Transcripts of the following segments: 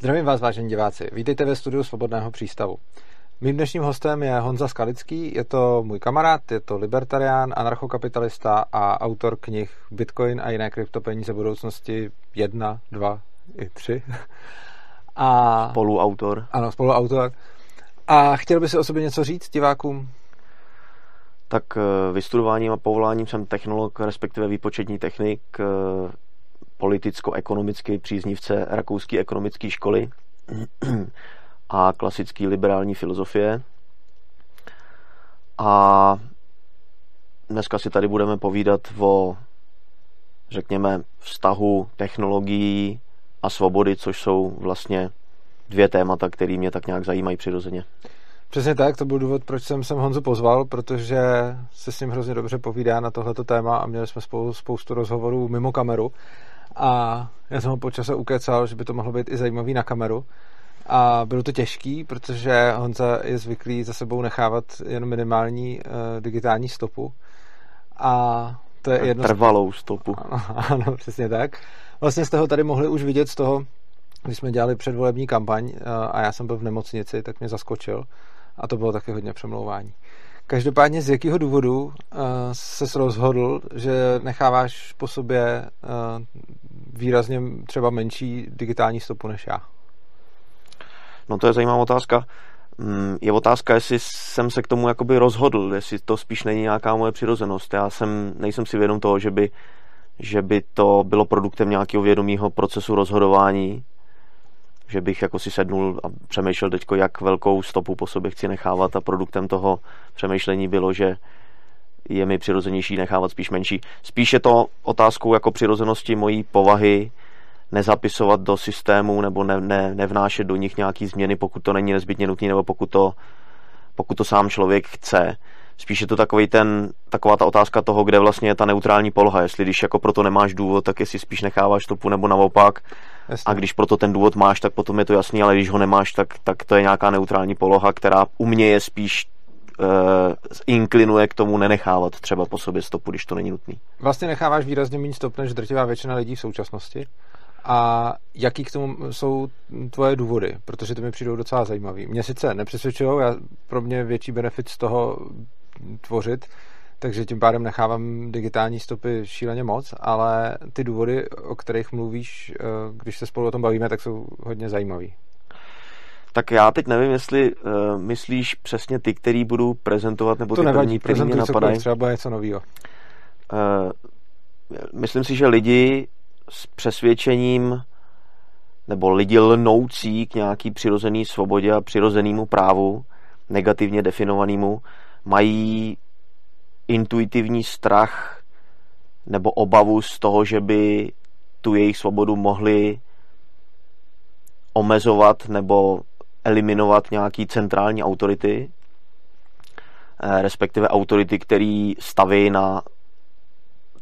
Zdravím vás, vážení diváci. Vítejte ve studiu Svobodného přístavu. Mým dnešním hostem je Honza Skalický, je to můj kamarád, je to libertarián, anarchokapitalista a autor knih Bitcoin a jiné kryptopeníze budoucnosti 1, 2 i 3. A, spoluautor. Ano, spoluautor. A chtěl by si o sobě něco říct divákům? Tak eh, vystudováním a povoláním jsem technolog, respektive výpočetní technik, eh, politicko-ekonomický příznivce rakouské ekonomické školy a klasické liberální filozofie. A dneska si tady budeme povídat o, řekněme, vztahu technologií a svobody, což jsou vlastně dvě témata, které mě tak nějak zajímají přirozeně. Přesně tak, to byl důvod, proč jsem sem Honzu pozval, protože se s ním hrozně dobře povídá na tohleto téma a měli jsme spolu spoustu rozhovorů mimo kameru a já jsem ho po čase ukecal, že by to mohlo být i zajímavý na kameru a bylo to těžký, protože Honza je zvyklý za sebou nechávat jen minimální uh, digitální stopu a to je jedno... Trvalou stopu. Ano, ano, přesně tak. Vlastně jste ho tady mohli už vidět z toho, když jsme dělali předvolební kampaň uh, a já jsem byl v nemocnici, tak mě zaskočil a to bylo taky hodně přemlouvání. Každopádně z jakého důvodu uh, se rozhodl, že necháváš po sobě výrazně třeba menší digitální stopu než já? No to je zajímavá otázka. Mm, je otázka, jestli jsem se k tomu jakoby rozhodl, jestli to spíš není nějaká moje přirozenost. Já jsem, nejsem si vědom toho, že by, že by to bylo produktem nějakého vědomého procesu rozhodování, že bych jako si sednul a přemýšlel teďko, jak velkou stopu po sobě chci nechávat a produktem toho přemýšlení bylo, že je mi přirozenější nechávat spíš menší. Spíš je to otázkou jako přirozenosti mojí povahy nezapisovat do systému nebo ne, ne, nevnášet do nich nějaký změny, pokud to není nezbytně nutné nebo pokud to, pokud to sám člověk chce. Spíš je to takový ten, taková ta otázka toho, kde vlastně je ta neutrální poloha. Jestli když jako proto nemáš důvod, tak jestli spíš necháváš stopu nebo naopak. Jasně. A když proto ten důvod máš, tak potom je to jasný, ale když ho nemáš, tak, tak to je nějaká neutrální poloha, která u mě je spíš inklinuje k tomu nenechávat třeba po sobě stopu, když to není nutný. Vlastně necháváš výrazně méně stop než drtivá většina lidí v současnosti. A jaký k tomu jsou tvoje důvody? Protože ty mi přijdou docela zajímavý. Mě sice nepřesvědčují, já pro mě větší benefit z toho tvořit, takže tím pádem nechávám digitální stopy šíleně moc, ale ty důvody, o kterých mluvíš, eh, když se spolu o tom bavíme, tak jsou hodně zajímavý. Tak já teď nevím, jestli uh, myslíš přesně ty, který budu prezentovat, nebo to ty nevadí, první, který mě napadají. třeba bude něco nového. Uh, myslím si, že lidi s přesvědčením nebo lidi lnoucí k nějaký přirozený svobodě a přirozenému právu, negativně definovanému, mají intuitivní strach nebo obavu z toho, že by tu jejich svobodu mohli omezovat nebo eliminovat nějaký centrální autority, eh, respektive autority, který staví na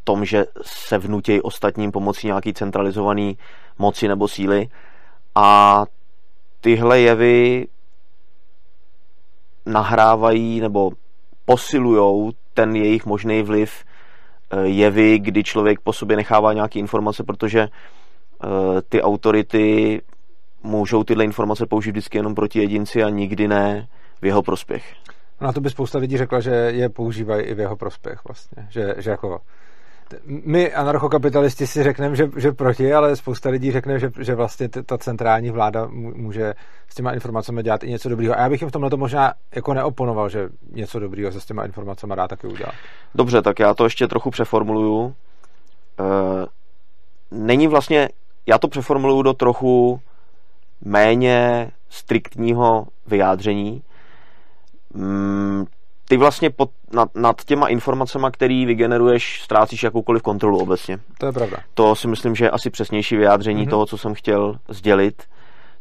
tom, že se vnutějí ostatním pomocí nějaký centralizovaný moci nebo síly. A tyhle jevy nahrávají nebo posilují ten jejich možný vliv eh, jevy, kdy člověk po sobě nechává nějaké informace, protože eh, ty autority můžou tyhle informace použít vždycky jenom proti jedinci a nikdy ne v jeho prospěch. Na to by spousta lidí řekla, že je používají i v jeho prospěch vlastně. Že, že jako my anarchokapitalisti si řekneme, že, že proti, ale spousta lidí řekne, že, že vlastně ta centrální vláda může s těma informacemi dělat i něco dobrýho. A já bych jim v tomhle to možná jako neoponoval, že něco dobrýho se s těma informacemi dá taky udělat. Dobře, tak já to ještě trochu přeformuluju. E, není vlastně, já to přeformuluju do trochu méně striktního vyjádření. Mm, ty vlastně pod, nad, nad těma informacemi, který vygeneruješ, ztrácíš jakoukoliv kontrolu obecně. To je pravda. To si myslím, že je asi přesnější vyjádření mm-hmm. toho, co jsem chtěl sdělit.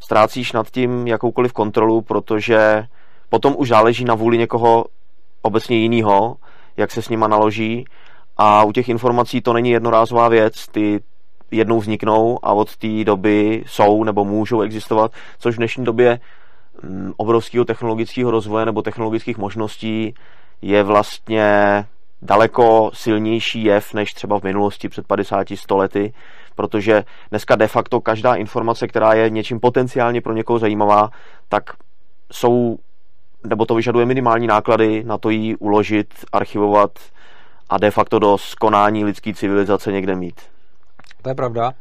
Ztrácíš nad tím jakoukoliv kontrolu, protože potom už záleží na vůli někoho obecně jiného, jak se s nima naloží a u těch informací to není jednorázová věc, ty jednou vzniknou a od té doby jsou nebo můžou existovat, což v dnešní době Mm, obrovského technologického rozvoje nebo technologických možností je vlastně daleko silnější jev než třeba v minulosti před 50 100 lety, protože dneska de facto každá informace, která je něčím potenciálně pro někoho zajímavá, tak jsou, nebo to vyžaduje minimální náklady na to ji uložit, archivovat a de facto do skonání lidské civilizace někde mít. To je pravda.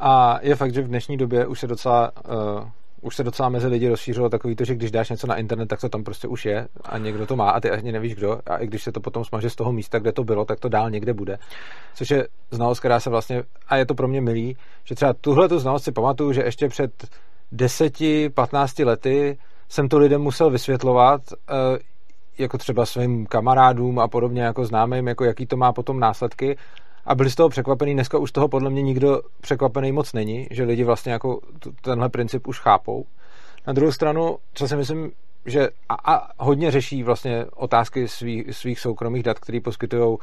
A je fakt, že v dnešní době už se docela uh, už se docela mezi lidi rozšířilo takový to, že když dáš něco na internet, tak to tam prostě už je a někdo to má a ty ani nevíš kdo. A i když se to potom smaže z toho místa, kde to bylo, tak to dál někde bude. Což je znalost, která se vlastně, a je to pro mě milý, že třeba tuhle tu znalost si pamatuju, že ještě před 10-15 lety jsem to lidem musel vysvětlovat, eh, jako třeba svým kamarádům a podobně jako známým, jako jaký to má potom následky a byli z toho překvapený. Dneska už toho podle mě nikdo překvapený moc není, že lidi vlastně jako tenhle princip už chápou. Na druhou stranu, co si myslím, že a, a hodně řeší vlastně otázky svých, svých soukromých dat, které poskytují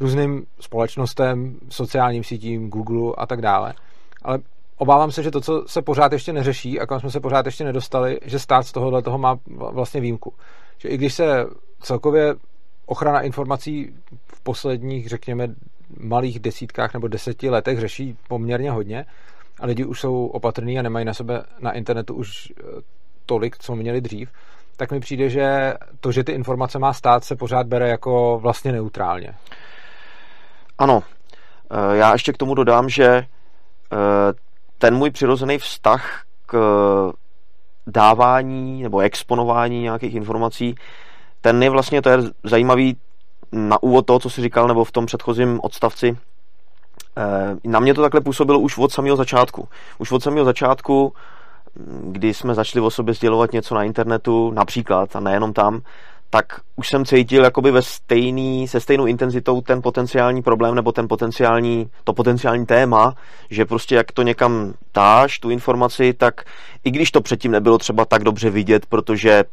různým společnostem, sociálním sítím, Google a tak dále. Ale obávám se, že to, co se pořád ještě neřeší a kam jsme se pořád ještě nedostali, že stát z tohohle toho má vlastně výjimku. Že i když se celkově ochrana informací v posledních, řekněme, malých desítkách nebo deseti letech řeší poměrně hodně a lidi už jsou opatrní a nemají na sebe na internetu už eh, tolik, co měli dřív, tak mi přijde, že to, že ty informace má stát, se pořád bere jako vlastně neutrálně. Ano. Eh, já ještě k tomu dodám, že eh, ten můj přirozený vztah k dávání nebo exponování nějakých informací, ten je vlastně, to je zajímavý na úvod toho, co jsi říkal, nebo v tom předchozím odstavci, eh, na mě to takhle působilo už od samého začátku. Už od samého začátku, kdy jsme začali o sobě sdělovat něco na internetu, například, a nejenom tam, tak už jsem cítil jakoby ve stejný, se stejnou intenzitou ten potenciální problém nebo ten potenciální, to potenciální téma, že prostě jak to někam dáš, tu informaci, tak i když to předtím nebylo třeba tak dobře vidět, protože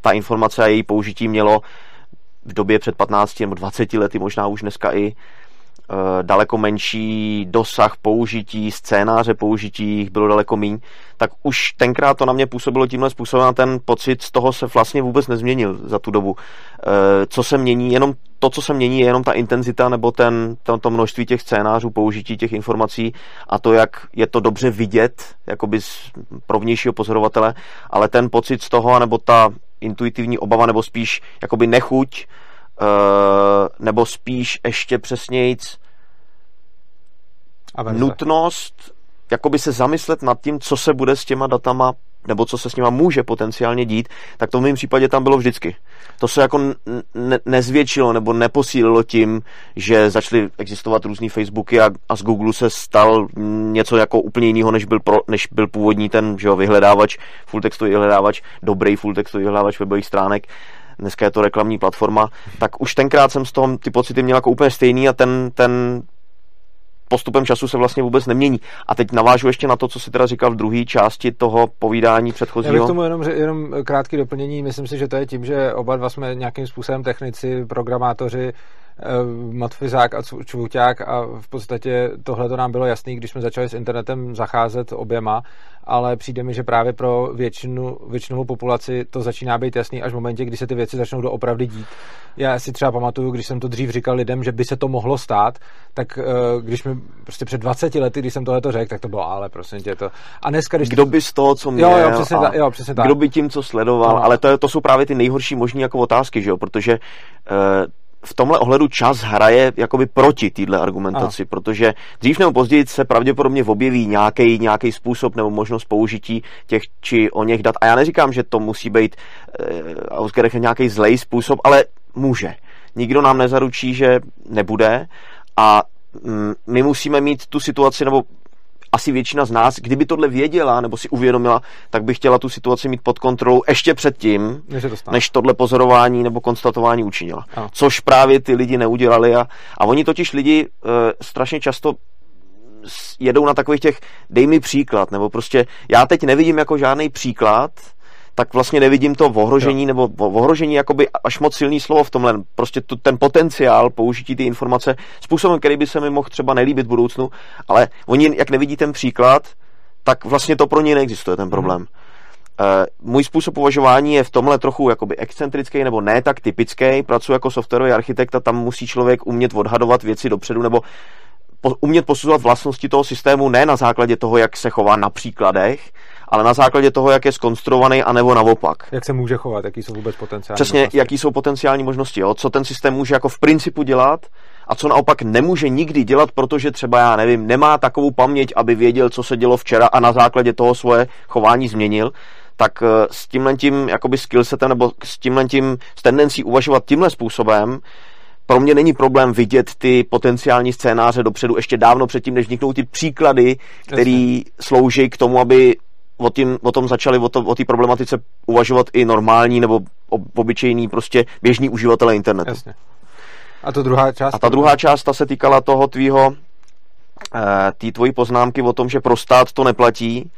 ta informace a její použití mělo v době před 15 nebo 20 lety, možná už dneska i daleko menší dosah použití, scénáře použití, bylo daleko méně, tak už tenkrát to na mě působilo tímhle způsobem a ten pocit z toho se vlastně vůbec nezměnil za tu dobu. Eh, co se mění, jenom to, co se mění, je jenom ta intenzita nebo ten, to, to množství těch scénářů, použití těch informací a to, jak je to dobře vidět, jakoby pro vnějšího pozorovatele, ale ten pocit z toho, nebo ta intuitivní obava, nebo spíš jakoby nechuť, nebo spíš ještě přesnějc nutnost jakoby se zamyslet nad tím, co se bude s těma datama nebo co se s nima může potenciálně dít, tak to v mém případě tam bylo vždycky. To se jako ne- nezvětšilo nebo neposílilo tím, že začaly existovat různý Facebooky a, a z Google se stal něco jako úplně jiného, než byl, pro, než byl původní ten že jo, vyhledávač, full textový vyhledávač, dobrý full textový vyhledávač webových stránek dneska je to reklamní platforma, tak už tenkrát jsem z toho ty pocity měl jako úplně stejný a ten, ten postupem času se vlastně vůbec nemění. A teď navážu ještě na to, co si teda říkal v druhé části toho povídání předchozího. Já bych tomu jenom, jenom krátké doplnění. Myslím si, že to je tím, že oba dva jsme nějakým způsobem technici, programátoři, Matfizák a Čvuťák a v podstatě tohle to nám bylo jasný, když jsme začali s internetem zacházet oběma, ale přijde mi, že právě pro většinu, většinovou populaci to začíná být jasný až v momentě, kdy se ty věci začnou doopravdy dít. Já si třeba pamatuju, když jsem to dřív říkal lidem, že by se to mohlo stát, tak eh, když mi prostě před 20 lety, když jsem tohle to řekl, tak to bylo ale prostě tě to. A dneska, když Kdo by z toho, co měl, jo, jo, přesně, ta, jo, přesně tak. kdo by tím, co sledoval, no. ale to, to jsou právě ty nejhorší možné jako otázky, že jo, protože uh, v tomhle ohledu čas hraje jakoby proti téhle argumentaci, a. protože dřív nebo později se pravděpodobně objeví nějaký nějaký způsob nebo možnost použití těch či o něch dat. A já neříkám, že to musí být uh, nějaký zlej způsob, ale může. Nikdo nám nezaručí, že nebude a mm, my musíme mít tu situaci, nebo asi většina z nás, kdyby tohle věděla nebo si uvědomila, tak by chtěla tu situaci mít pod kontrolou ještě předtím, než, to než tohle pozorování nebo konstatování učinila. Ano. Což právě ty lidi neudělali a, a oni totiž lidi e, strašně často jedou na takových těch dej mi příklad, nebo prostě já teď nevidím jako žádný příklad, tak vlastně nevidím to ohrožení, jo. nebo ohrožení jakoby až moc silný slovo v tomhle. Prostě tu, ten potenciál použití ty informace způsobem, který by se mi mohl třeba nelíbit v budoucnu, ale oni, jak nevidí ten příklad, tak vlastně to pro ně neexistuje, ten problém. Hmm. Uh, můj způsob uvažování je v tomhle trochu jakoby excentrický nebo ne tak typický. Pracuji jako softwarový architekt a tam musí člověk umět odhadovat věci dopředu nebo umět posuzovat vlastnosti toho systému ne na základě toho, jak se chová na příkladech, ale na základě toho, jak je skonstruovaný, anebo naopak. Jak se může chovat, jaký jsou vůbec potenciální Přesně, možnosti. jaký jsou potenciální možnosti, jo? co ten systém může jako v principu dělat a co naopak nemůže nikdy dělat, protože třeba, já nevím, nemá takovou paměť, aby věděl, co se dělo včera a na základě toho svoje chování změnil, tak eh, s tímhle tím jakoby skillsetem nebo s tímhle tím s tendencí uvažovat tímhle způsobem pro mě není problém vidět ty potenciální scénáře dopředu ještě dávno předtím, než vzniknou ty příklady, které slouží k tomu, aby o, tím, o tom začali, o, to, o té problematice uvažovat i normální nebo obyčejný prostě běžný uživatelé internetu. Jasně. A to druhá část? A ta druhá část, ta se týkala toho tvýho, eh, té tvojí poznámky o tom, že pro stát to neplatí,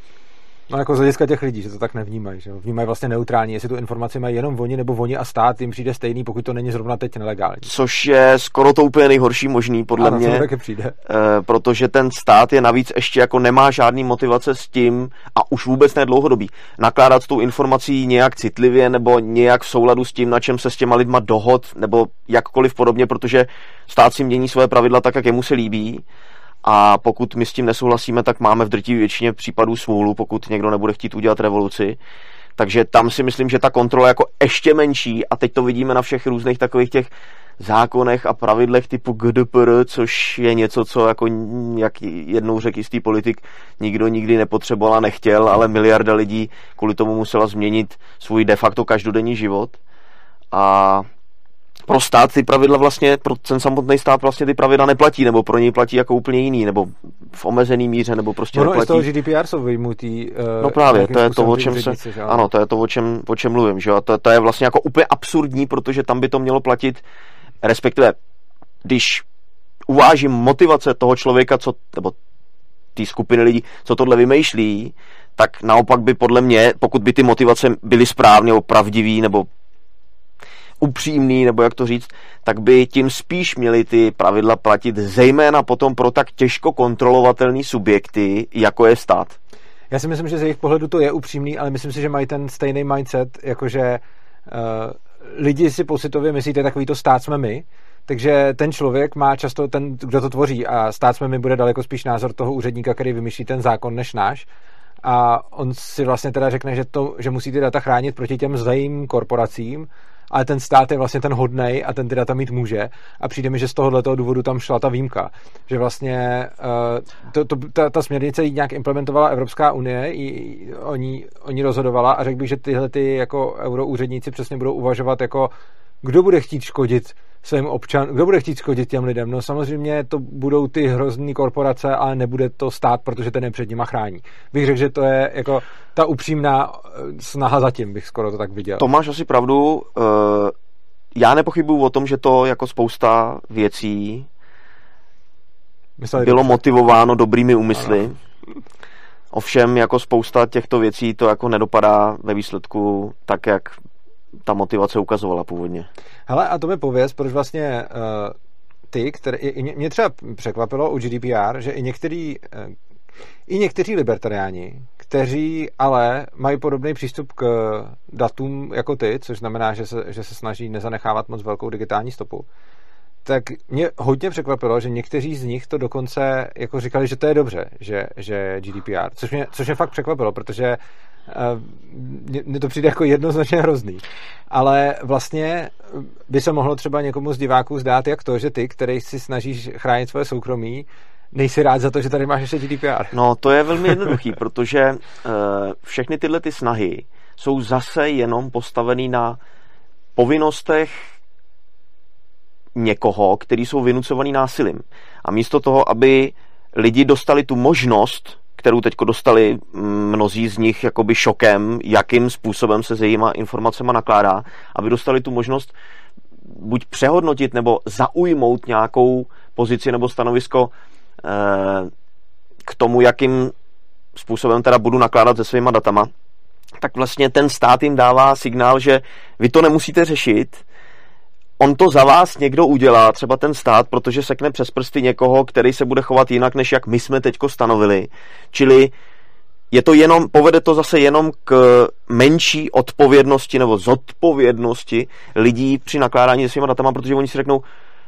No jako z hlediska těch lidí, že to tak nevnímají, že vnímají vlastně neutrální, jestli tu informaci mají jenom oni nebo oni a stát jim přijde stejný, pokud to není zrovna teď nelegální. Což je skoro to úplně nejhorší možný, podle ano, mě. taky přijde. E, protože ten stát je navíc ještě jako nemá žádný motivace s tím a už vůbec ne dlouhodobý. Nakládat s tou informací nějak citlivě nebo nějak v souladu s tím, na čem se s těma lidma dohod nebo jakkoliv podobně, protože stát si mění své pravidla tak, jak jemu se líbí a pokud my s tím nesouhlasíme, tak máme v drtivé většině případů smůlu, pokud někdo nebude chtít udělat revoluci. Takže tam si myslím, že ta kontrola je jako ještě menší a teď to vidíme na všech různých takových těch zákonech a pravidlech typu GDPR, což je něco, co jako, jak jednou řekl jistý politik, nikdo nikdy nepotřeboval a nechtěl, ale miliarda lidí kvůli tomu musela změnit svůj de facto každodenní život. A pro stát ty pravidla vlastně, pro ten samotný stát vlastně ty pravidla neplatí, nebo pro něj platí jako úplně jiný, nebo v omezený míře, nebo prostě no, neplatí. No, z toho GDPR jsou vyjmutý. Uh, no právě, to je to, o čem se, že? ano, to je to, o čem, o čem mluvím, že? A to, to je vlastně jako úplně absurdní, protože tam by to mělo platit, respektive, když uvážím motivace toho člověka, co, nebo té skupiny lidí, co tohle vymýšlí, tak naopak by podle mě, pokud by ty motivace byly správně nebo pravdivý, nebo upřímný, nebo jak to říct, tak by tím spíš měly ty pravidla platit zejména potom pro tak těžko kontrolovatelné subjekty, jako je stát. Já si myslím, že z jejich pohledu to je upřímný, ale myslím si, že mají ten stejný mindset, jakože uh, lidi si pocitově myslí, že takový to stát jsme my, takže ten člověk má často, ten, kdo to tvoří, a stát jsme my bude daleko spíš názor toho úředníka, který vymýšlí ten zákon, než náš. A on si vlastně teda řekne, že, to, že musí ty data chránit proti těm zlým korporacím, ale ten stát je vlastně ten hodnej a ten ty data mít může. A přijde mi, že z tohohle důvodu tam šla ta výjimka. Že vlastně uh, to, to, ta, ta směrnice ji nějak implementovala Evropská unie, i, oni, oni rozhodovala a řekl bych, že tyhle ty jako euroúředníci přesně budou uvažovat jako kdo bude chtít škodit svým občanům, kdo bude chtít škodit těm lidem? No samozřejmě to budou ty hrozný korporace, ale nebude to stát, protože ten je před nima chrání. Bych řekl, že to je jako ta upřímná eh, snaha zatím, bych skoro to tak viděl. To máš asi pravdu. Eh, já nepochybuju o tom, že to jako spousta věcí Mysleli bylo dobře. motivováno dobrými úmysly. Ano. Ovšem jako spousta těchto věcí to jako nedopadá ve výsledku tak, jak ta motivace ukazovala původně. Hele, a to mi pověz, proč vlastně uh, ty, které, mě třeba překvapilo u GDPR, že i některý, uh, i někteří libertariáni, kteří ale mají podobný přístup k datům jako ty, což znamená, že se, že se snaží nezanechávat moc velkou digitální stopu, tak mě hodně překvapilo, že někteří z nich to dokonce jako říkali, že to je dobře, že, že GDPR, což mě, což mě fakt překvapilo, protože mně to přijde jako jednoznačně hrozný. Ale vlastně by se mohlo třeba někomu z diváků zdát jak to, že ty, který si snažíš chránit svoje soukromí, nejsi rád za to, že tady máš ještě GDPR. No, to je velmi jednoduchý, protože uh, všechny tyhle ty snahy jsou zase jenom postavený na povinnostech někoho, který jsou vynucovaný násilím. A místo toho, aby lidi dostali tu možnost kterou teď dostali mnozí z nich jakoby šokem, jakým způsobem se s jejíma informacemi nakládá, aby dostali tu možnost buď přehodnotit nebo zaujmout nějakou pozici nebo stanovisko eh, k tomu, jakým způsobem teda budu nakládat se svýma datama, tak vlastně ten stát jim dává signál, že vy to nemusíte řešit, on to za vás někdo udělá, třeba ten stát, protože sekne přes prsty někoho, který se bude chovat jinak, než jak my jsme teďko stanovili. Čili je to jenom, povede to zase jenom k menší odpovědnosti nebo zodpovědnosti lidí při nakládání se svýma datama, protože oni si řeknou,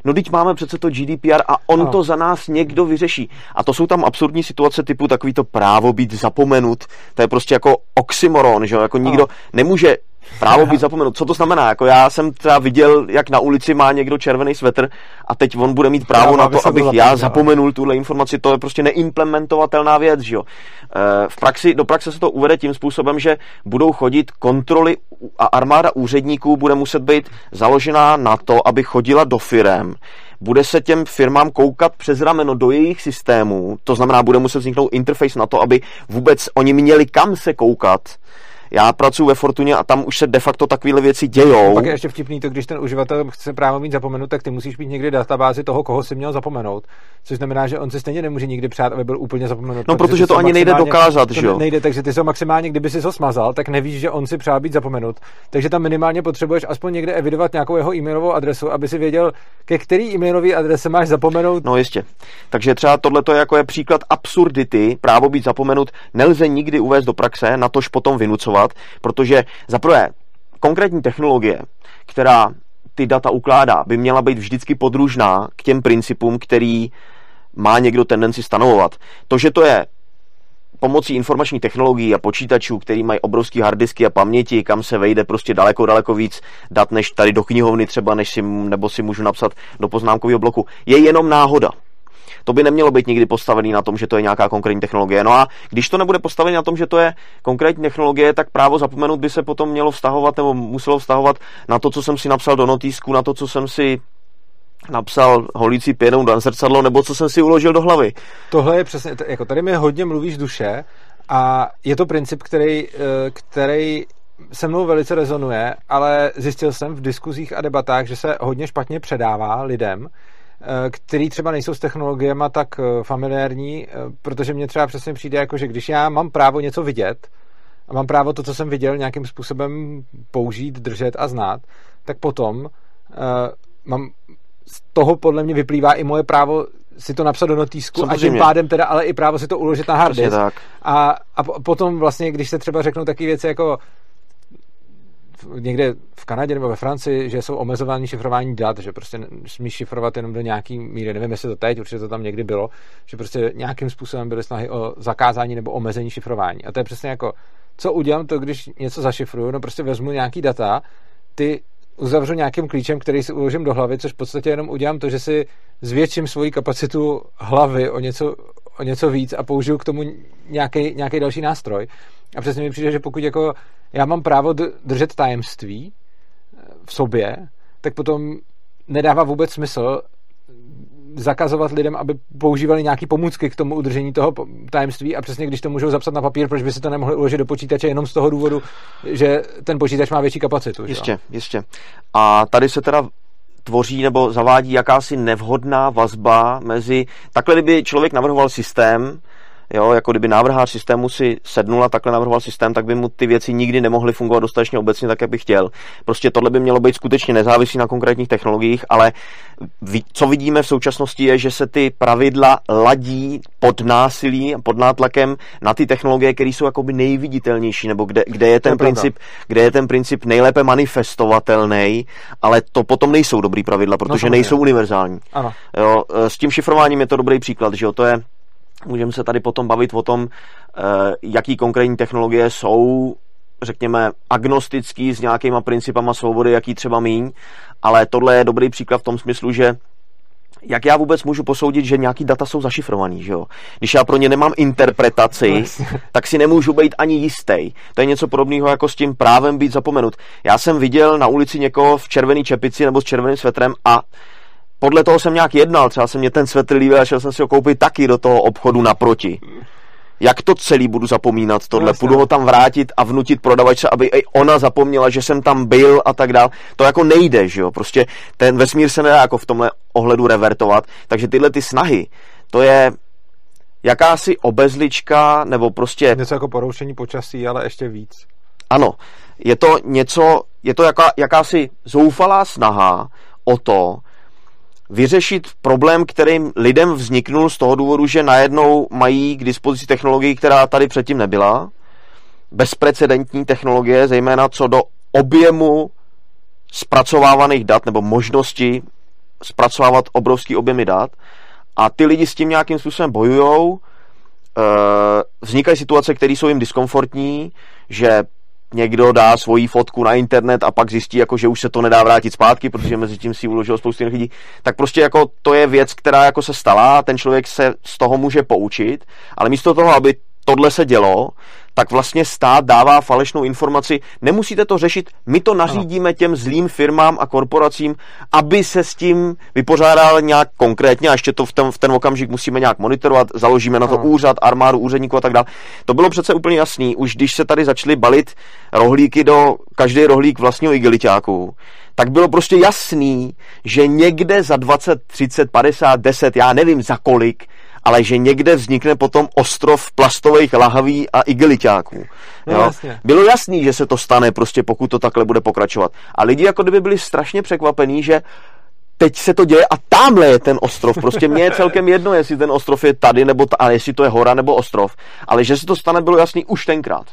No teď máme přece to GDPR a on no. to za nás někdo vyřeší. A to jsou tam absurdní situace typu takový to právo být zapomenut. To je prostě jako oxymoron, že jo? Jako nikdo no. nemůže Právo být zapomenut. Co to znamená? Jako já jsem třeba viděl, jak na ulici má někdo červený svetr a teď on bude mít právo na to, abych já zapomenul tuhle informaci. To je prostě neimplementovatelná věc, že jo. Eh, v praxi, do praxe se to uvede tím způsobem, že budou chodit kontroly a armáda úředníků bude muset být založená na to, aby chodila do firem bude se těm firmám koukat přes rameno do jejich systémů, to znamená, bude muset vzniknout interface na to, aby vůbec oni měli kam se koukat, já pracuji ve Fortuně a tam už se de facto takovéhle věci dějou. Pak je ještě vtipný to, když ten uživatel chce právě mít zapomenut, tak ty musíš mít někdy databázi toho, koho si měl zapomenout. Což znamená, že on se stejně nemůže nikdy přát, aby byl úplně zapomenut. No, protože to ani nejde dokázat, že jo? Nejde, takže ty se maximálně, kdyby si ho smazal, tak nevíš, že on si přál být zapomenut. Takže tam minimálně potřebuješ aspoň někde evidovat nějakou jeho e-mailovou adresu, aby si věděl, ke který e-mailové adrese máš zapomenout. No jistě. Takže třeba tohle je jako je příklad absurdity, právo být zapomenut, nelze nikdy uvést do praxe, na tož potom vynucovat fungovat, protože za prvé konkrétní technologie, která ty data ukládá, by měla být vždycky podružná k těm principům, který má někdo tendenci stanovovat. To, že to je pomocí informační technologií a počítačů, který mají obrovský harddisky a paměti, kam se vejde prostě daleko, daleko víc dat než tady do knihovny třeba, než si, nebo si můžu napsat do poznámkového bloku, je jenom náhoda. To by nemělo být nikdy postavený na tom, že to je nějaká konkrétní technologie. No a když to nebude postavené na tom, že to je konkrétní technologie, tak právo zapomenout by se potom mělo vztahovat nebo muselo vztahovat na to, co jsem si napsal do notýsku, na to, co jsem si napsal holící pěnou do zrcadlo, nebo co jsem si uložil do hlavy. Tohle je přesně, jako tady mi hodně mluvíš duše a je to princip, který, eh, který se mnou velice rezonuje, ale zjistil jsem v diskuzích a debatách, že se hodně špatně předává lidem, který třeba nejsou s technologiemi tak eh, familiární, eh, protože mně třeba přesně přijde jako, že když já mám právo něco vidět a mám právo to, co jsem viděl, nějakým způsobem použít, držet a znát, tak potom uh, mám z toho podle mě vyplývá i moje právo si to napsat do notýsku a tím pádem teda ale i právo si to uložit na hard disk. A, a potom vlastně, když se třeba řeknou takové věci jako někde v Kanadě nebo ve Francii, že jsou omezování šifrování dat, že prostě smíš šifrovat jenom do nějaký míry, nevím, jestli to teď, určitě to tam někdy bylo, že prostě nějakým způsobem byly snahy o zakázání nebo omezení šifrování. A to je přesně jako, co udělám to, když něco zašifruju, no prostě vezmu nějaký data, ty uzavřu nějakým klíčem, který si uložím do hlavy, což v podstatě jenom udělám to, že si zvětším svoji kapacitu hlavy o něco, o něco víc a použiju k tomu nějaký, nějaký další nástroj. A přesně mi přijde, že pokud jako já mám právo držet tajemství eh, v sobě, tak potom nedává vůbec smysl zakazovat lidem, aby používali nějaké pomůcky k tomu udržení toho tajemství a přesně když to můžou zapsat na papír, proč by si to nemohli uložit do počítače jenom z toho důvodu, že ten počítač má větší kapacitu. Jistě, že? jistě. A tady se teda tvoří nebo zavádí jakási nevhodná vazba mezi, takhle kdyby člověk navrhoval systém, Jo, jako kdyby návrhář systému si sednul a takhle navrhoval systém, tak by mu ty věci nikdy nemohly fungovat dostatečně obecně tak, jak by chtěl. Prostě tohle by mělo být skutečně nezávislý na konkrétních technologiích, ale co vidíme v současnosti je, že se ty pravidla ladí pod násilí, pod nátlakem na ty technologie, které jsou jakoby nejviditelnější, nebo kde, kde, je ten princip, kde je ten princip nejlépe manifestovatelný, ale to potom nejsou dobrý pravidla, protože no, nejsou univerzální. Ano. Jo, s tím šifrováním je to dobrý příklad, že jo, to je Můžeme se tady potom bavit o tom, eh, jaký konkrétní technologie jsou, řekněme, agnostický s nějakýma principama svobody, jaký třeba míň, ale tohle je dobrý příklad v tom smyslu, že jak já vůbec můžu posoudit, že nějaký data jsou zašifrovaný, že jo? Když já pro ně nemám interpretaci, tak si nemůžu být ani jistý. To je něco podobného jako s tím právem být zapomenut. Já jsem viděl na ulici někoho v červený čepici nebo s červeným svetrem a podle toho jsem nějak jednal, třeba se mě ten svetr líbil a šel jsem si ho koupit taky do toho obchodu naproti. Jak to celý budu zapomínat tohle? Půjdu ho tam vrátit a vnutit prodavačce, aby i ona zapomněla, že jsem tam byl a tak dál. To jako nejde, že jo? Prostě ten vesmír se nedá jako v tomhle ohledu revertovat. Takže tyhle ty snahy, to je jakási obezlička, nebo prostě... Něco jako poroušení počasí, ale ještě víc. Ano, je to něco, je to jaká, jakási zoufalá snaha o to, vyřešit problém, kterým lidem vzniknul z toho důvodu, že najednou mají k dispozici technologii, která tady předtím nebyla. Bezprecedentní technologie, zejména co do objemu zpracovávaných dat nebo možnosti zpracovávat obrovský objemy dat a ty lidi s tím nějakým způsobem bojujou, e, vznikají situace, které jsou jim diskomfortní, že někdo dá svoji fotku na internet a pak zjistí, jako, že už se to nedá vrátit zpátky, protože mezi tím si uložil spoustu jiných lidí, tak prostě jako to je věc, která jako se stala, ten člověk se z toho může poučit, ale místo toho, aby tohle se dělo, tak vlastně stát dává falešnou informaci. Nemusíte to řešit, my to nařídíme těm zlým firmám a korporacím, aby se s tím vypořádal nějak konkrétně a ještě to v ten, v ten okamžik musíme nějak monitorovat, založíme na to ano. úřad, armádu, úředníků a tak dále. To bylo přece úplně jasný, už když se tady začaly balit rohlíky do každý rohlík vlastního igeliťáku, tak bylo prostě jasný, že někde za 20, 30, 50, 10, já nevím za kolik, ale že někde vznikne potom ostrov plastových lahaví a igeliťáků. No, Jasně. Bylo jasný, že se to stane, prostě pokud to takhle bude pokračovat. A lidi jako kdyby byli strašně překvapení, že teď se to děje a tamhle je ten ostrov. Prostě mně je celkem jedno, jestli ten ostrov je tady, nebo ta, a jestli to je hora nebo ostrov. Ale že se to stane, bylo jasný už tenkrát.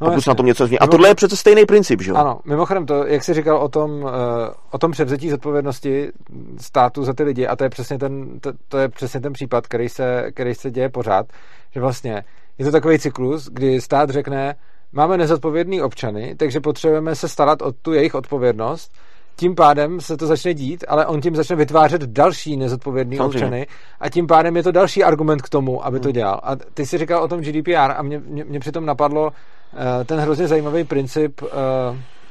No, pokud na tom něco změní. A tohle je přece stejný princip, že jo? Ano, mimochodem to, jak jsi říkal o tom, uh, o tom převzetí zodpovědnosti státu za ty lidi, a to je přesně ten, to, to je přesně ten případ, který se, který se děje pořád, že vlastně je to takový cyklus, kdy stát řekne, máme nezodpovědný občany, takže potřebujeme se starat o tu jejich odpovědnost, tím pádem se to začne dít, ale on tím začne vytvářet další nezodpovědný Samozřejmě. občany a tím pádem je to další argument k tomu, aby to hmm. dělal. A ty jsi říkal o tom GDPR a mě, mě, mě přitom napadlo, Eh, ten hrozně zajímavý princip uh,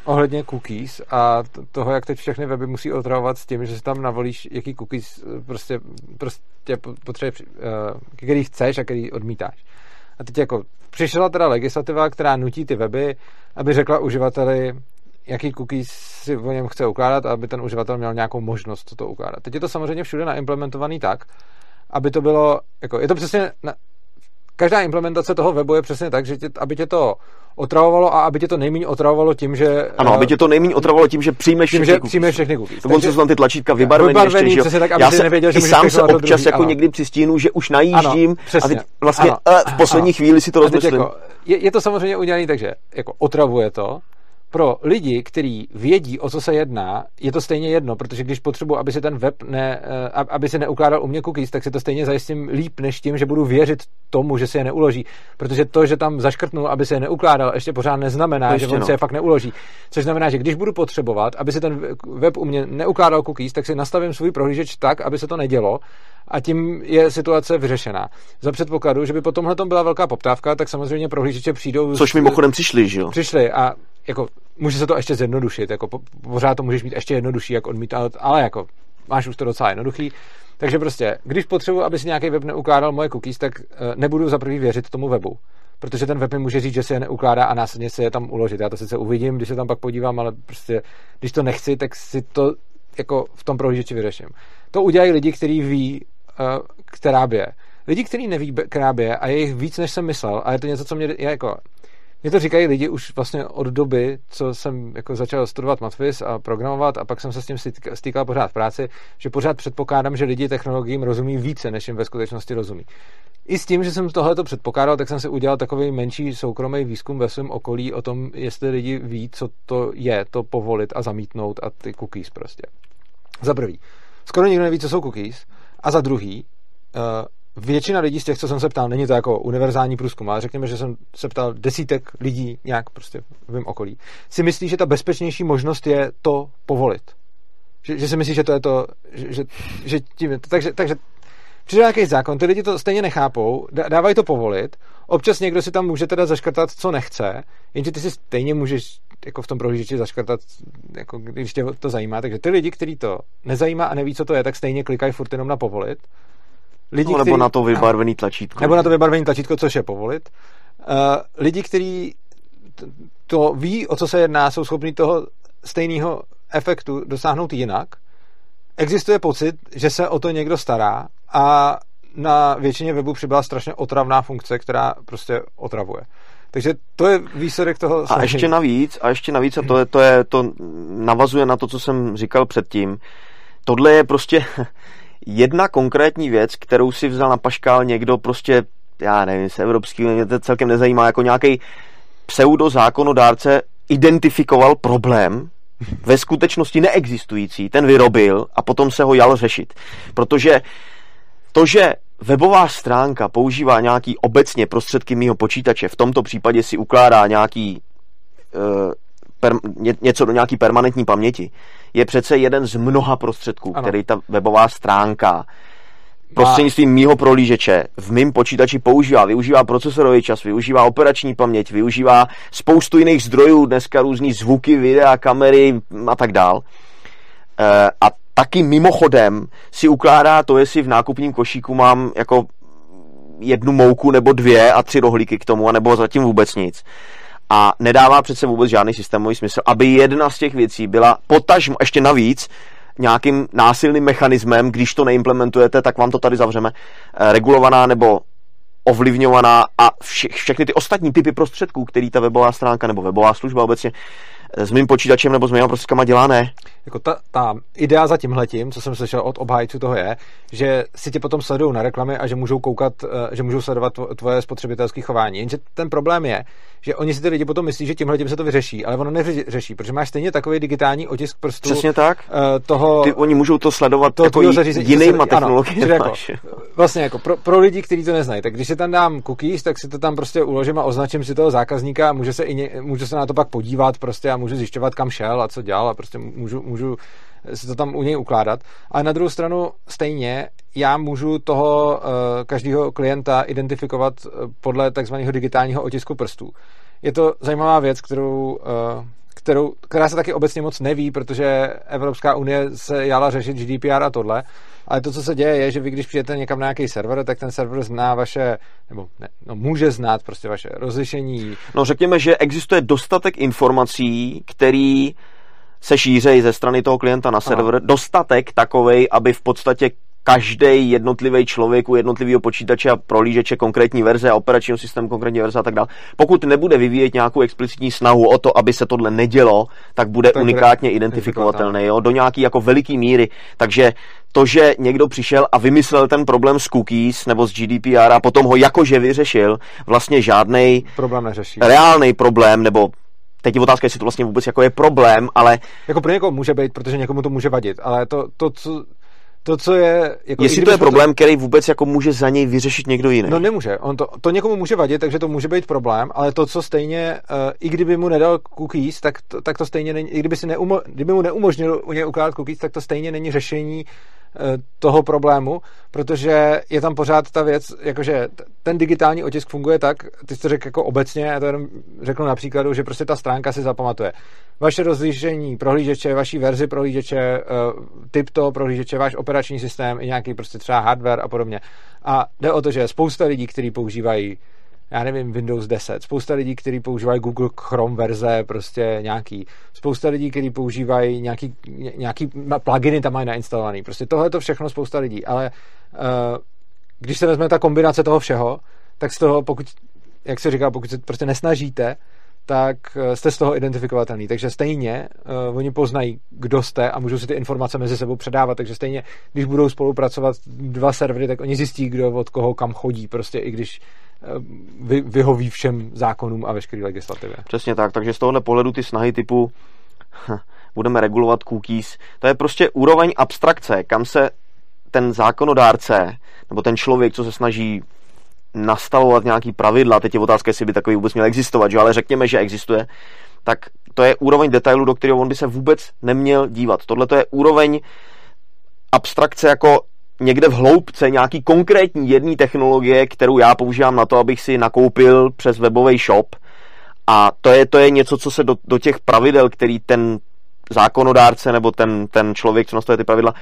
ohledně cookies a toho, jak teď všechny weby musí otravovat s tím, že si tam navolíš, jaký cookies eh, prostě, prostě potřebuje, uh, který chceš a který odmítáš. A teď jako přišla teda legislativa, která nutí ty weby, aby řekla uživateli, jaký cookies si o něm chce ukládat a aby ten uživatel měl nějakou možnost to ukládat. Teď je to samozřejmě všude naimplementovaný tak, aby to bylo, jako, je to přesně každá implementace toho webu je přesně tak, že tě, aby tě to otravovalo a aby tě to nejméně otravovalo tím, že... Ano, aby tě to nejméně otravovalo tím, že přijmeš tím, všechny že přijmeš všechny cookies. Dokonce jsou tam ty tlačítka vybarvený, vybarvený ještě, že tak, aby Já se, nevěděl, že sám se občas druhý, jako ano. někdy přistínu, že už najíždím ano, a teď vlastně ano, uh, v poslední ano. chvíli si to rozmyslím. Jako, je, je, to samozřejmě udělané tak, že jako otravuje to, pro lidi, kteří vědí, o co se jedná, je to stejně jedno, protože když potřebuji, aby se ten web ne, eh, aby se neukládal u mě cookies, tak si to stejně zajistím líp, než tím, že budu věřit tomu, že se je neuloží. Protože to, že tam zaškrtnu, aby se je neukládal, ještě pořád neznamená, ještě že on no. se je fakt neuloží. Což znamená, že když budu potřebovat, aby se ten web u mě neukládal cookies, tak si nastavím svůj prohlížeč tak, aby se to nedělo a tím je situace vyřešená. Za předpokladu, že by po tomhle byla velká poptávka, tak samozřejmě prohlížeče přijdou. Což mimochodem přišli, že jo? Přišli a jako může se to ještě zjednodušit, jako po, pořád to můžeš mít ještě jednodušší, jak odmítat, ale jako máš už to docela jednoduchý. Takže prostě, když potřebuji, aby si nějaký web neukládal moje cookies, tak uh, nebudu za prvý věřit tomu webu. Protože ten web mi může říct, že se je neukládá a následně se je tam uložit. Já to sice uvidím, když se tam pak podívám, ale prostě, když to nechci, tak si to jako v tom prohlížeči vyřeším. To udělají lidi, kteří ví, uh, která bě. Lidi, kteří neví, která bě, a je jich víc, než jsem myslel, a je to něco, co mě je jako mě to říkají lidi už vlastně od doby, co jsem jako začal studovat Matfis a programovat a pak jsem se s tím stýkal pořád v práci, že pořád předpokládám, že lidi technologiím rozumí více, než jim ve skutečnosti rozumí. I s tím, že jsem tohleto předpokládal, tak jsem si udělal takový menší soukromý výzkum ve svém okolí o tom, jestli lidi ví, co to je, to povolit a zamítnout a ty cookies prostě. Za prvý, skoro nikdo neví, co jsou cookies, a za druhý, uh, většina lidí z těch, co jsem se ptal, není to jako univerzální průzkum, ale řekněme, že jsem se ptal desítek lidí nějak prostě v mém okolí, si myslí, že ta bezpečnější možnost je to povolit. Že, že si myslí, že to je to, že, že, že tím, takže, takže přijde nějaký zákon, ty lidi to stejně nechápou, dávají to povolit, občas někdo si tam může teda zaškrtat, co nechce, jenže ty si stejně můžeš jako v tom prohlížeči zaškrtat, jako když tě to zajímá, takže ty lidi, kteří to nezajímá a neví, co to je, tak stejně klikají furt jenom na povolit lidi, no, nebo který, na to vybarvený tlačítko. Nebo na to vybarvený tlačítko, což je povolit. Uh, lidi, kteří to ví, o co se jedná, jsou schopni toho stejného efektu dosáhnout jinak. Existuje pocit, že se o to někdo stará a na většině webu přibyla strašně otravná funkce, která prostě otravuje. Takže to je výsledek toho. A ještě navíc, a ještě navíc, a to, je, to, je, to navazuje na to, co jsem říkal předtím, tohle je prostě jedna konkrétní věc, kterou si vzal na paškál někdo prostě, já nevím, z evropský, mě to celkem nezajímá, jako nějaký pseudo zákonodárce identifikoval problém ve skutečnosti neexistující, ten vyrobil a potom se ho jal řešit. Protože to, že webová stránka používá nějaký obecně prostředky mého počítače, v tomto případě si ukládá nějaký uh, per, ně, něco do nějaký permanentní paměti, je přece jeden z mnoha prostředků, ano. který ta webová stránka prostřednictvím mýho prolížeče v mém počítači používá. Využívá procesorový čas, využívá operační paměť, využívá spoustu jiných zdrojů, dneska různý zvuky, videa, kamery a tak dál. E, a taky mimochodem si ukládá to, jestli v nákupním košíku mám jako jednu mouku nebo dvě a tři rohlíky k tomu, nebo zatím vůbec nic. A nedává přece vůbec žádný systémový smysl, aby jedna z těch věcí byla potažmo, ještě navíc, nějakým násilným mechanismem, když to neimplementujete, tak vám to tady zavřeme, eh, regulovaná nebo ovlivňovaná a vše, všechny ty ostatní typy prostředků, který ta webová stránka nebo webová služba obecně eh, s mým počítačem nebo s mými prostředkama dělá, ne. Jako ta, ta idea za tímhletím, co jsem slyšel od obhájců toho je, že si tě potom sledují na reklamy a že můžou koukat, eh, že můžou sledovat tvoje spotřebitelské chování. Jenže ten problém je, že oni si ty lidi potom myslí, že tímhle tím se to vyřeší, ale ono neřeší, protože máš stejně takový digitální otisk prstů. Přesně tak. Uh, toho, ty, oni můžou to sledovat to, jako jinýma technologiemi. Jako, vlastně jako pro, pro, lidi, kteří to neznají, tak když si tam dám cookies, tak si to tam prostě uložím a označím si toho zákazníka a může se, i ně, může se na to pak podívat prostě a můžu zjišťovat, kam šel a co dělal a prostě můžu, můžu si to tam u něj ukládat. Ale na druhou stranu stejně já můžu toho uh, každého klienta identifikovat eh, podle takzvaného digitálního otisku prstů. Je to zajímavá věc, kterou, uh, kterou, která se taky obecně moc neví, protože Evropská unie se jala řešit GDPR a tohle. Ale to, co se děje, je, že vy, když přijete někam na nějaký server, tak ten server zná vaše, nebo ne, no, může znát prostě vaše rozlišení. No řekněme, že existuje dostatek informací, který se šířejí ze strany toho klienta na server, Aha. dostatek takovej, aby v podstatě každý jednotlivý člověk u jednotlivého počítače a prolížeče konkrétní verze a operačního systému konkrétní verze a tak dále. Pokud nebude vyvíjet nějakou explicitní snahu o to, aby se tohle nedělo, tak bude tak unikátně identifikovatelný jo, do nějaký jako veliký míry. Takže to, že někdo přišel a vymyslel ten problém s cookies nebo s GDPR a potom ho jakože vyřešil, vlastně žádný problém neřeší. reálný problém nebo Teď je otázka, jestli to vlastně vůbec jako je problém, ale... Jako pro někoho může být, protože někomu to může vadit, ale to, to co, to, co je... Jako, Jestli to je problém, to... který vůbec jako může za něj vyřešit někdo jiný. No nemůže. On to, to někomu může vadit, takže to může být problém, ale to, co stejně, uh, i kdyby mu nedal cookies, tak to, tak to stejně není, i kdyby, si neumo, kdyby mu neumožnil u něj ukládat cookies, tak to stejně není řešení toho problému, protože je tam pořád ta věc, jakože ten digitální otisk funguje tak, ty jsi to řekl jako obecně, já to jenom řeknu na příkladu, že prostě ta stránka si zapamatuje. Vaše rozlišení prohlížeče, vaší verzi prohlížeče, eh, typ toho prohlížeče, váš operační systém, i nějaký prostě třeba hardware a podobně. A jde o to, že spousta lidí, kteří používají já nevím, Windows 10. Spousta lidí, kteří používají Google Chrome verze, prostě nějaký. Spousta lidí, kteří používají nějaký, nějaký pluginy tam mají nainstalovaný. Prostě tohle to všechno spousta lidí, ale uh, když se vezme ta kombinace toho všeho, tak z toho, pokud, jak se říká, pokud se prostě nesnažíte, tak eh, jste z toho identifikovatelný. Takže stejně uh, oni poznají, kdo jste a můžou si ty informace mezi sebou předávat. Takže stejně, když budou spolupracovat dva servery, tak oni zjistí, kdo od koho kam chodí. Prostě i když vy, vyhoví všem zákonům a veškeré legislativě. Přesně tak, takže z tohohle pohledu ty snahy typu budeme regulovat cookies, to je prostě úroveň abstrakce, kam se ten zákonodárce nebo ten člověk, co se snaží nastavovat nějaký pravidla, teď je otázka, jestli by takový vůbec měl existovat, že? ale řekněme, že existuje, tak to je úroveň detailu, do kterého on by se vůbec neměl dívat. Tohle to je úroveň abstrakce jako někde v hloubce nějaký konkrétní jedné technologie, kterou já používám na to, abych si nakoupil přes webový shop. A to je, to je něco, co se do, do těch pravidel, který ten zákonodárce nebo ten, ten člověk, co nastavuje ty pravidla,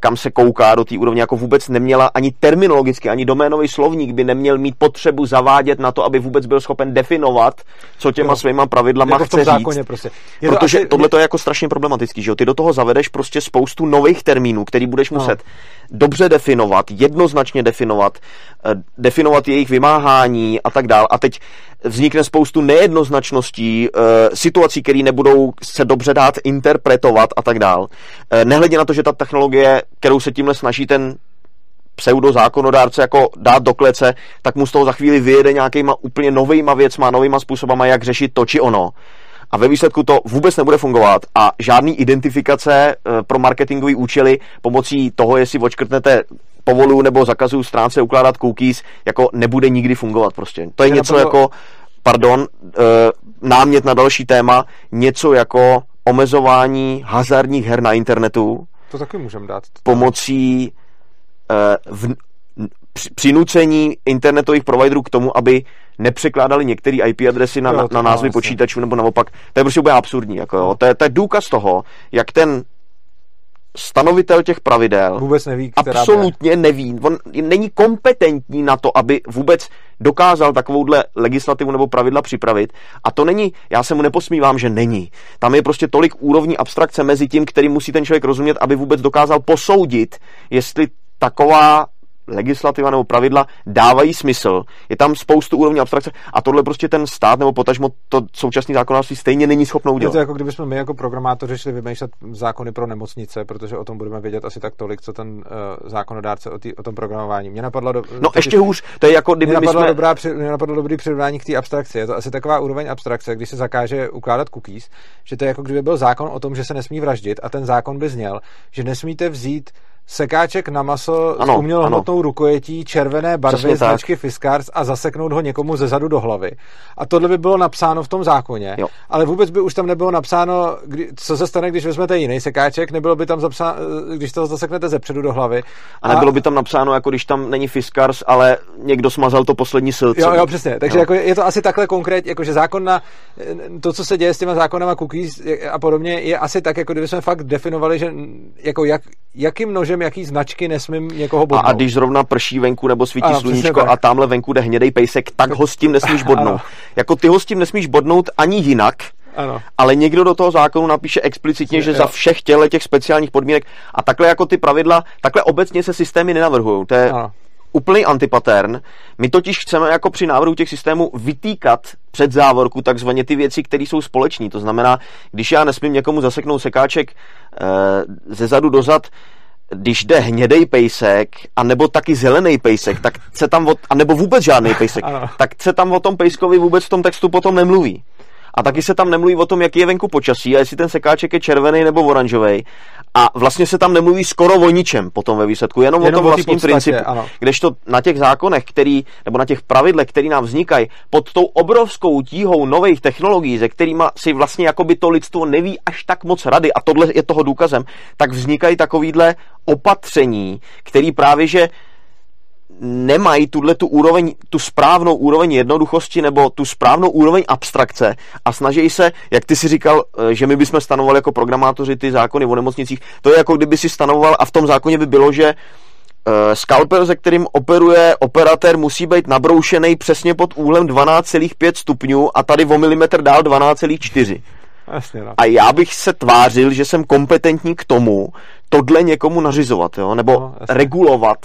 kam se kouká do té úrovně, jako vůbec neměla ani terminologicky, ani doménový slovník by neměl mít potřebu zavádět na to, aby vůbec byl schopen definovat, co těma no, svýma pravidlama jako chce říct. Prostě. Je Protože to asi... tohle to je jako strašně problematický, že jo? Ty do toho zavedeš prostě spoustu nových termínů, který budeš no. muset dobře definovat, jednoznačně definovat, eh, definovat jejich vymáhání a tak dál. A teď vznikne spoustu nejednoznačností, eh, situací, které nebudou se dobře dát interpretovat a tak dál. Eh, nehledě na to, že ta technologie, kterou se tímhle snaží ten pseudozákonodárce jako dát do klece, tak mu z toho za chvíli vyjede nějakýma úplně novýma věcma, novýma způsobama, jak řešit to či ono. A ve výsledku to vůbec nebude fungovat a žádný identifikace eh, pro marketingové účely pomocí toho, jestli očkrtnete povolu nebo zakazuju stránce ukládat cookies, jako nebude nikdy fungovat prostě. To je něco napadlo- jako, pardon, eh, námět na další téma, něco jako omezování hazardních her na internetu To taky můžeme dát. pomocí eh, v, přinucení internetových providerů k tomu, aby nepřekládali některé IP adresy na, Jo, na, názvy jasně. počítačů nebo naopak. To je prostě úplně absurdní. Jako jo. To, je, to je důkaz toho, jak ten stanovitel těch pravidel Vůbec neví, která absolutně neví. On není kompetentní na to, aby vůbec dokázal takovouhle legislativu nebo pravidla připravit. A to není, já se mu neposmívám, že není. Tam je prostě tolik úrovní abstrakce mezi tím, který musí ten člověk rozumět, aby vůbec dokázal posoudit, jestli taková legislativa nebo pravidla dávají smysl. Je tam spoustu úrovní abstrakce a tohle prostě ten stát nebo potažmo to současný zákonodárství stejně není schopno Je udělat. to jako kdybychom my jako programátoři šli vymýšlet zákony pro nemocnice, protože o tom budeme vědět asi tak tolik, co ten uh, zákonodárce o, tý, o tom programování. Mě napadlo do, No ještě hůř, to je jako kdyby Mě napadlo, jsme... dobrá, mě napadlo dobrý přirovnání k té abstrakci. Je to asi taková úroveň abstrakce, když se zakáže ukládat cookies, že to je jako kdyby byl zákon o tom, že se nesmí vraždit a ten zákon by zněl, že nesmíte vzít sekáček na maso Ano, s umělohmotnou rukojetí červené barvy Přesně tak. značky Fiskars a zaseknout ho někomu ze zadu do hlavy. A tohle by bylo napsáno v tom zákoně, Jo. ale vůbec by už tam nebylo napsáno, kdy, co se stane, když vezmete jiný sekáček, nebylo by tam zapsáno, když to zaseknete ze předu do hlavy. A nebylo by tam napsáno, jako když tam není Fiskars, ale někdo smazal to poslední silce. Jo, jo, přesně. Takže Jo. jako je to asi takhle konkrétně, jako že zákon na to, co se děje s těma zákonama cookies a podobně, je asi tak, jako kdyby jsme fakt definovali, že jako jak, jakým nožem, jaký značky nesmím někoho A, bodnout. a když zrovna prší venku nebo svítí Ano, sluníčko a tamhle venku jde hnědej pejsek, tak ho s tím nesmíš bodnout. Ano. Jako ty ho s tím nesmíš bodnout ani jinak, Ano. ale někdo do toho zákonu napíše explicitně, že Jo. za všech těle těch speciálních podmínek a takhle jako ty pravidla, takhle obecně se systémy nenavrhují. To je Ano. úplný antipatern. My totiž chceme jako při návrhu těch systémů vytýkat před závorku takzvaně ty věci, které jsou společní. To znamená, když já nesmím někomu zaseknout sekáček e, ze zadu do zad, když jde hnědej pejsek, a nebo taky zelený pejsek, tak se tam, o, a nebo vůbec žádný pejsek, Ano. tak se tam o tom pejskovi vůbec v tom textu potom nemluví. A taky se tam nemluví o tom, jaký je venku počasí a jestli ten sekáček je červený nebo oranžový. A vlastně se tam nemluví skoro o ničem potom ve výsledku, jenom, Jenom o tom vlastním podstatě, principu. ano. Kdežto na těch zákonech, který, nebo na těch pravidlech, které nám vznikají, pod tou obrovskou tíhou nových technologií, se kterými si vlastně jakoby to lidstvo neví až tak moc rady, a tohle je toho důkazem, tak vznikají takovýhle opatření, který právě, že nemají tuhle tu úroveň, tu správnou úroveň jednoduchosti nebo tu správnou úroveň abstrakce a snaží se, jak ty si říkal, eh, že my bychom stanovali jako programátoři ty zákony o nemocnicích, to je jako kdyby si stanoval a v tom zákoně by bylo, že eh, skalpel, se kterým operuje operatér, musí být nabroušený přesně pod úhlem 12,5 stupňů a tady o milimetr dál 12,4. Jasně, no. A já bych se tvářil, že jsem kompetentní k tomu tohle někomu nařizovat, jo? nebo No, no, jasně. regulovat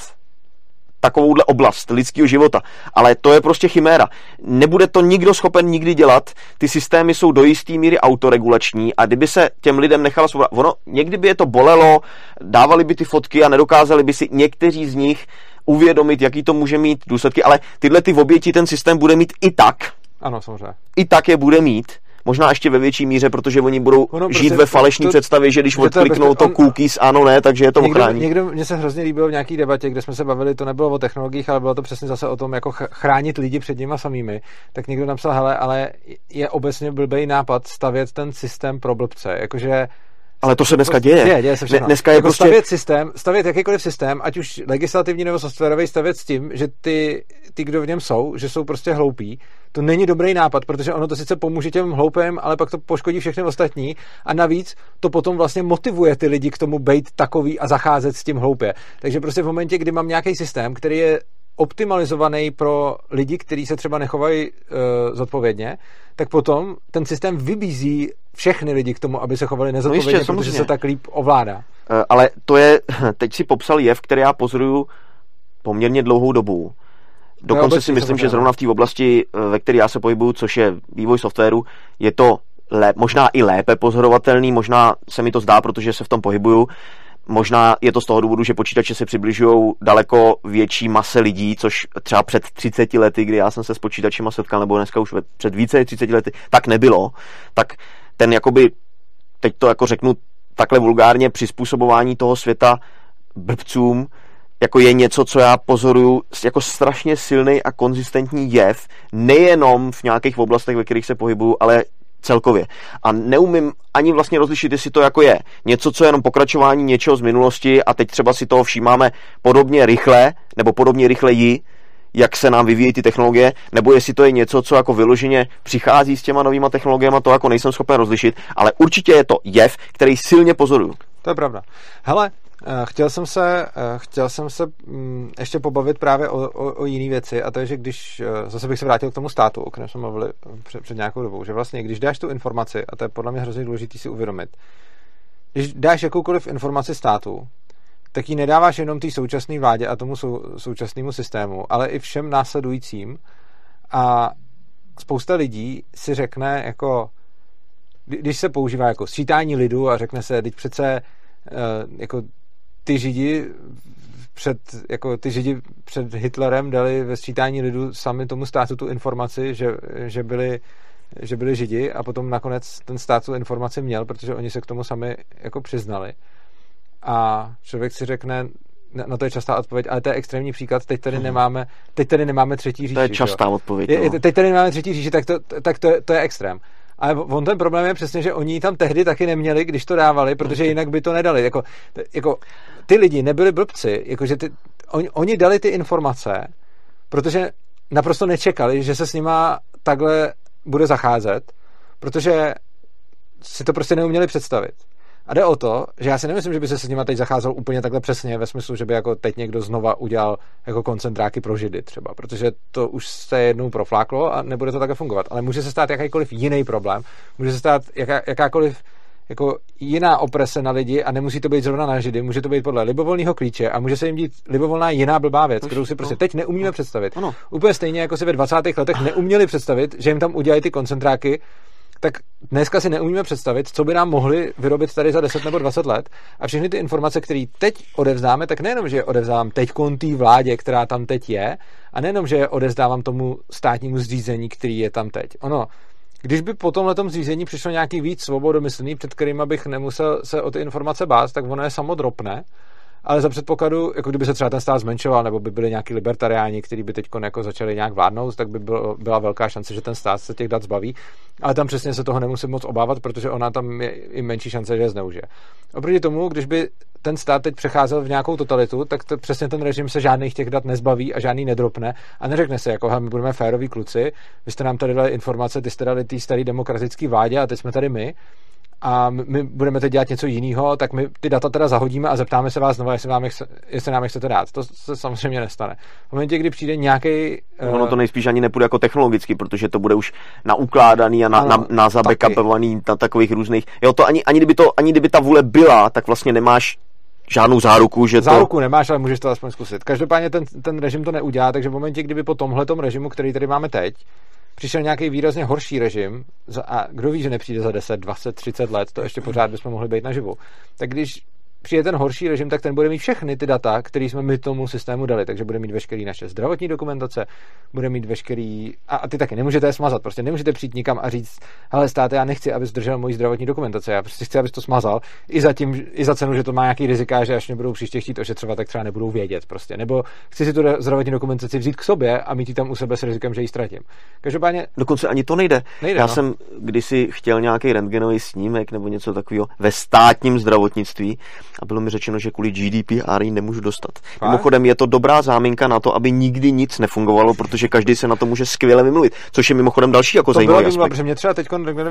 takovouhle oblast lidského života. Ale to je prostě chiméra. Nebude to nikdo schopen nikdy dělat. Ty systémy jsou do jisté míry autoregulační a kdyby se těm lidem nechala svoboda, ono někdy by je to bolelo, dávali by ty fotky a nedokázali by si někteří z nich uvědomit, jaký to může mít důsledky, ale tyhle ty oběti ten systém bude mít i tak, Ano, samozřejmě. i tak je bude mít, možná ještě ve větší míře, protože oni budou Ono žít prostě ve falešné to- představě, že když že to odkliknou to on- cookies, ano, ne, takže je to Někdo, ochrání. někdo, mně se hrozně líbilo v nějaký debatě, kde jsme se bavili, to nebylo o technologiích, ale bylo to přesně zase o tom, jako ch- chránit lidi před nima samými. Tak někdo napsal, hele, ale je obecně blbý nápad stavět ten systém pro blbce. Jakože Ale to se dneska děje. Děje, děje se všechno. Ne, dneska je jako prostě... stavět systém, stavět jakýkoliv systém, ať už legislativní nebo softwarový, stavět s tím, že ty, ty, kdo v něm jsou, že jsou prostě hloupí, to není dobrý nápad, protože ono to sice pomůže těm hloupým, ale pak to poškodí všechny ostatní a navíc to potom vlastně motivuje ty lidi k tomu být takový a zacházet s tím hloupě. Takže prostě v momentě, kdy mám nějaký systém, který je optimalizovaný pro lidi, kteří se třeba nechovají uh, zodpovědně, tak potom ten systém vybízí všechny lidi k tomu, aby se chovali nezodpovědně, jistě, protože se tak líp ovládá. Eh, Ale to je, teď si popsal jev, který já pozoruju poměrně dlouhou dobu. Dokonce obecně si myslím, samozřejmě, že no. zrovna v té oblasti, eh, ve které já se pohybuju, což je vývoj softwaru, je to lé, možná i lépe pozorovatelný, možná se mi to zdá, protože se v tom pohybuju. Možná je to z toho důvodu, že počítače se přibližují daleko větší mase lidí, což třeba před 30 lety, kdy já jsem se s počítačema setkal, nebo dneska už před více než 30 lety, tak nebylo. Tak ten jakoby, teď to jako řeknu takhle vulgárně, přizpůsobování toho světa blbcům, jako je něco, co já pozoruju jako strašně silný a konzistentní jev, nejenom v nějakých oblastech, ve kterých se pohybuju, ale celkově. A neumím ani vlastně rozlišit, jestli to jako je něco, co je jenom pokračování něčeho z minulosti a teď třeba si toho všímáme podobně rychle, nebo podobně rychleji, jak se nám vyvíjí ty technologie, nebo jestli to je něco, co jako vyloženě přichází s těma novýma technologiemi, to jako nejsem schopen rozlišit, ale určitě je to jev, který silně pozoruju. To je pravda. Hele, eh, Chtěl jsem se, eh, chtěl jsem se mm, ještě pobavit právě o, o, o jiné věci a to je, že když, eh, zase bych se vrátil k tomu státu, o kterém jsme mluvili před, před nějakou dobou, že vlastně když dáš tu informaci, a to je podle mě hrozně důležité si uvědomit, když dáš jakoukoliv informaci státu, tak ji nedáváš jenom té současné vládě a tomu sou, současnému systému, ale i všem následujícím. A spousta lidí si řekne jako, když se používá jako sčítání lidu a řekne se, teď přece eh, jako ty židi před, jako ty židi před Hitlerem dali ve sčítání lidu sami tomu státu tu informaci, že, že byli že byli židi a potom nakonec ten stát tu informaci měl, protože oni se k tomu sami jako přiznali a člověk si řekne, na to je častá odpověď, ale to je extrémní příklad, teď tady nemáme, teď tady nemáme třetí říši. To je častá jo? odpověď. Je, no. teď tady nemáme třetí říši, tak to, tak to, je, to je extrém. Ale on ten problém je přesně, že oni tam tehdy taky neměli, když to dávali, protože jinak by to nedali. Jako, jako ty lidi nebyli blbci, jakože ty, oni, oni dali ty informace, protože naprosto nečekali, že se s nima takhle bude zacházet, protože si to prostě neuměli představit. A jde o to, že já si nemyslím, že by se s nimi teď zacházel úplně takhle přesně, ve smyslu, že by jako teď někdo znova udělal jako koncentráky pro židy třeba, protože to už se jednou profláklo a nebude to takhle fungovat. Ale může se stát jakýkoliv jiný problém, může se stát jaká, jakákoliv jako jiná oprese na lidi a nemusí to být zrovna na židy, může to být podle libovolného klíče a může se jim dít libovolná jiná blbá věc, kterou si prostě no. teď neumíme představit. Ano. Úplně stejně jako si ve 20. letech neuměli představit, že jim tam udělají ty koncentráky tak dneska si neumíme představit, co by nám mohli vyrobit tady za 10 nebo 20 let. A všechny ty informace, které teď odevzdáme, tak nejenom, že je odevzdávám teď té vládě, která tam teď je, a nejenom, že je odevzdávám tomu státnímu zřízení, který je tam teď. Ono, když by po tomhle zřízení přišlo nějaký víc svobodomyslný, před kterým bych nemusel se o ty informace bát, tak ono je samodropné ale za předpokladu, jako kdyby se třeba ten stát zmenšoval, nebo by byli nějaký libertariáni, kteří by teď jako začali nějak vládnout, tak by bylo, byla velká šance, že ten stát se těch dat zbaví. Ale tam přesně se toho nemusím moc obávat, protože ona tam je i menší šance, že je zneužije. Oproti tomu, když by ten stát teď přecházel v nějakou totalitu, tak to, přesně ten režim se žádných těch dat nezbaví a žádný nedropne a neřekne se, jako my budeme féroví kluci, vy jste nám tady dali informace, ty jste dali té staré demokratické vládě a teď jsme tady my a my budeme teď dělat něco jiného, tak my ty data teda zahodíme a zeptáme se vás znovu, jestli nám, je, jestli nám je chcete dát. To se samozřejmě nestane. V momentě, kdy přijde nějaký. Uh... Ono to nejspíš ani nepůjde jako technologicky, protože to bude už naukládaný a na, ano, na, na zabekapovaný na takových různých. Jo, to ani, ani, kdyby to, ani kdyby ta vůle byla, tak vlastně nemáš žádnou záruku, že záruku to... Záruku nemáš, ale můžeš to aspoň zkusit. Každopádně ten, ten režim to neudělá, takže v momentě, kdyby po tomhle režimu, který tady máme teď, přišel nějaký výrazně horší režim a kdo ví, že nepřijde za 10, 20, 30 let, to ještě pořád bychom mohli být naživu. Tak když přijde ten horší režim, tak ten bude mít všechny ty data, které jsme my tomu systému dali. Takže bude mít veškerý naše zdravotní dokumentace, bude mít veškerý. A, a ty taky nemůžete je smazat. Prostě nemůžete přijít nikam a říct, hele, státe, já nechci, aby zdržel moji zdravotní dokumentace. Já prostě chci, abys to smazal. I za, tím, I za cenu, že to má nějaký rizika, že až mě budou příště chtít ošetřovat, tak třeba nebudou vědět. Prostě. Nebo chci si tu zdravotní dokumentaci vzít k sobě a mít ji tam u sebe s rizikem, že ji ztratím. Každopádně. Dokonce ani to nejde. nejde já no. jsem kdysi chtěl nějaký rentgenový snímek nebo něco takového ve státním zdravotnictví a bylo mi řečeno, že kvůli GDPR ji nemůžu dostat. Fakt? Mimochodem je to dobrá záminka na to, aby nikdy nic nefungovalo, protože každý se na to může skvěle vymluvit, což je mimochodem další jako to zajímavý aspekt. Bylo, protože mě třeba teď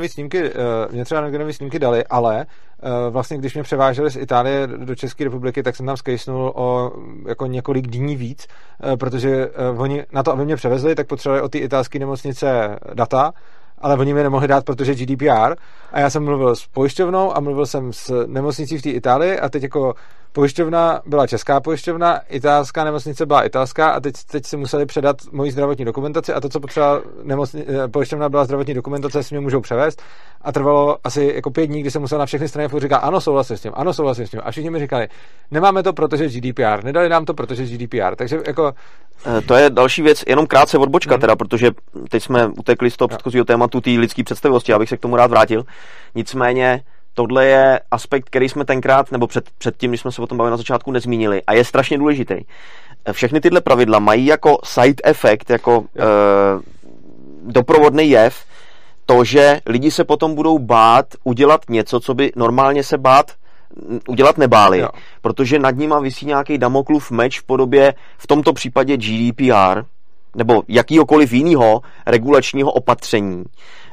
snímky, uh, mě třeba rentgenové snímky dali, ale uh, vlastně když mě převáželi z Itálie do České republiky, tak jsem tam skejsnul o jako několik dní víc, uh, protože oni na to, aby mě převezli, tak potřebovali od té italské nemocnice data, ale oni mi nemohli dát, protože GDPR. A já jsem mluvil s pojišťovnou a mluvil jsem s nemocnicí v té Itálii a teď jako pojišťovna byla česká pojišťovna, italská nemocnice byla italská a teď, teď si museli předat moji zdravotní dokumentaci a to, co potřeba nemocni, eh, pojišťovna byla zdravotní dokumentace, si mě můžou převést a trvalo asi jako pět dní, kdy jsem musel na všechny strany říkat, ano, souhlasím s tím, ano, souhlasím s tím. A všichni mi říkali, nemáme to, protože GDPR, nedali nám to, protože GDPR. Takže jako... Eh, to je další věc, jenom krátce odbočka hmm. teda, protože teď jsme utekli z toho předchozího tématu tématu té lidské představivosti, abych se k tomu rád vrátil. Nicméně tohle je aspekt, který jsme tenkrát, nebo před, před tím, když jsme se o tom bavili na začátku, nezmínili a je strašně důležitý. Všechny tyhle pravidla mají jako side effect, jako e, doprovodný jev, to, že lidi se potom budou bát udělat něco, co by normálně se bát udělat nebáli, jo. protože nad nima vysí nějaký damoklův meč v podobě v tomto případě GDPR nebo jakýhokoliv jiného regulačního opatření,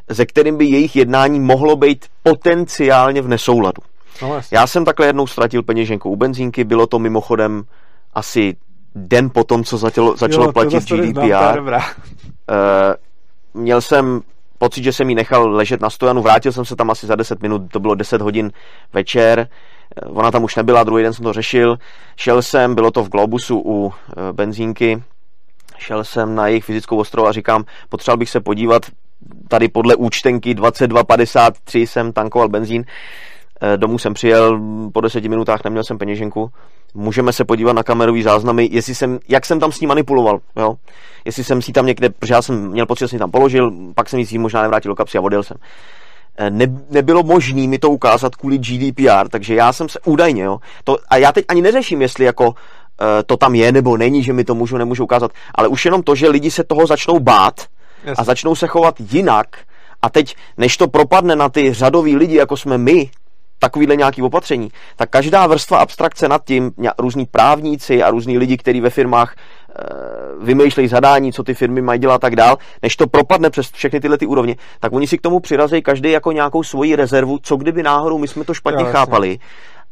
ze kterým by jejich jednání mohlo být potenciálně v nesouladu. No, Já jsem takhle jednou ztratil peněženku u benzínky, bylo to mimochodem asi den potom, co začalo, začalo jo, platit GDPR. Uh, měl jsem pocit, že jsem ji nechal ležet na stojanu, vrátil jsem se tam asi za 10 minut, to bylo 10 hodin večer, eh, ona tam už nebyla, druhý den jsem to řešil, šel jsem, bylo to v Globusu u eh, benzínky, šel jsem na jejich fyzickou ostrov a říkám, potřeboval bych se podívat, tady podle účtenky 2253 jsem tankoval benzín, eh, domů jsem přijel, po deseti minutách neměl jsem peněženku, můžeme se podívat na kamerový záznamy, jestli jsem, jak jsem tam s ní manipuloval, jo? jestli jsem si tam někde, protože já jsem měl pocit, že jsem tam položil, pak jsem ji možná nevrátil do kapsy a odjel jsem. Eh, ne, nebylo možné mi to ukázat kvůli GDPR, takže já jsem se údajně, jo, to, a já teď ani neřeším, jestli jako uh, to tam je nebo není, že mi to můžu, nemůžu ukázat, ale už jenom to, že lidi se toho začnou bát yes. a začnou se chovat jinak. A teď, než to propadne na ty řadový lidi, jako jsme my, takovýhle nějaký opatření, tak každá vrstva abstrakce nad tím, různí právníci a různí lidi, kteří ve firmách e, vymýšlejí zadání, co ty firmy mají dělat a tak dál, než to propadne přes všechny tyhle ty úrovně, tak oni si k tomu přirazejí každý jako nějakou svoji rezervu, co kdyby náhodou my jsme to špatně jo, chápali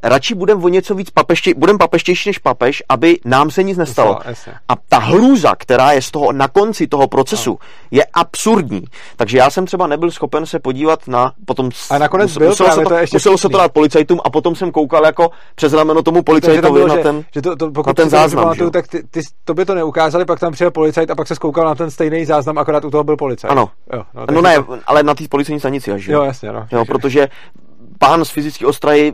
radši budem o něco víc papeštější, budem papeštější než papež, aby nám se nic nestalo. A ta hrůza, která je z toho na konci toho procesu, je absurdní. Takže já jsem třeba nebyl schopen se podívat na potom... A nakonec musel, byl muselo se to, to ještě muselo se to dát policajtům a potom jsem koukal jako přes rameno tomu policajtovi bylo, na ten, že, že to, to, pokud na ten záznam. Pamatuju, tak ty, ty, to by to neukázali, pak tam přijel policajt a pak se skoukal na ten stejný záznam, akorát u toho byl policajt. Ano. Jo, no, no ne, to... ale na té policajní stanici až. Jo, jasně, no. Jo, protože pán z fyzické ostrahy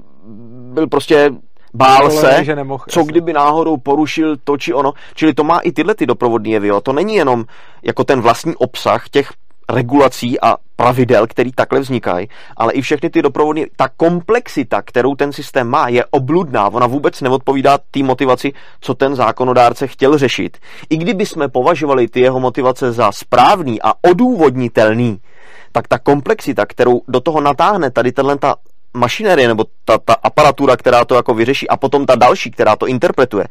byl prostě bál se, že nemohl, co jasně. kdyby náhodou porušil to či ono. Čili to má i tyhle ty doprovodní jevy. Jo. To není jenom jako ten vlastní obsah těch regulací a pravidel, který takhle vznikají, ale i všechny ty doprovodní, ta komplexita, kterou ten systém má, je obludná. Ona vůbec neodpovídá té motivaci, co ten zákonodárce chtěl řešit. I kdyby jsme považovali ty jeho motivace za správný a odůvodnitelný, tak ta komplexita, kterou do toho natáhne tady tenhle ta mašinérie nebo ta, ta aparatura, která to jako vyřeší a potom ta další, která to interpretuje,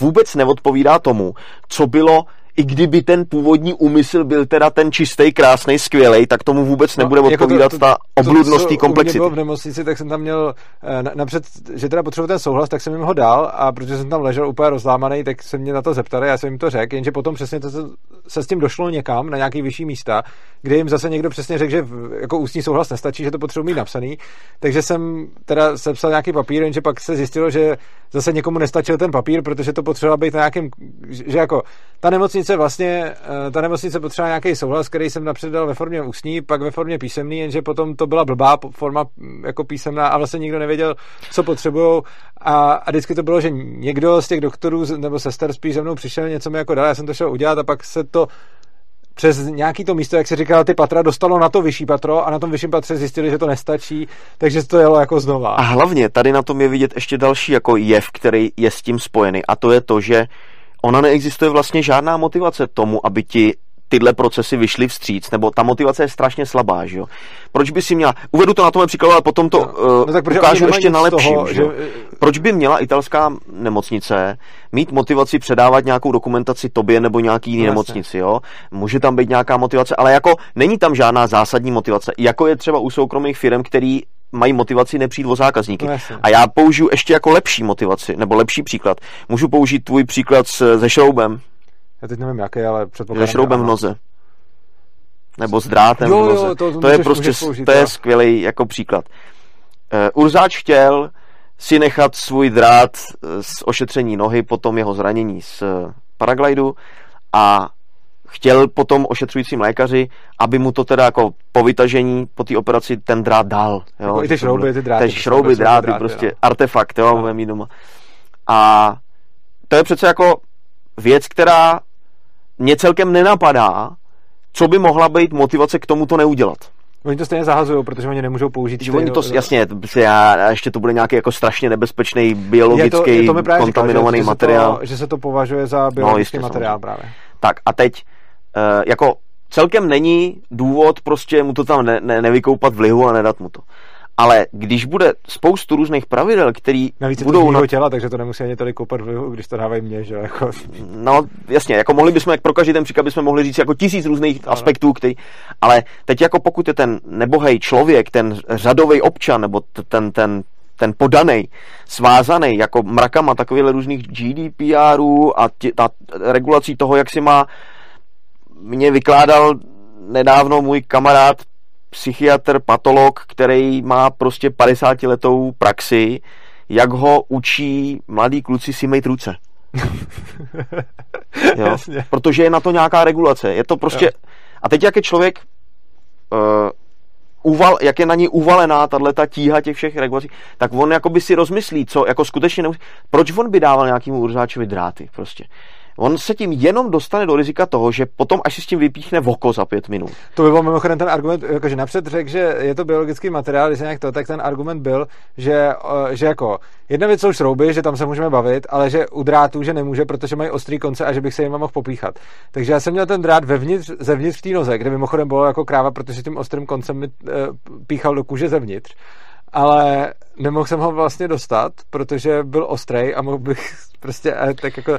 vůbec neodpovídá tomu, co bylo i kdyby ten původní úmysl byl teda ten čistý, krásný, skvělý, tak tomu vůbec no, nebude jako odpovídat to, to, ta obludnost té komplexity. Když v nemocnici, tak jsem tam měl eh, napřed, že teda potřeboval ten souhlas, tak jsem jim ho dal a protože jsem tam ležel úplně rozlámaný, tak se mě na to zeptali, já jsem jim to řekl, jenže potom přesně to, se s tím došlo někam na nějaký vyšší místa, kde jim zase někdo přesně řekl, že jako ústní souhlas nestačí, že to potřebuji mít napsaný. Takže jsem teda sepsal nějaký papír, jenže pak se zjistilo, že zase někomu nestačil ten papír, protože to potřeba být na nějakým, že jako ta nemocnice vlastně, eh, ta nemocnice potřeba nějaký souhlas, který jsem napřed dal ve formě ústní, pak ve formě písemný, jenže potom to byla blbá forma mm, jako písemná a vlastně nikdo nevěděl, co potřebují a, a vždycky to bylo, že někdo z těch doktorů nebo sester spíš ze mnou přišel, něco mi jako dal, já jsem to šel udělat a pak se to přes nějaký to místo, jak se říkal, ty patra dostalo na to vyšší patro a na tom vyšším patře zjistili, že to nestačí, takže to jelo jako znova. A hlavně tady na tom je vidět ještě další jako jev, který je s tím spojený a to je to, že ona neexistuje vlastně žádná motivace tomu, aby ti tyhle procesy vyšly vstříc, nebo ta motivace je strašně slabá, že jo? Proč by si měla, uvedu to na tom příkladu, ale potom to no, uh, no tak ukážu ještě na lepším, toho, že... Proč by měla italská nemocnice mít motivaci předávat nějakou dokumentaci tobě nebo nějaký jiný no, nemocnici, jo? Může tam být nějaká motivace, ale jako není tam žádná zásadní motivace, jako je třeba u soukromých firm, který mají motivaci nepřijít o zákazníky. No, a já použiju ještě jako lepší motivaci, nebo lepší příklad. Můžu použít tvůj příklad s, se šroubem. Já teď nevím jaký, ale předpokládám. Se šroubem v noze. Nebo s drátem jo, v noze. Jo, to, to, to je prostě, použít, to je skvělý jako příklad. Uh, Urzáč chtěl si nechat svůj drát z ošetření nohy, potom jeho zranění z paraglidu a chtěl potom ošetřujícím lékaři, aby mu to teda jako po vytažení, po té operaci ten drát dal. Jo, jako i ty šrouby, ty dráty. Ty šrouby, dráty, dráty, prostě no. artefakt, jo, no. mít doma. A to je přece jako věc, která mě celkem nenapadá, co by mohla být motivace k tomu to neudělat. Oni to stejně zahazují, protože oni nemůžou použít. Že oni to, jasně, a ještě to bude nějaký jako strašně nebezpečný biologický je to, je to kontaminovaný říkal, že, materiál. Že se, to, že se to považuje za biologický no, jistě, materiál samozřejmě. právě. Tak a teď, jako celkem není důvod prostě mu to tam ne, ne, nevykoupat v lihu a nedat mu to. Ale když bude spoustu různých pravidel, který Navíc budou... na... těla, takže to nemusí ani tolik koupat v lihu, když to dávají mě, že jako... No, jasně, jako mohli bychom, jak pro každý ten příklad bychom mohli říct jako tisíc různých no, aspektů, který... Ale teď jako pokud je ten nebohej člověk, ten řadový občan, nebo ten, ten, ten podaný, svázaný jako mrakama takových různých GDPRů a tě, ta regulací toho, jak si má mě vykládal nedávno můj kamarád, psychiatr, patolog, který má prostě 50 letou praxi, jak ho učí mladí kluci si mít ruce. jo? Protože je na to nějaká regulace. Je to prostě... Jo. A teď jak je člověk uh, uval, jak je na ní uvalená tato tíha těch všech regulací, tak on jakoby si rozmyslí, co jako skutečně nemusí, proč on by dával nějakému urzáčovi dráty prostě on se tím jenom dostane do rizika toho, že potom, až si s tím vypíchne voko za pět minut. To by byl mimochodem ten argument, jakože napřed řekl, že je to biologický materiál, když nějak to, tak ten argument byl, že, že jako jedna věc jsou šrouby, že tam se můžeme bavit, ale že u drátů, že nemůže, protože mají ostrý konce a že bych se jim mohl popíchat. Takže já jsem měl ten drát vevnitř, zevnitř v té noze, kde mimochodem bylo jako kráva, protože tím ostrým koncem mi e, píchal do kůže zevnitř ale nemohl jsem ho vlastně dostat, protože byl ostrý a mohl bych prostě eh, tak jako,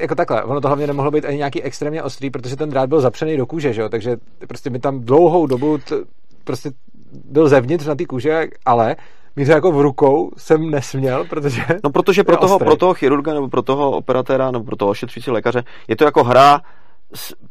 jako takhle, ono to hlavně nemohlo být ani nějaký extrémně ostrý, protože ten drát byl zapřený do kůže, že jo, takže prostě mi tam dlouhou dobu t, prostě byl zevnitř na té kůže, ale mít jako v rukou jsem nesměl, protože... No protože pro toho, pro toho chirurga nebo pro toho operatéra nebo pro toho ošetřující lékaře je to jako hra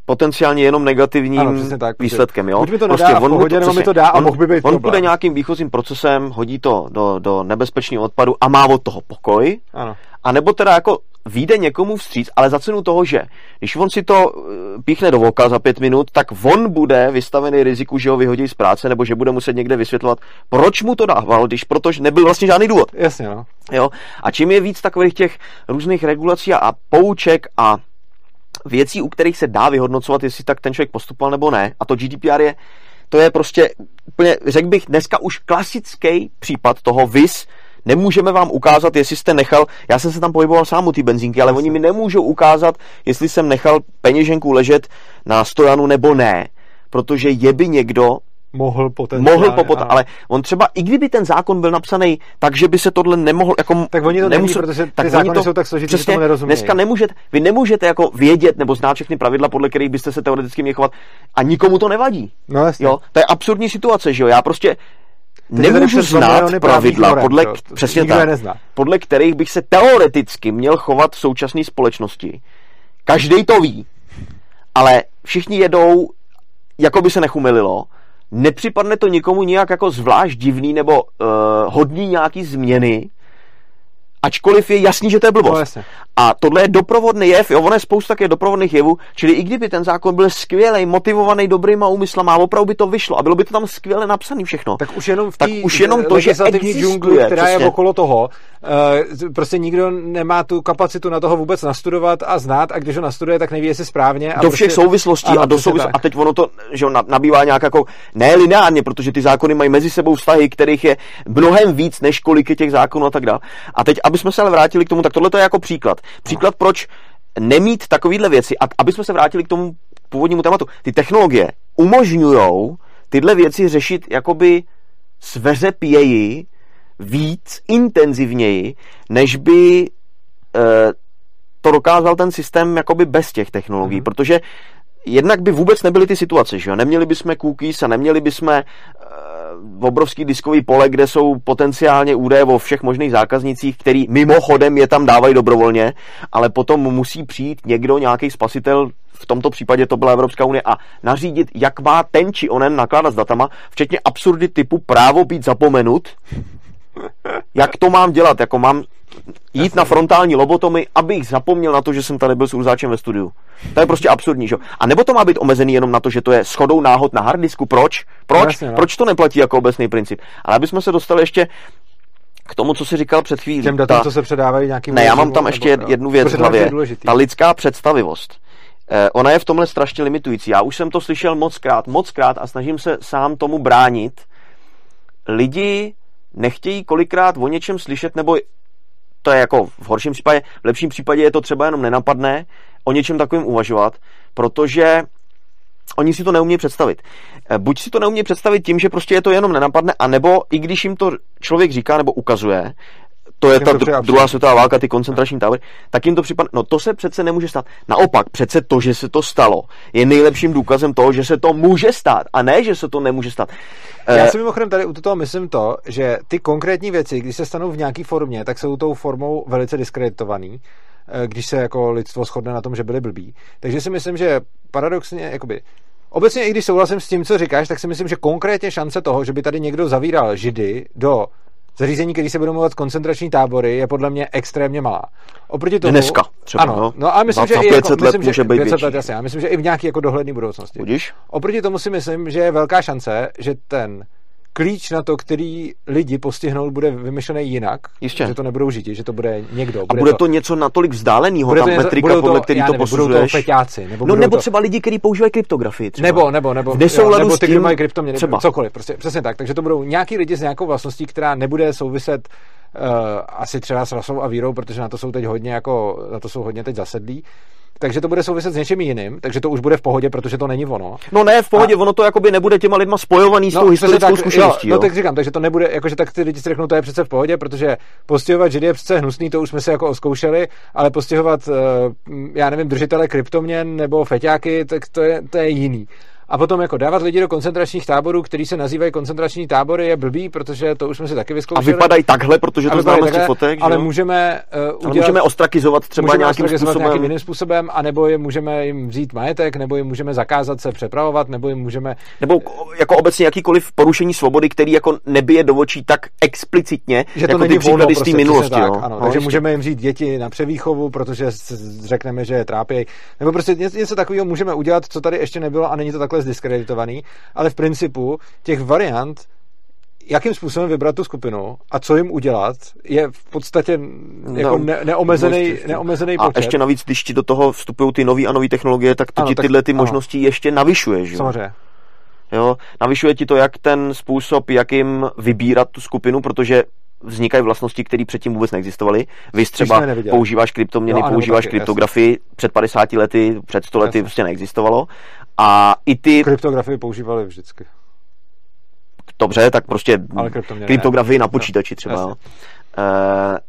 potenciálně jenom negativním ano, tak, výsledkem. Jo? Buď mi to prostě on pohodě, to, mi to dá a mohl by být On bude nějakým výchozím procesem, hodí to do, do nebezpečného odpadu a má od toho pokoj. Ano. A nebo teda jako vyjde někomu vstříc, ale za cenu toho, že když on si to eh, píchne do voka za pět minut, tak on bude vystavený riziku, že ho vyhodí z práce, nebo že bude muset někde vysvětlovat, proč mu to dával, když protože nebyl vlastně žádný důvod. Jasně, no. Jo? A čím je víc takových těch různých regulací a pouček a věcí, u kterých se dá vyhodnocovat, jestli tak ten člověk postupoval nebo ne. A to GDPR je, to je prostě úplně, řekl bych, dneska už klasický případ toho VIS, nemůžeme vám ukázat, jestli jste nechal, já jsem se tam pohyboval sám u té benzínky, ale oni mi nemůžou ukázat, jestli jsem nechal peněženku ležet na stojanu nebo ne, protože je by někdo mohl potenciálně. Mohl popot, ale on třeba, i kdyby ten zákon byl napsaný tak, že by se tohle nemohl, jako... Tak oni to nemusel, neví, protože ty tak zákony to, jsou tak složitý, přesně, že tomu nerozumějí. Dneska nemůžete, vy nemůžete jako vědět nebo znát všechny pravidla, podle kterých byste se teoreticky měli chovat a nikomu to nevadí. No jasně. Jo? To je absurdní situace, že jo? Já prostě Ty nemůžu znát pravidla, norem, podle, přesně tak, podle kterých bych se teoreticky měl chovat v současné společnosti. Každý to ví, ale všichni jedou, jako by se nechumililo, nepřipadne to nikomu nějak jako zvlášť divný nebo uh, hodný nějaký změny, ačkoliv je jasný, že to je blbost. No, a tohle je doprovodný jev, jo, ono je spousta také doprovodných jevů, čili i kdyby ten zákon byl skvělý, motivovaný dobrýma úmyslama, opravdu by to vyšlo a bylo by to tam skvěle napsané všechno. Tak už jenom v tak už jenom to, že existuje, džungli, která přesně. je okolo toho, uh, prostě nikdo nemá tu kapacitu na toho vůbec nastudovat a znát a když ho nastuduje, tak neví, jestli správně. A do všech prostě, souvislostí ano, a do souvislostí. A teď ono to, že nabývá nějak jako ne lineárně, protože ty zákony mají mezi sebou vztahy, kterých je mnohem víc, než kolik je těch zákonů a tak dále. A teď, aby jsme se ale vrátili k tomu, tak tohle je jako příklad. Příklad, proč nemít takovéhle věci, a aby jsme se vrátili k tomu původnímu tématu. Ty technologie umožňují tyhle věci řešit jakoby sveřepěji, víc, intenzivněji, než by e, to dokázal ten systém jakoby bez těch technologií, mm. protože jednak by vůbec nebyly ty situace, že jo? Neměli bychom cookies a neměli bychom obrovský diskový pole, kde jsou potenciálně údaje o všech možných zákaznicích, který mimochodem je tam dávají dobrovolně, ale potom musí přijít někdo, nějaký spasitel, v tomto případě to byla Evropská unie, a nařídit, jak má ten či onen nakládat s datama, včetně absurdy typu právo být zapomenut, jak to mám dělat, jako mám jít na frontální lobotomy, abych zapomněl na to, že jsem tady byl s urzáčem ve studiu. To je prostě absurdní, že? A nebo to má být omezený jenom na to, že to je schodou náhod na harddisku? Proč? Proč? Jasně, no. Proč to neplatí jako obecný princip? Ale aby jsme se dostali ještě k tomu, co jsi říkal před chvílí. Těm datům, co se předávají nějakým... Ne, já mám tam ještě nebo, jednu věc v hlavě. Ta lidská představivost. Eh, ona je v tomhle strašně limitující. Já už jsem to slyšel moc krát, moc krát a snažím se sám tomu bránit. Lidi nechtějí kolikrát o něčem slyšet, nebo to je jako v horším případě, v lepším případě je to třeba jenom nenapadné, o něčem takovým uvažovat, protože oni si to neumí představit. Eh, buď si to neumí představit tím, že prostě je to jenom nenapadne, anebo i když jim to člověk říká nebo ukazuje, to je ta to dru- druhá světová válka, ty koncentrační tábory, tak jim to připadne, no to se přece nemůže stát. Naopak, přece to, že se to stalo, je nejlepším důkazem toho, že se to může stát, a ne, že se to nemůže stát. Já eh, si mimochodem tady u toho myslím to, že ty konkrétní věci, když se stanou v nějaké formě, tak jsou tou formou velice diskreditovaný, eh, když se jako lidstvo shodne na tom, že byli blbí. Takže si myslím, že paradoxně, jakoby, Obecně, i když souhlasím s tím, co říkáš, tak si myslím, že konkrétně šance toho, že by tady někdo zavíral židy do zařízení, který se budou jmenovat koncentrační tábory, je podle mě extrémně malá. Oproti tomu, Dneska třeba. Ano, no, no a myslím, že i jako, let myslím, může být 500 let, jasně, já myslím, že i v nějaké jako dohledné budoucnosti. Budíš? Oproti tomu si myslím, že je velká šance, že ten klíč na to, který lidi postihnout, bude vymyšlený jinak. Jistě. Že to nebudou židi, že to bude někdo. Bude a bude to, to něco natolik vzdáleného, tam něco, metrika, to, podle který to nevím, posuzuješ. Budou to feťáci, nebo no nebo to... třeba lidi, kteří používají kryptografii. Třeba. Nebo, nebo, nebo, jo, nebo ty, kteří mají kryptoměny, třeba. cokoliv, prostě, přesně tak. Takže to budou nějaký lidi s nějakou vlastností, která nebude souviset uh, asi třeba s rasou a vírou, protože na to jsou teď hodně jako, na to jsou hodně teď zasedlí takže to bude souviset s něčím jiným, takže to už bude v pohodě, protože to není ono. No ne, v pohodě, a... ono to jakoby nebude těma lidma spojovaný s no, tou historickou tak, zkušeností. Jo, no tak říkám, takže to nebude, jakože tak ty lidi si řeknou, to je přece v pohodě, protože postihovat židy je přece hnusný, to už jsme si jako oskoušeli, ale postihovat, uh, já nevím, držitele kryptoměn nebo feťáky, tak to je, to je jiný. A potom jako dávat lidi do koncentračních táborů, který se nazývají koncentrační tábory, je blbý, protože to už jsme si taky vyzkoušeli. A vypadají takhle, protože to známe z fotek. Ale můžeme, uh, udělat, ale můžeme ostrakizovat třeba můžeme nějakým ostrakizovat způsobem. nějakým jiným způsobem, anebo je můžeme jim vzít majetek, nebo jim můžeme zakázat se přepravovat, nebo jim můžeme... Nebo jako obecně jakýkoliv porušení svobody, který jako nebije do očí tak explicitně, že to jako ty příklady prostě, z té minulosti. Tak, jo. Ano, no, takže můžeme jim vzít děti na převýchovu, protože řekneme, že je trápějí. Nebo prostě něco takového můžeme udělat, co tady ještě nebylo a není to takhle zdiskreditovaný ale v principu těch variant, jakým způsobem vybrat tu skupinu a co jim udělat, je v podstatě jako no, ne, neomezený, prostě, neomezený počet. A ještě navíc, když ti do toho vstupují ty nové a nové technologie, tak to ano, ti tak, tyhle ty ano. možnosti ještě navyšuje. Že? Samozřejmě. Jo, navyšuje ti to jak ten způsob, jakým vybírat tu skupinu, protože vznikají vlastnosti, které předtím vůbec neexistovaly. Vy třeba používáš kryptoměny, no, používáš taky, kryptografii, jasný. před 50 lety, před 100 lety prostě neexistovalo. A i ty... Kryptografii používali vždycky. Dobře, tak prostě kryptografii na počítači třeba. Uh,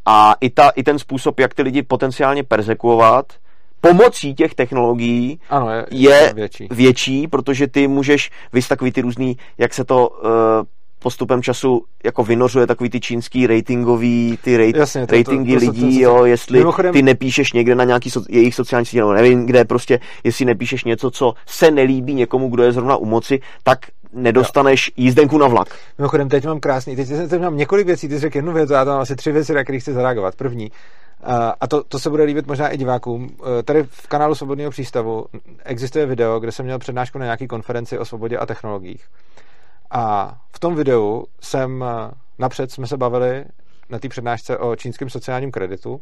a i, ta, i ten způsob, jak ty lidi potenciálně persekuovat, pomocí těch technologií ano, je, je větší. větší, protože ty můžeš, takový ty různý, jak se to uh, postupem času jako vynořuje takový ty čínský ratingový, ty rate, Jasně, to, ratingy to, to, lidí, to, to, to, jo, jestli mimochodem... ty nepíšeš někde na nějaký so, jejich sociální sítě, nebo nevím kde, prostě, jestli nepíšeš něco, co se nelíbí někomu, kdo je zrovna u moci, tak nedostaneš jo. jízdenku na vlak. Mimochodem, teď mám krásný, teď, teď mám několik věcí, ty jsi řekl jednu věc, já tam mám asi tři věci, na které chci zareagovat. První, a to, to se bude líbit možná i divákům. Tady v kanálu Svobodného přístavu existuje video, kde jsem měl přednášku na nějaký konferenci o svobodě a technologiích. A v tom videu jsem eh, napřed jsme se bavili na té přednášce o čínském sociálním kreditu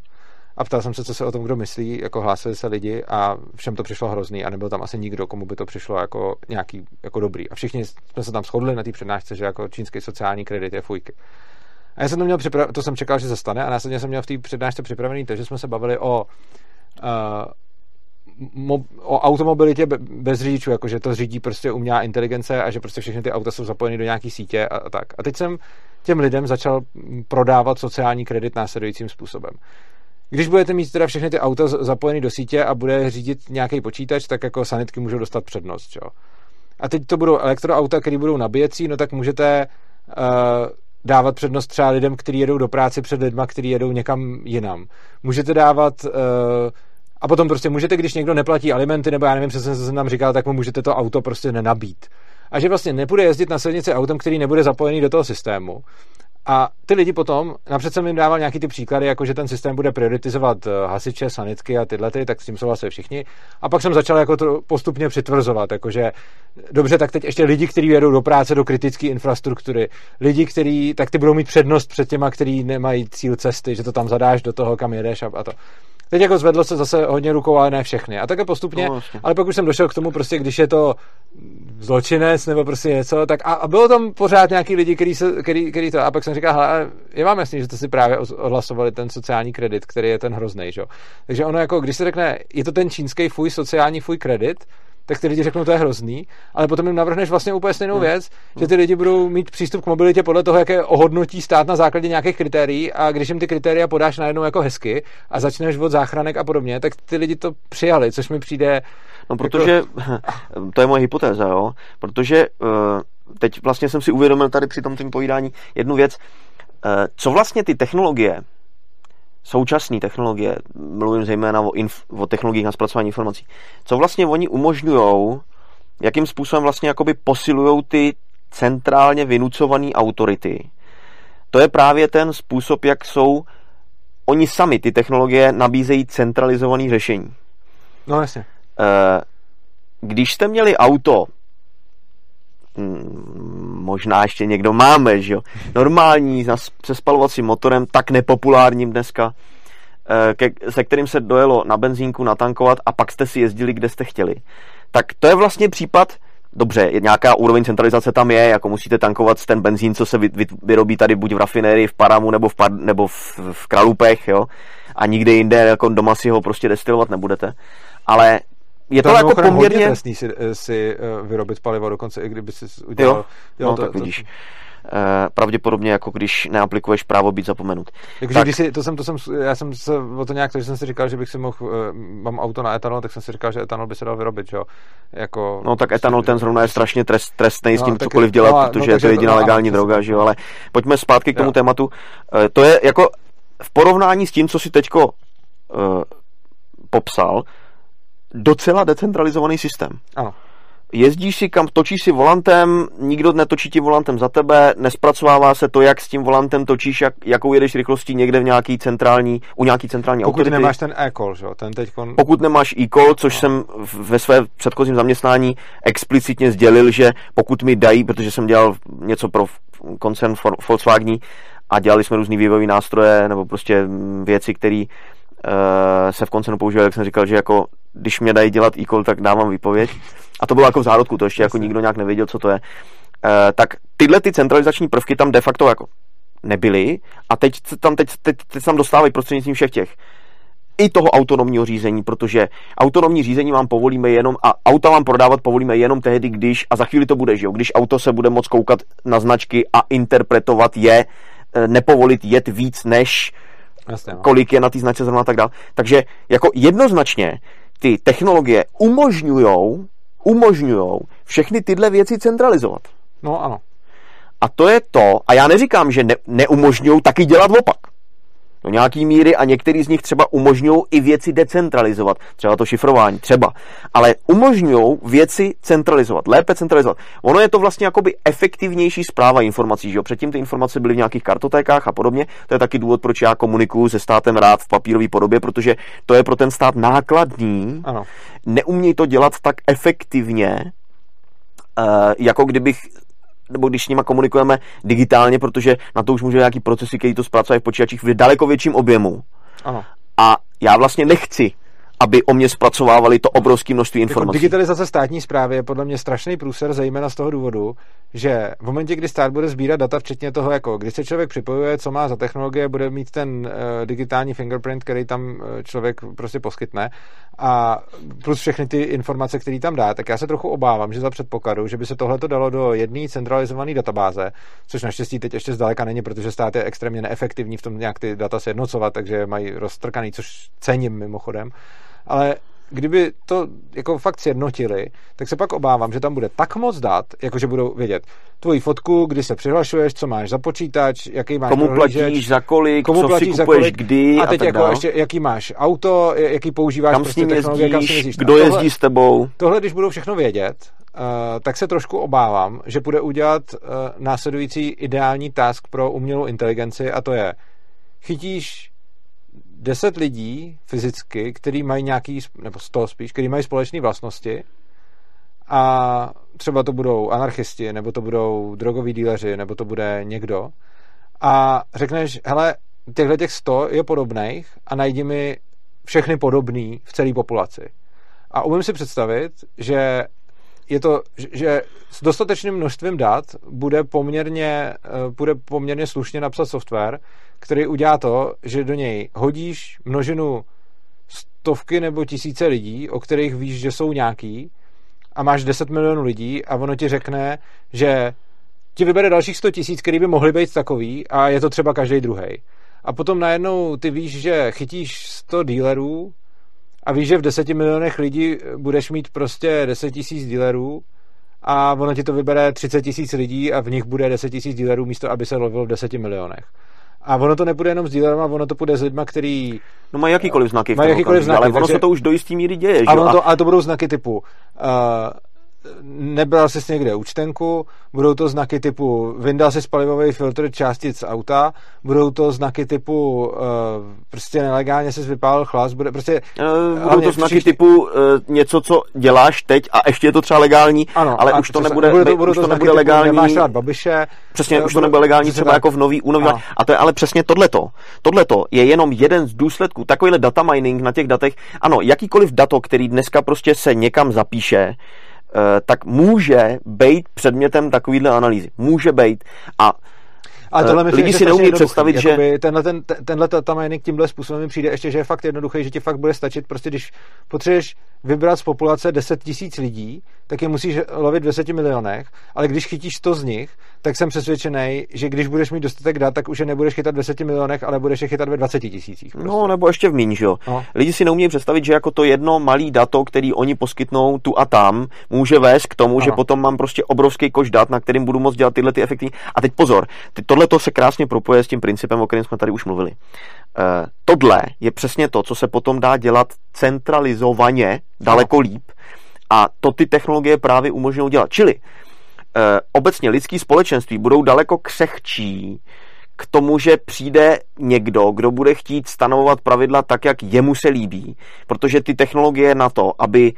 a ptal jsem se, co se o tom kdo myslí, jako hlásili se lidi a všem to přišlo hrozný a nebyl tam asi nikdo, komu by to přišlo jako nějaký jako dobrý. A všichni jsme se tam shodli na té přednášce, že jako čínský sociální kredit je fujky. A já jsem to měl připravený, to jsem čekal, že se stane a následně jsem měl v té přednášce připravený to, že jsme se bavili o uh, o automobilitě bez řidičů, jako že to řídí prostě umělá inteligence a že prostě všechny ty auta jsou zapojeny do nějaký sítě a, a tak. A teď jsem těm lidem začal prodávat sociální kredit následujícím způsobem. Když budete mít teda všechny ty auta zapojeny do sítě a bude řídit nějaký počítač, tak jako sanitky můžou dostat přednost. Jo? A teď to budou elektroauta, které budou nabíjecí, no tak můžete uh, dávat přednost třeba lidem, kteří jedou do práce před lidma, kteří jedou někam jinam. Můžete dávat uh, a potom prostě můžete, když někdo neplatí alimenty, nebo já nevím, přesně co jsem tam říkal, tak mu můžete to auto prostě nenabít. A že vlastně nepůjde jezdit na silnici autem, který nebude zapojený do toho systému. A ty lidi potom, napřed jsem jim dával nějaký ty příklady, jako že ten systém bude prioritizovat eh, hasiče, sanitky a tyhle, ty, tak s tím souhlasili všichni. A pak jsem začal jako to postupně přitvrzovat, jakože dobře, tak teď ještě lidi, kteří jedou do práce do kritické infrastruktury, lidi, kteří, tak ty budou mít přednost před těma, kteří nemají cíl cesty, že to tam zadáš do toho, kam jedeš a, a to. Teď jako zvedlo se zase hodně rukou, ale ne všechny. A také postupně, no, vlastně. ale pak už jsem došel k tomu, prostě když je to zločinec nebo prostě něco, tak a, a bylo tam pořád nějaký lidi, který, se, který, který to, a pak jsem říkal, hele, je vám jasný, že to si právě odhlasovali ten sociální kredit, který je ten hrozný, že? Takže ono jako, když se řekne, je to ten čínský fuj, sociální fuj kredit, tak ty lidi řeknou, to je hrozný, ale potom jim navrhneš vlastně úplně stejnou hmm. věc, hmm. že ty lidi budou mít přístup k mobilitě podle toho, jaké ohodnotí stát na základě nějakých kritérií a když jim ty kritéria podáš najednou jako hezky a začneš od záchranek a podobně, tak ty lidi to přijali, což mi přijde... No jako- protože, jako... to je moje hypotéza, jo, protože uh, teď vlastně jsem si uvědomil tady při tom tím povídání jednu věc, uh, co vlastně ty technologie, současné technologie, mluvím zejména o, inf, o technologiích na zpracování informací, co vlastně oni umožňují, jakým způsobem vlastně jakoby posilují ty centrálně vynucované autority. To je právě ten způsob, jak jsou oni sami, ty technologie, nabízejí centralizované řešení. No jasně. Eh, když jste měli auto, možná ještě někdo máme, že jo, normální se spalovacím motorem, tak nepopulárním dneska, eh, ke, se kterým se dojelo na benzínku natankovat a pak jste si jezdili, kde jste chtěli. Tak to je vlastně případ, dobře, nějaká úroveň centralizace tam je, jako musíte tankovat ten benzín, co se vy, vy, vyrobí tady buď v rafinérii, v Paramu nebo v, par, nebo v, v Kralupech, jo, a nikde jinde jako doma si ho prostě destilovat nebudete. Ale je to, to jako poměrně... trestný si, si uh, vyrobit palivo, dokonce i kdyby si udělal... Jo, jo no, to, tak to, vidíš. Uh, pravděpodobně jako když neaplikuješ právo být zapomenut. Tak... když si, to jsem, to jsem, já jsem se o to nějak, takže jsem si říkal, že bych si mohl, uh, mám auto na etanol, tak jsem si říkal, že etanol by se dal vyrobit, že jo? Jako, no tak etanol ten zrovna je strašně trest, trestný no, s tím cokoliv dělat, no, protože no, je to jediná to, legální no, droga, že jo? Ale pojďme zpátky k tomu jo. tématu. Uh, to je jako v porovnání s tím, co si teďko uh, popsal, docela decentralizovaný systém. Ano. Jezdíš si kam, točíš si volantem, nikdo netočí ti volantem za tebe, nespracovává se to, jak s tím volantem točíš, jak, jakou jedeš rychlostí někde v nějaký centrální, u nějaký centrální Pokud autority. nemáš ten e-call, že? ten kon... Pokud nemáš e-call, což no. jsem ve své předchozím zaměstnání explicitně sdělil, že pokud mi dají, protože jsem dělal něco pro koncern Volkswagen a dělali jsme různý vývojové nástroje nebo prostě věci, které uh, se v koncenu používal, jak jsem říkal, že jako když mě dají dělat e tak dávám výpověď. A to bylo jako v zárodku, to ještě jako nikdo nějak nevěděl, co to je. Uh, tak tyhle ty centralizační prvky tam de facto jako nebyly a teď tam, teď, teď, teď tam dostávají prostřednictvím všech těch i toho autonomního řízení, protože autonomní řízení vám povolíme jenom a auta vám prodávat povolíme jenom tehdy, když, a za chvíli to bude, že jo, když auto se bude moc koukat na značky a interpretovat je, eh, nepovolit jet víc než Jasně, no. kolik je na té značce zrovna tak dál. Takže jako jednoznačně ty technologie umožňují umožňují všechny tyhle věci centralizovat. No ano. A to je to, a já neříkám, že ne, neumožňují taky dělat opak do nějaký míry a některý z nich třeba umožňují i věci decentralizovat, třeba to šifrování, třeba, ale umožňují věci centralizovat, lépe centralizovat. Ono je to vlastně jakoby efektivnější zpráva informací, že jo? Předtím ty informace byly v nějakých kartotékách a podobně. To je taky důvod, proč já komunikuju se státem rád v papírové podobě, protože to je pro ten stát nákladní. Ano. Neumějí to dělat tak efektivně, Uh, jako kdybych nebo když s nima komunikujeme digitálně, protože na to už může nějaký procesy, který to zpracují v počítačích v daleko větším objemu. Ano. A já vlastně nechci aby o mě zpracovávali to obrovské množství jako informací. Jako digitalizace státní zprávy je podle mě strašný průser, zejména z toho důvodu, že v momentě, kdy stát bude sbírat data, včetně toho, jako když se člověk připojuje, co má za technologie, bude mít ten uh, digitální fingerprint, který tam uh, člověk prostě poskytne a plus všechny ty informace, které tam dá, tak já se trochu obávám, že za předpokladu, že by se tohle dalo do jedné centralizované databáze, což naštěstí teď ještě zdaleka není, protože stát je extrémně neefektivní v tom nějak ty data sjednocovat, takže mají roztrkaný, což cením mimochodem ale kdyby to jako fakt sjednotili, tak se pak obávám, že tam bude tak moc dat, jakože budou vědět tvoji fotku, kdy se přihlašuješ, co máš za počítač, jaký máš Komu platíš, za kolik, komu co platíš, si kupuješ, kolik, kdy a teď a tak jako dál. ještě, jaký máš auto, jaký používáš kam prostě s ním jezdíš, kdo tohle, jezdí s tebou. Tohle, když budou všechno vědět, tak se trošku obávám, že bude udělat uh, následující ideální task pro umělou inteligenci a to je chytíš deset lidí fyzicky, který mají nějaký, nebo sto spíš, který mají společné vlastnosti a třeba to budou anarchisti, nebo to budou drogoví díleři, nebo to bude někdo a řekneš, hele, těchto těch sto je podobných a najdi mi všechny podobný v celé populaci. A umím si představit, že je to, že s dostatečným množstvím dat bude poměrně, eh, bude poměrně slušně napsat software, který udělá to, že do něj hodíš množinu stovky nebo tisíce lidí, o kterých víš, že jsou nějaký a máš 10 milionů lidí a ono ti řekne, že ti vybere dalších 100 tisíc, který by mohli být takový a je to třeba každý druhý. A potom najednou ty víš, že chytíš 100 dílerů a víš, že v 10 milionech lidí budeš mít prostě 10 tisíc dílerů a ono ti to vybere 30 tisíc lidí a v nich bude 10 tisíc dílerů místo, aby se lovil v 10 milionech. A ono to nebude jenom s dílerama, ono to bude s lidma, který... No mají jakýkoliv znaky. Mají jakýkoliv znaky. Ale ono takže... se to už do jistý míry děje, že? Ale, to, ale to budou znaky typu uh, nebral jsi někde účtenku, budou to znaky typu vyndal si spalivový filtr částic auta, budou to znaky typu uh, prostě nelegálně jsi vypálil chlas, bude prostě... Uh, budou to znaky všichni... typu uh, něco, co děláš teď a ještě je to třeba legální, ano, ale už to nebude, bude to, už to, to nebude legální. Nemáš rád babiše. Přesně, už to nebude legální třeba jako v nový, u nový, a to je ale přesně tohleto. Tohleto je jenom jeden z důsledků, takovýhle data mining na těch datech, ano, jakýkoliv dato, který dneska prostě se někam zapíše, tak může být předmětem takovýhle analýzy. Může být. A ale tohle mi lidi si neumí představit, že... Tenhle, ten, tenhle tam tímhle způsobem mi přijde ještě, že je fakt jednoduchý, že ti fakt bude stačit, prostě když potřebuješ vybrat z populace 10 tisíc lidí, tak je musíš lovit v 10 milionech, ale když chytíš to z nich, tak jsem přesvědčený, že když budeš mít dostatek dat, tak už je nebudeš chytat v 10 milionech, ale budeš je chytat ve 20 tisících. Prostě. No, nebo ještě v míň, že jo. No. Lidi si neumí představit, že jako to jedno malý dato, který oni poskytnou tu a tam, může vést k tomu, ano. že potom mám prostě obrovský koš dat, na kterým budu moct dělat tyhle ty efekty. A teď pozor, tohle to se krásně propoje s tím principem, o kterém jsme tady už mluvili. Uh, tohle je přesně to, co se potom dá dělat centralizovaně, daleko líp. A to ty technologie právě umožňují dělat. Čili uh, obecně lidský společenství budou daleko křehčí k tomu, že přijde někdo, kdo bude chtít stanovovat pravidla tak, jak jemu se líbí, protože ty technologie na to, aby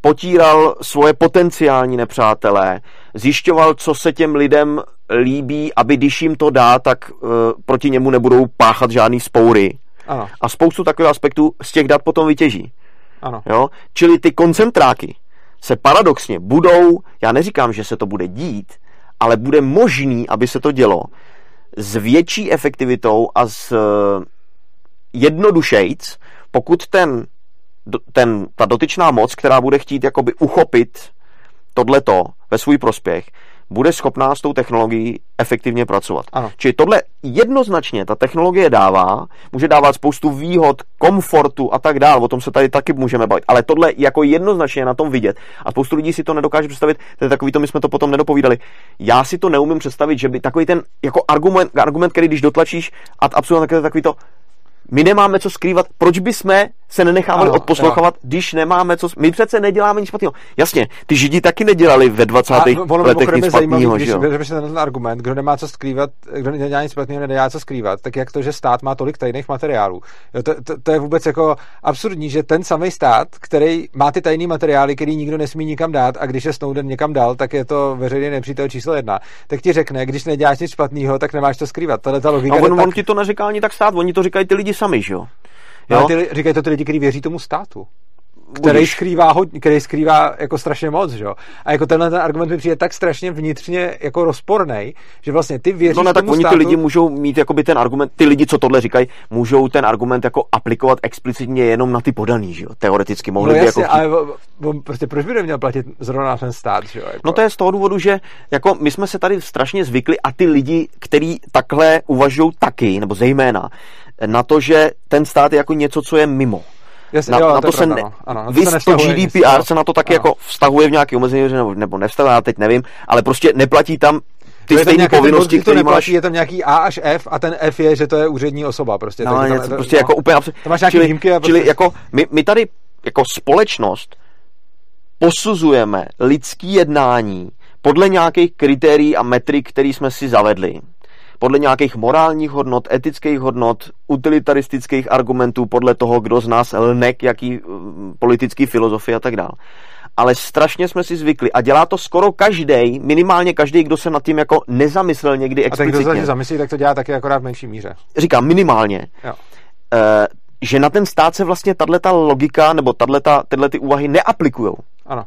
potíral svoje potenciální nepřátelé, zjišťoval, co se těm lidem líbí, aby když jim to dá, tak uh, proti němu nebudou páchat žádný spoury. Ano. A spoustu takových aspektů z těch dat potom vytěží. Ano. Jo? Čili ty koncentráky se paradoxně budou, já neříkám, že se to bude dít, ale bude možný, aby se to dělo s větší efektivitou a s uh, jednodušejc, pokud ten ten, ta dotyčná moc, která bude chtít jakoby uchopit tohleto ve svůj prospěch, bude schopná s tou technologií efektivně pracovat. Ano. Čili tohle jednoznačně ta technologie dává, může dávat spoustu výhod, komfortu a tak dále, o tom se tady taky můžeme bavit, ale tohle jako jednoznačně na tom vidět a spoustu lidí si to nedokáže představit, to je takový to, my jsme to potom nedopovídali. Já si to neumím představit, že by takový ten jako argument, argument který když dotlačíš a absolutně takový to, my nemáme co skrývat. Proč jsme se nenechávali ano, odposlouchávat, když nemáme co... My přece neděláme nic špatného. Jasně, ty židi taky nedělali ve 20. A ono letech nic špatného? Když ten argument, kdo nemá co skrývat, kdo nedělá nic špatného, nedělá co skrývat, tak jak to, že stát má tolik tajných materiálů. Jo, to, to, to, je vůbec jako absurdní, že ten samý stát, který má ty tajné materiály, který nikdo nesmí nikam dát a když je Snowden někam dal, tak je to veřejný nepřítel číslo jedna. Tak ti řekne, když neděláš nic špatného, tak nemáš to skrývat. Tohle ta logika. No, on, tak... on ti to neříká ani tak stát, oni to říkají ty lidi sami, že jo? No, ale ty, říkají to ty lidi, kteří věří tomu státu který skrývá, hodně, který skrývá jako strašně moc, že jo? A jako tenhle ten argument mi přijde tak strašně vnitřně jako rozporný, že vlastně ty věříš No ne, tak oni státu... ty lidi můžou mít jakoby ten argument, ty lidi, co tohle říkají, můžou ten argument jako aplikovat explicitně jenom na ty podaný, že jo? Teoreticky mohli no by jasně, jako... ale prostě proč by neměl platit zrovna ten stát, že jo? Jako... No to je z toho důvodu, že jako my jsme se tady strašně zvykli a ty lidi, kteří takhle uvažují taky, nebo zejména, na to, že ten stát je jako něco, co je mimo. Jasně, na, jo, na to, to se ne, no. ano, na to, to GDPR nic, se na to taky ano. jako vztahuje v nějaký omezení, nebo, nebo nevztahuje, já teď nevím, ale prostě neplatí tam ty stejné povinnosti, které máš. Je tam nějaký A až F a ten F je, že to je úřední osoba. Prostě, no, něco, tam, prostě no, jako úplně To máš nějaký čili, výjimky. A prostě... čili jako my, my tady jako společnost posuzujeme lidský jednání podle nějakých kritérií a metrik, které jsme si zavedli, podle nějakých morálních hodnot, etických hodnot, utilitaristických argumentů, podle toho, kdo z nás lne k jaký mm, politický filozofii a tak dále. Ale strašně jsme si zvykli a dělá to skoro každý, minimálně každý, kdo se nad tím jako nezamyslel někdy explicitně. A tak kdo se zamyslí, tak to dělá taky akorát v menší míře. Říkám minimálně. Jo. E, že na ten stát se vlastně tato logika nebo tato, tyhle ty úvahy neaplikují. Ano.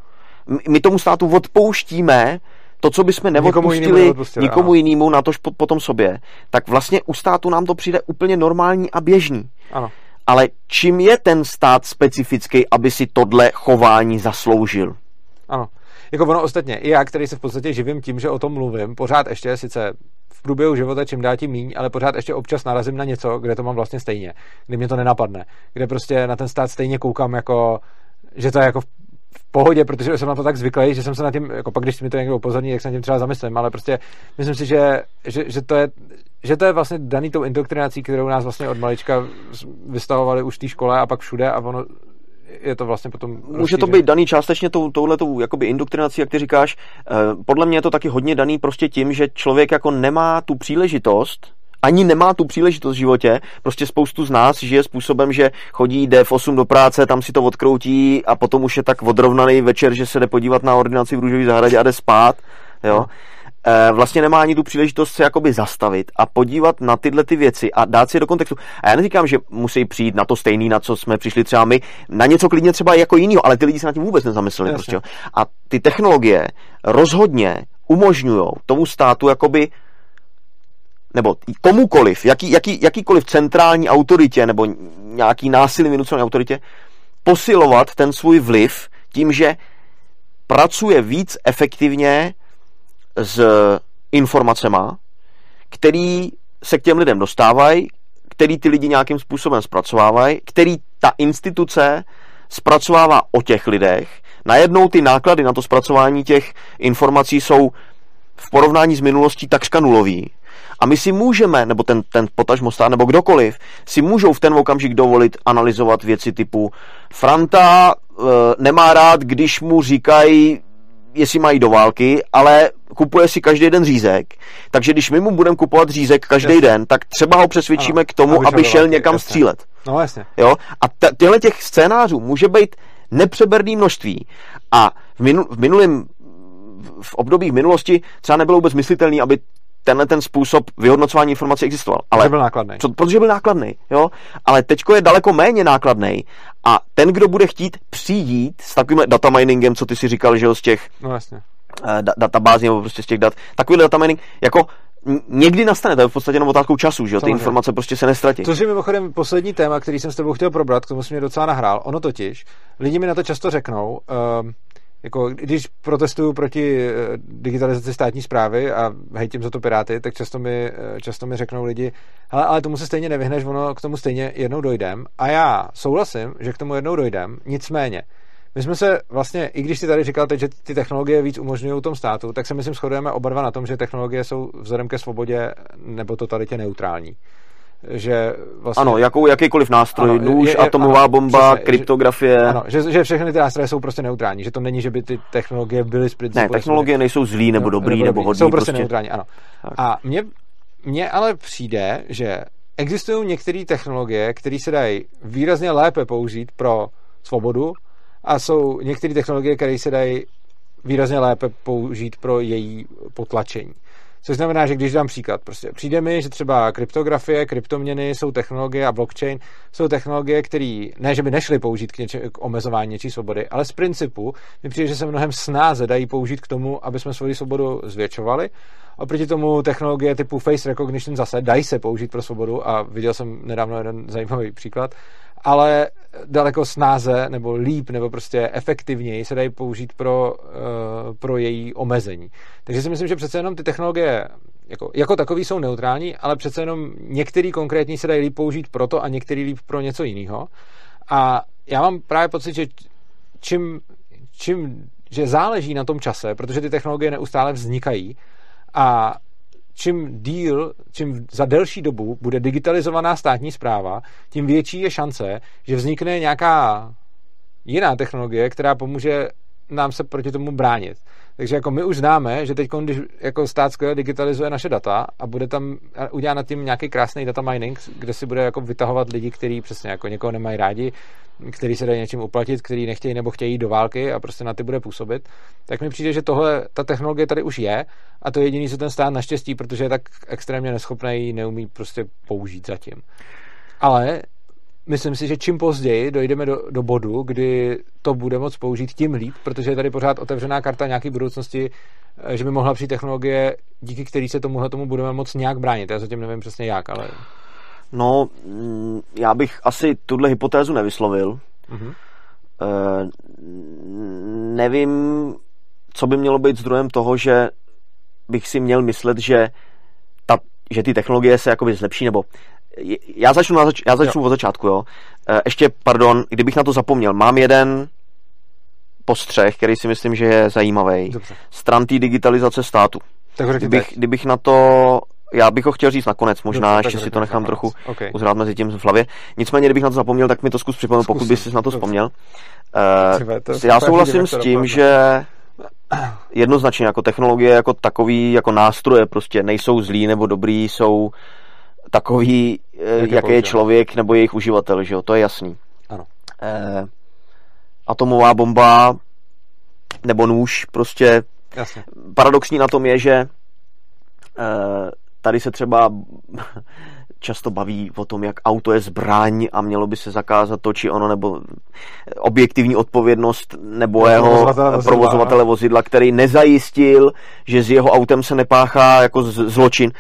My tomu státu odpouštíme to, co bychom neodpustili nikomu jinému, na tož potom sobě, tak vlastně u státu nám to přijde úplně normální a běžný. Ano. Ale čím je ten stát specifický, aby si tohle chování zasloužil? Ano. Jako ono ostatně, i já, který se v podstatě živím tím, že o tom mluvím, pořád ještě sice v průběhu života čím dál tím míň, ale pořád ještě občas narazím na něco, kde to mám vlastně stejně, kdy mě to nenapadne, kde prostě na ten stát stejně koukám jako, že to je jako v pohodě, protože jsem na to tak zvyklý, že jsem se na tím, jako pak když mi to někdo upozorní, tak se na tím třeba zamyslím, ale prostě myslím si, že, že, že to je že to je vlastně daný tou indoktrinací, kterou nás vlastně od malička vystavovali už v té škole a pak všude a ono je to vlastně potom... Může to být daný částečně tou, touhletou jakoby indoktrinací, jak ty říkáš. Eh, podle mě je to taky hodně daný prostě tím, že člověk jako nemá tu příležitost ani nemá tu příležitost v životě. Prostě spoustu z nás žije způsobem, že chodí, jde v 8 do práce, tam si to odkroutí a potom už je tak odrovnaný večer, že se jde podívat na ordinaci v růžové zahradě a jde spát. Jo? No. E, vlastně nemá ani tu příležitost se jakoby zastavit a podívat na tyhle ty věci a dát si je do kontextu. A já neříkám, že musí přijít na to stejný, na co jsme přišli třeba my, na něco klidně třeba jako jinýho, ale ty lidi se na tím vůbec nezamysleli. Prostě. A ty technologie rozhodně umožňují tomu státu jakoby nebo komukoliv, jaký, jaký, jakýkoliv centrální autoritě nebo nějaký násilí vynucené autoritě, posilovat ten svůj vliv tím, že pracuje víc efektivně s informacema, který se k těm lidem dostávají, který ty lidi nějakým způsobem zpracovávají, který ta instituce zpracovává o těch lidech. Najednou ty náklady na to zpracování těch informací jsou v porovnání s minulostí takřka nulový. A my si můžeme, nebo ten, ten potažmo stát, nebo kdokoliv, si můžou v ten okamžik dovolit analyzovat věci typu Franta e, nemá rád, když mu říkají, jestli mají do války, ale kupuje si každý den řízek. Takže když my mu budeme kupovat řízek každý yes. den, tak třeba ho přesvědčíme ano, k tomu, aby, aby šel války, někam jasně. střílet. No jasně. Jo? A t- těchto těch scénářů může být nepřeberný množství. A v, minu- v minulém v období v minulosti třeba nebylo vůbec myslitelné, aby tenhle ten způsob vyhodnocování informací existoval. Ale, protože byl nákladný. Co, protože byl nákladný, jo. Ale teďko je daleko méně nákladný a ten, kdo bude chtít přijít s takovým data miningem, co ty si říkal, že jo, z těch no, jasně. Uh, da, databází nebo prostě z těch dat, takový data mining, jako někdy nastane, to je v podstatě jenom otázkou času, že jo, ty informace prostě se nestratí. To je mimochodem poslední téma, který jsem s tebou chtěl probrat, k tomu jsem mě docela nahrál. Ono totiž, lidi mi na to často řeknou, uh, jako když protestuju proti eh, digitalizaci státní zprávy a hejtím za to Piráty, tak často mi, eh, často mi řeknou lidi, ale, ale tomu se stejně nevyhneš, ono k tomu stejně jednou dojdem. A já souhlasím, že k tomu jednou dojdem, nicméně. My jsme se vlastně, i když si tady říkal teď, že ty technologie víc umožňují tom státu, tak se myslím shodujeme oba dva na tom, že technologie jsou vzhledem ke svobodě nebo totalitě neutrální že vlastně... Ano, jakou, jakýkoliv nástroj, ano, nůž, je, je, atomová ano, bomba, přesně, kryptografie. Ano, že, že všechny ty nástroje jsou prostě neutrální, že to není, že by ty technologie byly z Ne, technologie nejsou zlý nebo dobrý nebo, nebo hodný. Jsou prostě, prostě. neutrální, ano. Tak. A mně, mně ale přijde, že existují některé technologie, které se dají výrazně lépe použít pro svobodu a jsou některé technologie, které se dají výrazně lépe použít pro její potlačení. Což znamená, že když dám příklad, prostě přijde mi, že třeba kryptografie, kryptoměny jsou technologie a blockchain jsou technologie, které ne, že by nešly použít k, něče, k omezování něčí svobody, ale z principu mi přijde, že se mnohem snáze dají použít k tomu, aby jsme svoji svobodu zvětšovali. Oproti tomu technologie typu face recognition zase dají se použít pro svobodu a viděl jsem nedávno jeden zajímavý příklad ale daleko snáze nebo líp nebo prostě efektivněji se dají použít pro, uh, pro její omezení. Takže si myslím, že přece jenom ty technologie jako, jako takový jsou neutrální, ale přece jenom některý konkrétní se dají líp použít pro to a některý líp pro něco jiného. A já mám právě pocit, že čím, čím že záleží na tom čase, protože ty technologie neustále vznikají a čím díl, čím za delší dobu bude digitalizovaná státní zpráva, tím větší je šance, že vznikne nějaká jiná technologie, která pomůže nám se proti tomu bránit. Takže jako my už známe, že teď, když jako stát skvěle digitalizuje naše data a bude tam udělat nad tím nějaký krásný data mining, kde si bude jako vytahovat lidi, kteří přesně jako někoho nemají rádi, který se dají něčím uplatit, který nechtějí nebo chtějí do války a prostě na ty bude působit, tak mi přijde, že tohle, ta technologie tady už je a to je jediný, co ten stát naštěstí, protože je tak extrémně neschopný, neumí prostě použít zatím. Ale myslím si, že čím později dojdeme do, do bodu, kdy to bude moc použít, tím líp, protože je tady pořád otevřená karta nějaké budoucnosti, eh, že by mohla přijít technologie, díky který se tomuhle tomu budeme moc nějak bránit. Já zatím nevím přesně jak, ale... No, mm, já bych asi tuhle hypotézu nevyslovil. Mm-hmm. E, nevím, co by mělo být zdrojem toho, že bych si měl myslet, že, ta, že ty technologie se jakoby zlepší, nebo já začnu, na zač- já začnu od začátku, jo. E, ještě, pardon, kdybych na to zapomněl, mám jeden postřeh, který si myslím, že je zajímavý. Stran té digitalizace státu. Tak kdybych, kdybych na to já bych ho chtěl říct nakonec, možná Dobře, ještě si to nechám trochu okay. uzrát mezi tím v hlavě. Nicméně, kdybych na to zapomněl, tak mi to zkus připomenout, pokud bys si na to Dobře. vzpomněl. Uh, já souhlasím s tím, že jednoznačně jako technologie jako takový, jako nástroje prostě nejsou zlí nebo dobrý, jsou takový, Jak jaký je člověk nebo jejich uživatel, že jo, to je jasný. Ano. Eh, atomová bomba nebo nůž, prostě Jasně. paradoxní na tom je, že eh, tady se třeba často baví o tom, jak auto je zbraň a mělo by se zakázat to či ono, nebo objektivní odpovědnost nebo jeho provozovatele vozidla, provozovatele vozidla, který nezajistil, že s jeho autem se nepáchá jako zločin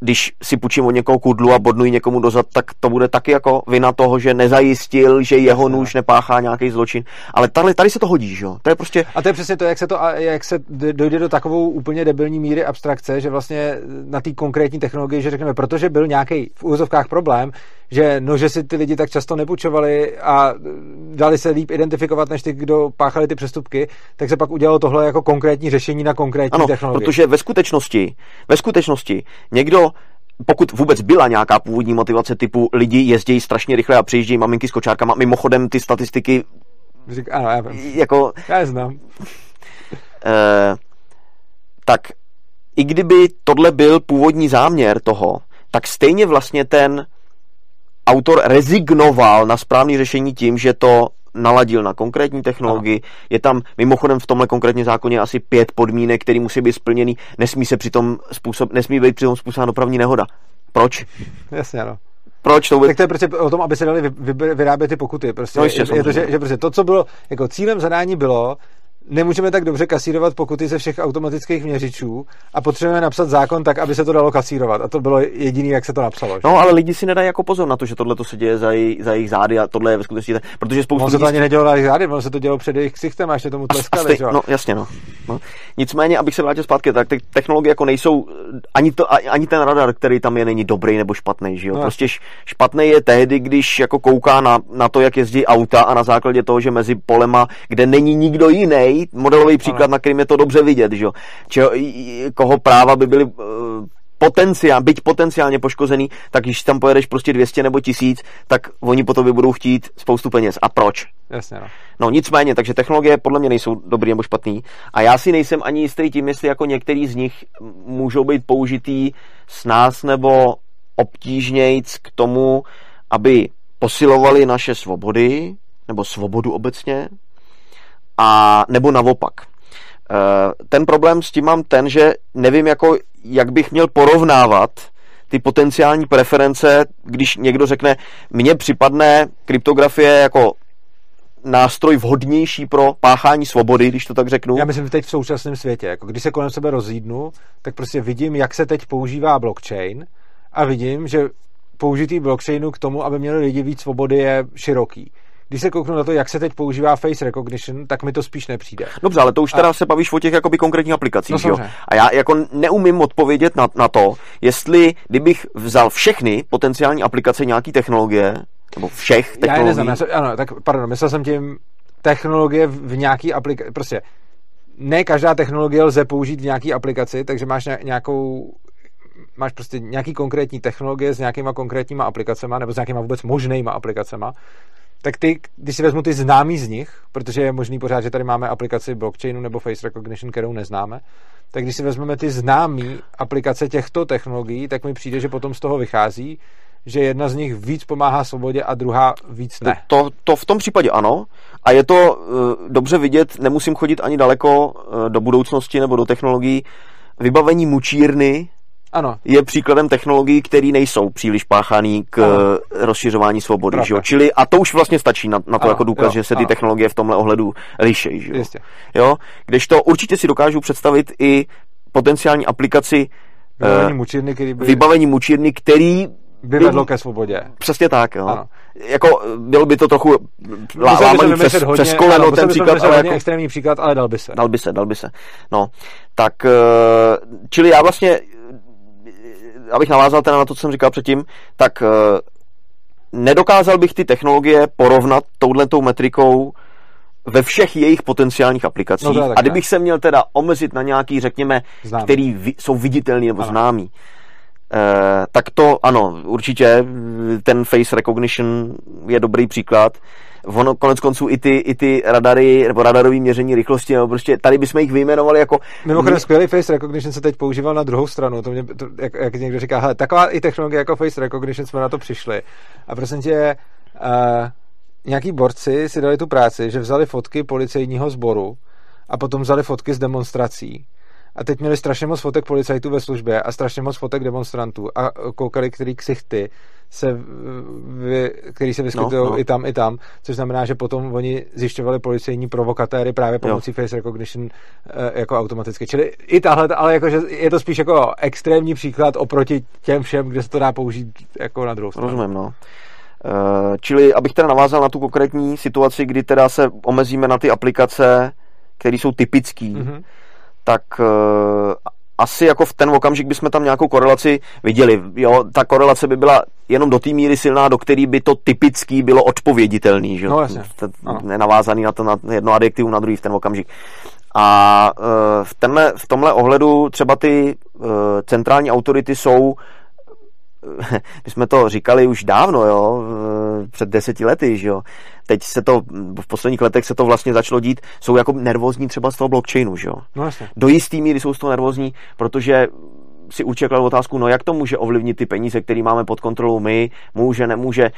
když si půjčím od někoho kudlu a bodnu ji někomu dozad, tak to bude taky jako vina toho, že nezajistil, že jeho nůž nepáchá nějaký zločin. Ale tady, tady se to hodí, že jo? To je prostě... A to je přesně to, jak se, to, jak se dojde do takovou úplně debilní míry abstrakce, že vlastně na té konkrétní technologii, že řekneme, protože byl nějaký v úzovkách problém, že nože si ty lidi tak často nepučovali a dali se líp identifikovat než ty, kdo páchali ty přestupky, tak se pak udělalo tohle jako konkrétní řešení na konkrétní ano, technologii. protože ve skutečnosti, ve skutečnosti někdo pokud vůbec byla nějaká původní motivace typu lidi jezdí strašně rychle a přijíždějí maminky s kočárkama, mimochodem ty statistiky Řík, ano, já vím. jako... Já je znám. Eh, tak i kdyby tohle byl původní záměr toho, tak stejně vlastně ten autor rezignoval na správné řešení tím, že to naladil na konkrétní technologii. Ano. Je tam mimochodem v tomhle konkrétně zákoně asi pět podmínek, které musí být splněny. Nesmí se přitom způsob, nesmí být přitom způsobena dopravní nehoda. Proč? Jasně, ano. Proč to vůbec... Tak to je prostě o tom, aby se dali vyrábět ty pokuty. Prostě no ještě, je, je to, že, že prostě to, co bylo, jako cílem zadání bylo, nemůžeme tak dobře kasírovat pokuty ze všech automatických měřičů a potřebujeme napsat zákon tak, aby se to dalo kasírovat. A to bylo jediné, jak se to napsalo. Že? No, ale lidi si nedají jako pozor na to, že tohle to se děje za, jej, za jejich zády a tohle je ve skutečnosti, protože spoustu lidí... se to ani nedělo na jejich zády, ono se to dělo před jejich ksichtem a ještě tomu tleskali. A no, jasně, no. no. Nicméně, abych se vrátil zpátky, tak ty technologie jako nejsou, ani, to, ani ten radar, který tam je, není dobrý nebo špatný, že jo? No. Prostě špatný je tehdy, když jako kouká na, na to, jak jezdí auta a na základě toho, že mezi polema, kde není nikdo jiný, modelový příklad příklad, na kterým je to dobře vidět, že? Čeho, koho práva by byly uh, potenciál, byť potenciálně poškozený, tak když tam pojedeš prostě 200 nebo 1000, tak oni po tobě budou chtít spoustu peněz. A proč? Jasně, no. no nicméně, takže technologie podle mě nejsou dobrý nebo špatný. A já si nejsem ani jistý tím, jestli jako některý z nich můžou být použitý s nás nebo obtížnějc k tomu, aby posilovali naše svobody, nebo svobodu obecně, a nebo naopak. Eh, ten problém s tím mám ten, že nevím, jako, jak bych měl porovnávat ty potenciální preference, když někdo řekne, mně připadne kryptografie jako nástroj vhodnější pro páchání svobody, když to tak řeknu. Já myslím, že teď v současném světě, jako když se kolem sebe rozjídnu, tak prostě vidím, jak se teď používá blockchain a vidím, že použitý blockchainu k tomu, aby měli lidi víc svobody, je široký když se kouknu na to, jak se teď používá face recognition, tak mi to spíš nepřijde. Dobře, ale to už teda a... se bavíš o těch jakoby konkrétních aplikacích, no, jo? A já jako neumím odpovědět na, na to, jestli kdybych vzal všechny potenciální aplikace nějaký technologie, nebo všech technologií. Já je neznám, já jsem, ano, tak pardon, myslel jsem tím technologie v nějaký aplikaci, prostě ne každá technologie lze použít v nějaký aplikaci, takže máš nějakou máš prostě nějaký konkrétní technologie s nějakýma konkrétníma aplikacemi nebo s nějakýma vůbec možnýma aplikacemi tak ty, když si vezmu ty známý z nich, protože je možný pořád, že tady máme aplikaci blockchainu nebo face recognition, kterou neznáme, tak když si vezmeme ty známé aplikace těchto technologií, tak mi přijde, že potom z toho vychází, že jedna z nich víc pomáhá svobodě a druhá víc ne. To, to, to v tom případě ano. A je to uh, dobře vidět, nemusím chodit ani daleko uh, do budoucnosti nebo do technologií. Vybavení mučírny ano. je příkladem technologií, které nejsou příliš páchaný k ano. rozšiřování svobody. Že jo? Čili, a to už vlastně stačí na, na to ano, jako důkaz, jo, že se ty ano. technologie v tomhle ohledu lišejí. Že jo? jo? Když to určitě si dokážu představit i potenciální aplikaci vybavení, uh, mučírny, který by... vybavení mučírny, který by vedlo ke svobodě. Přesně tak, jo. Ano. Jako, byl by to trochu lámaný přes, hodně, přes koleno ano, ten příklad. Ale jako, extrémní příklad, ale dal by se. Dal by se, dal by se. No, tak, eh, čili já vlastně, abych navázal teda na to, co jsem říkal předtím, tak eh, nedokázal bych ty technologie porovnat touhletou metrikou ve všech jejich potenciálních aplikacích. No, a kdybych ne. se měl teda omezit na nějaký, řekněme, známý. který jsou viditelný nebo ano. známý, Eh, tak to ano, určitě ten face recognition je dobrý příklad. Ono konec konců i ty, i ty radary, nebo radarový měření rychlosti, nebo prostě tady bychom jich vyjmenovali jako... Mimochodem mě... skvělý face recognition se teď používal na druhou stranu, to mě, to, jak, jak, někdo říká, hele, taková i technologie jako face recognition jsme na to přišli. A prosím tě, uh, nějaký borci si dali tu práci, že vzali fotky policejního sboru a potom vzali fotky z demonstrací a teď měli strašně moc fotek policajtů ve službě a strašně moc fotek demonstrantů a koukali, který ksichty se, vy, který se vyskytují no, no. i tam, i tam, což znamená, že potom oni zjišťovali policejní provokatéry právě pomocí jo. face recognition eh, jako automaticky. Čili i tahle, ale jakože je to spíš jako extrémní příklad oproti těm všem, kde se to dá použít jako na druhou stranu. Rozumím, no. Uh, čili abych teda navázal na tu konkrétní situaci, kdy teda se omezíme na ty aplikace, které jsou typické, mm-hmm tak uh, asi jako v ten okamžik bychom tam nějakou korelaci viděli. Jo, ta korelace by byla jenom do té míry silná, do který by to typický bylo odpověditelný. Že? No, jasně. Nenavázaný na to na jedno adjektivum, na druhý v ten okamžik. A uh, v, tenhle, v tomhle ohledu třeba ty uh, centrální autority jsou my jsme to říkali už dávno, jo, před deseti lety, že jo. Teď se to, v posledních letech se to vlastně začalo dít, jsou jako nervózní třeba z toho blockchainu, že jo. No jasně. Do jistý míry jsou z toho nervózní, protože si určitě kladl otázku, no jak to může ovlivnit ty peníze, které máme pod kontrolou my, může, nemůže.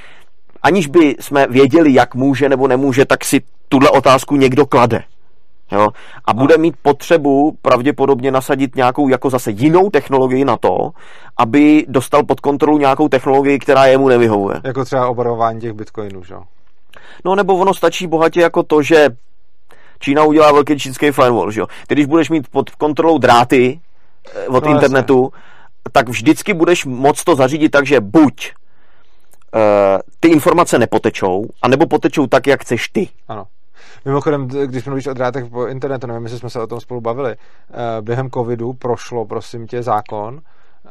Aniž by jsme věděli, jak může nebo nemůže, tak si tuhle otázku někdo klade. Jo? A bude mít potřebu pravděpodobně nasadit nějakou jako zase jinou technologii na to, aby dostal pod kontrolu nějakou technologii, která jemu nevyhovuje. Jako třeba obarování těch bitcoinů, že? No nebo ono stačí bohatě jako to, že Čína udělá velký čínský firewall, že jo? Ty, když budeš mít pod kontrolou dráty eh, od no, internetu, jasně. tak vždycky budeš moc to zařídit tak, že buď uh, ty informace nepotečou, anebo potečou tak, jak chceš ty. Ano. Mimochodem, když mluvíš o drátech po internetu, nevím, jestli jsme se o tom spolu bavili, eh, během covidu prošlo, prosím tě, zákon, eh,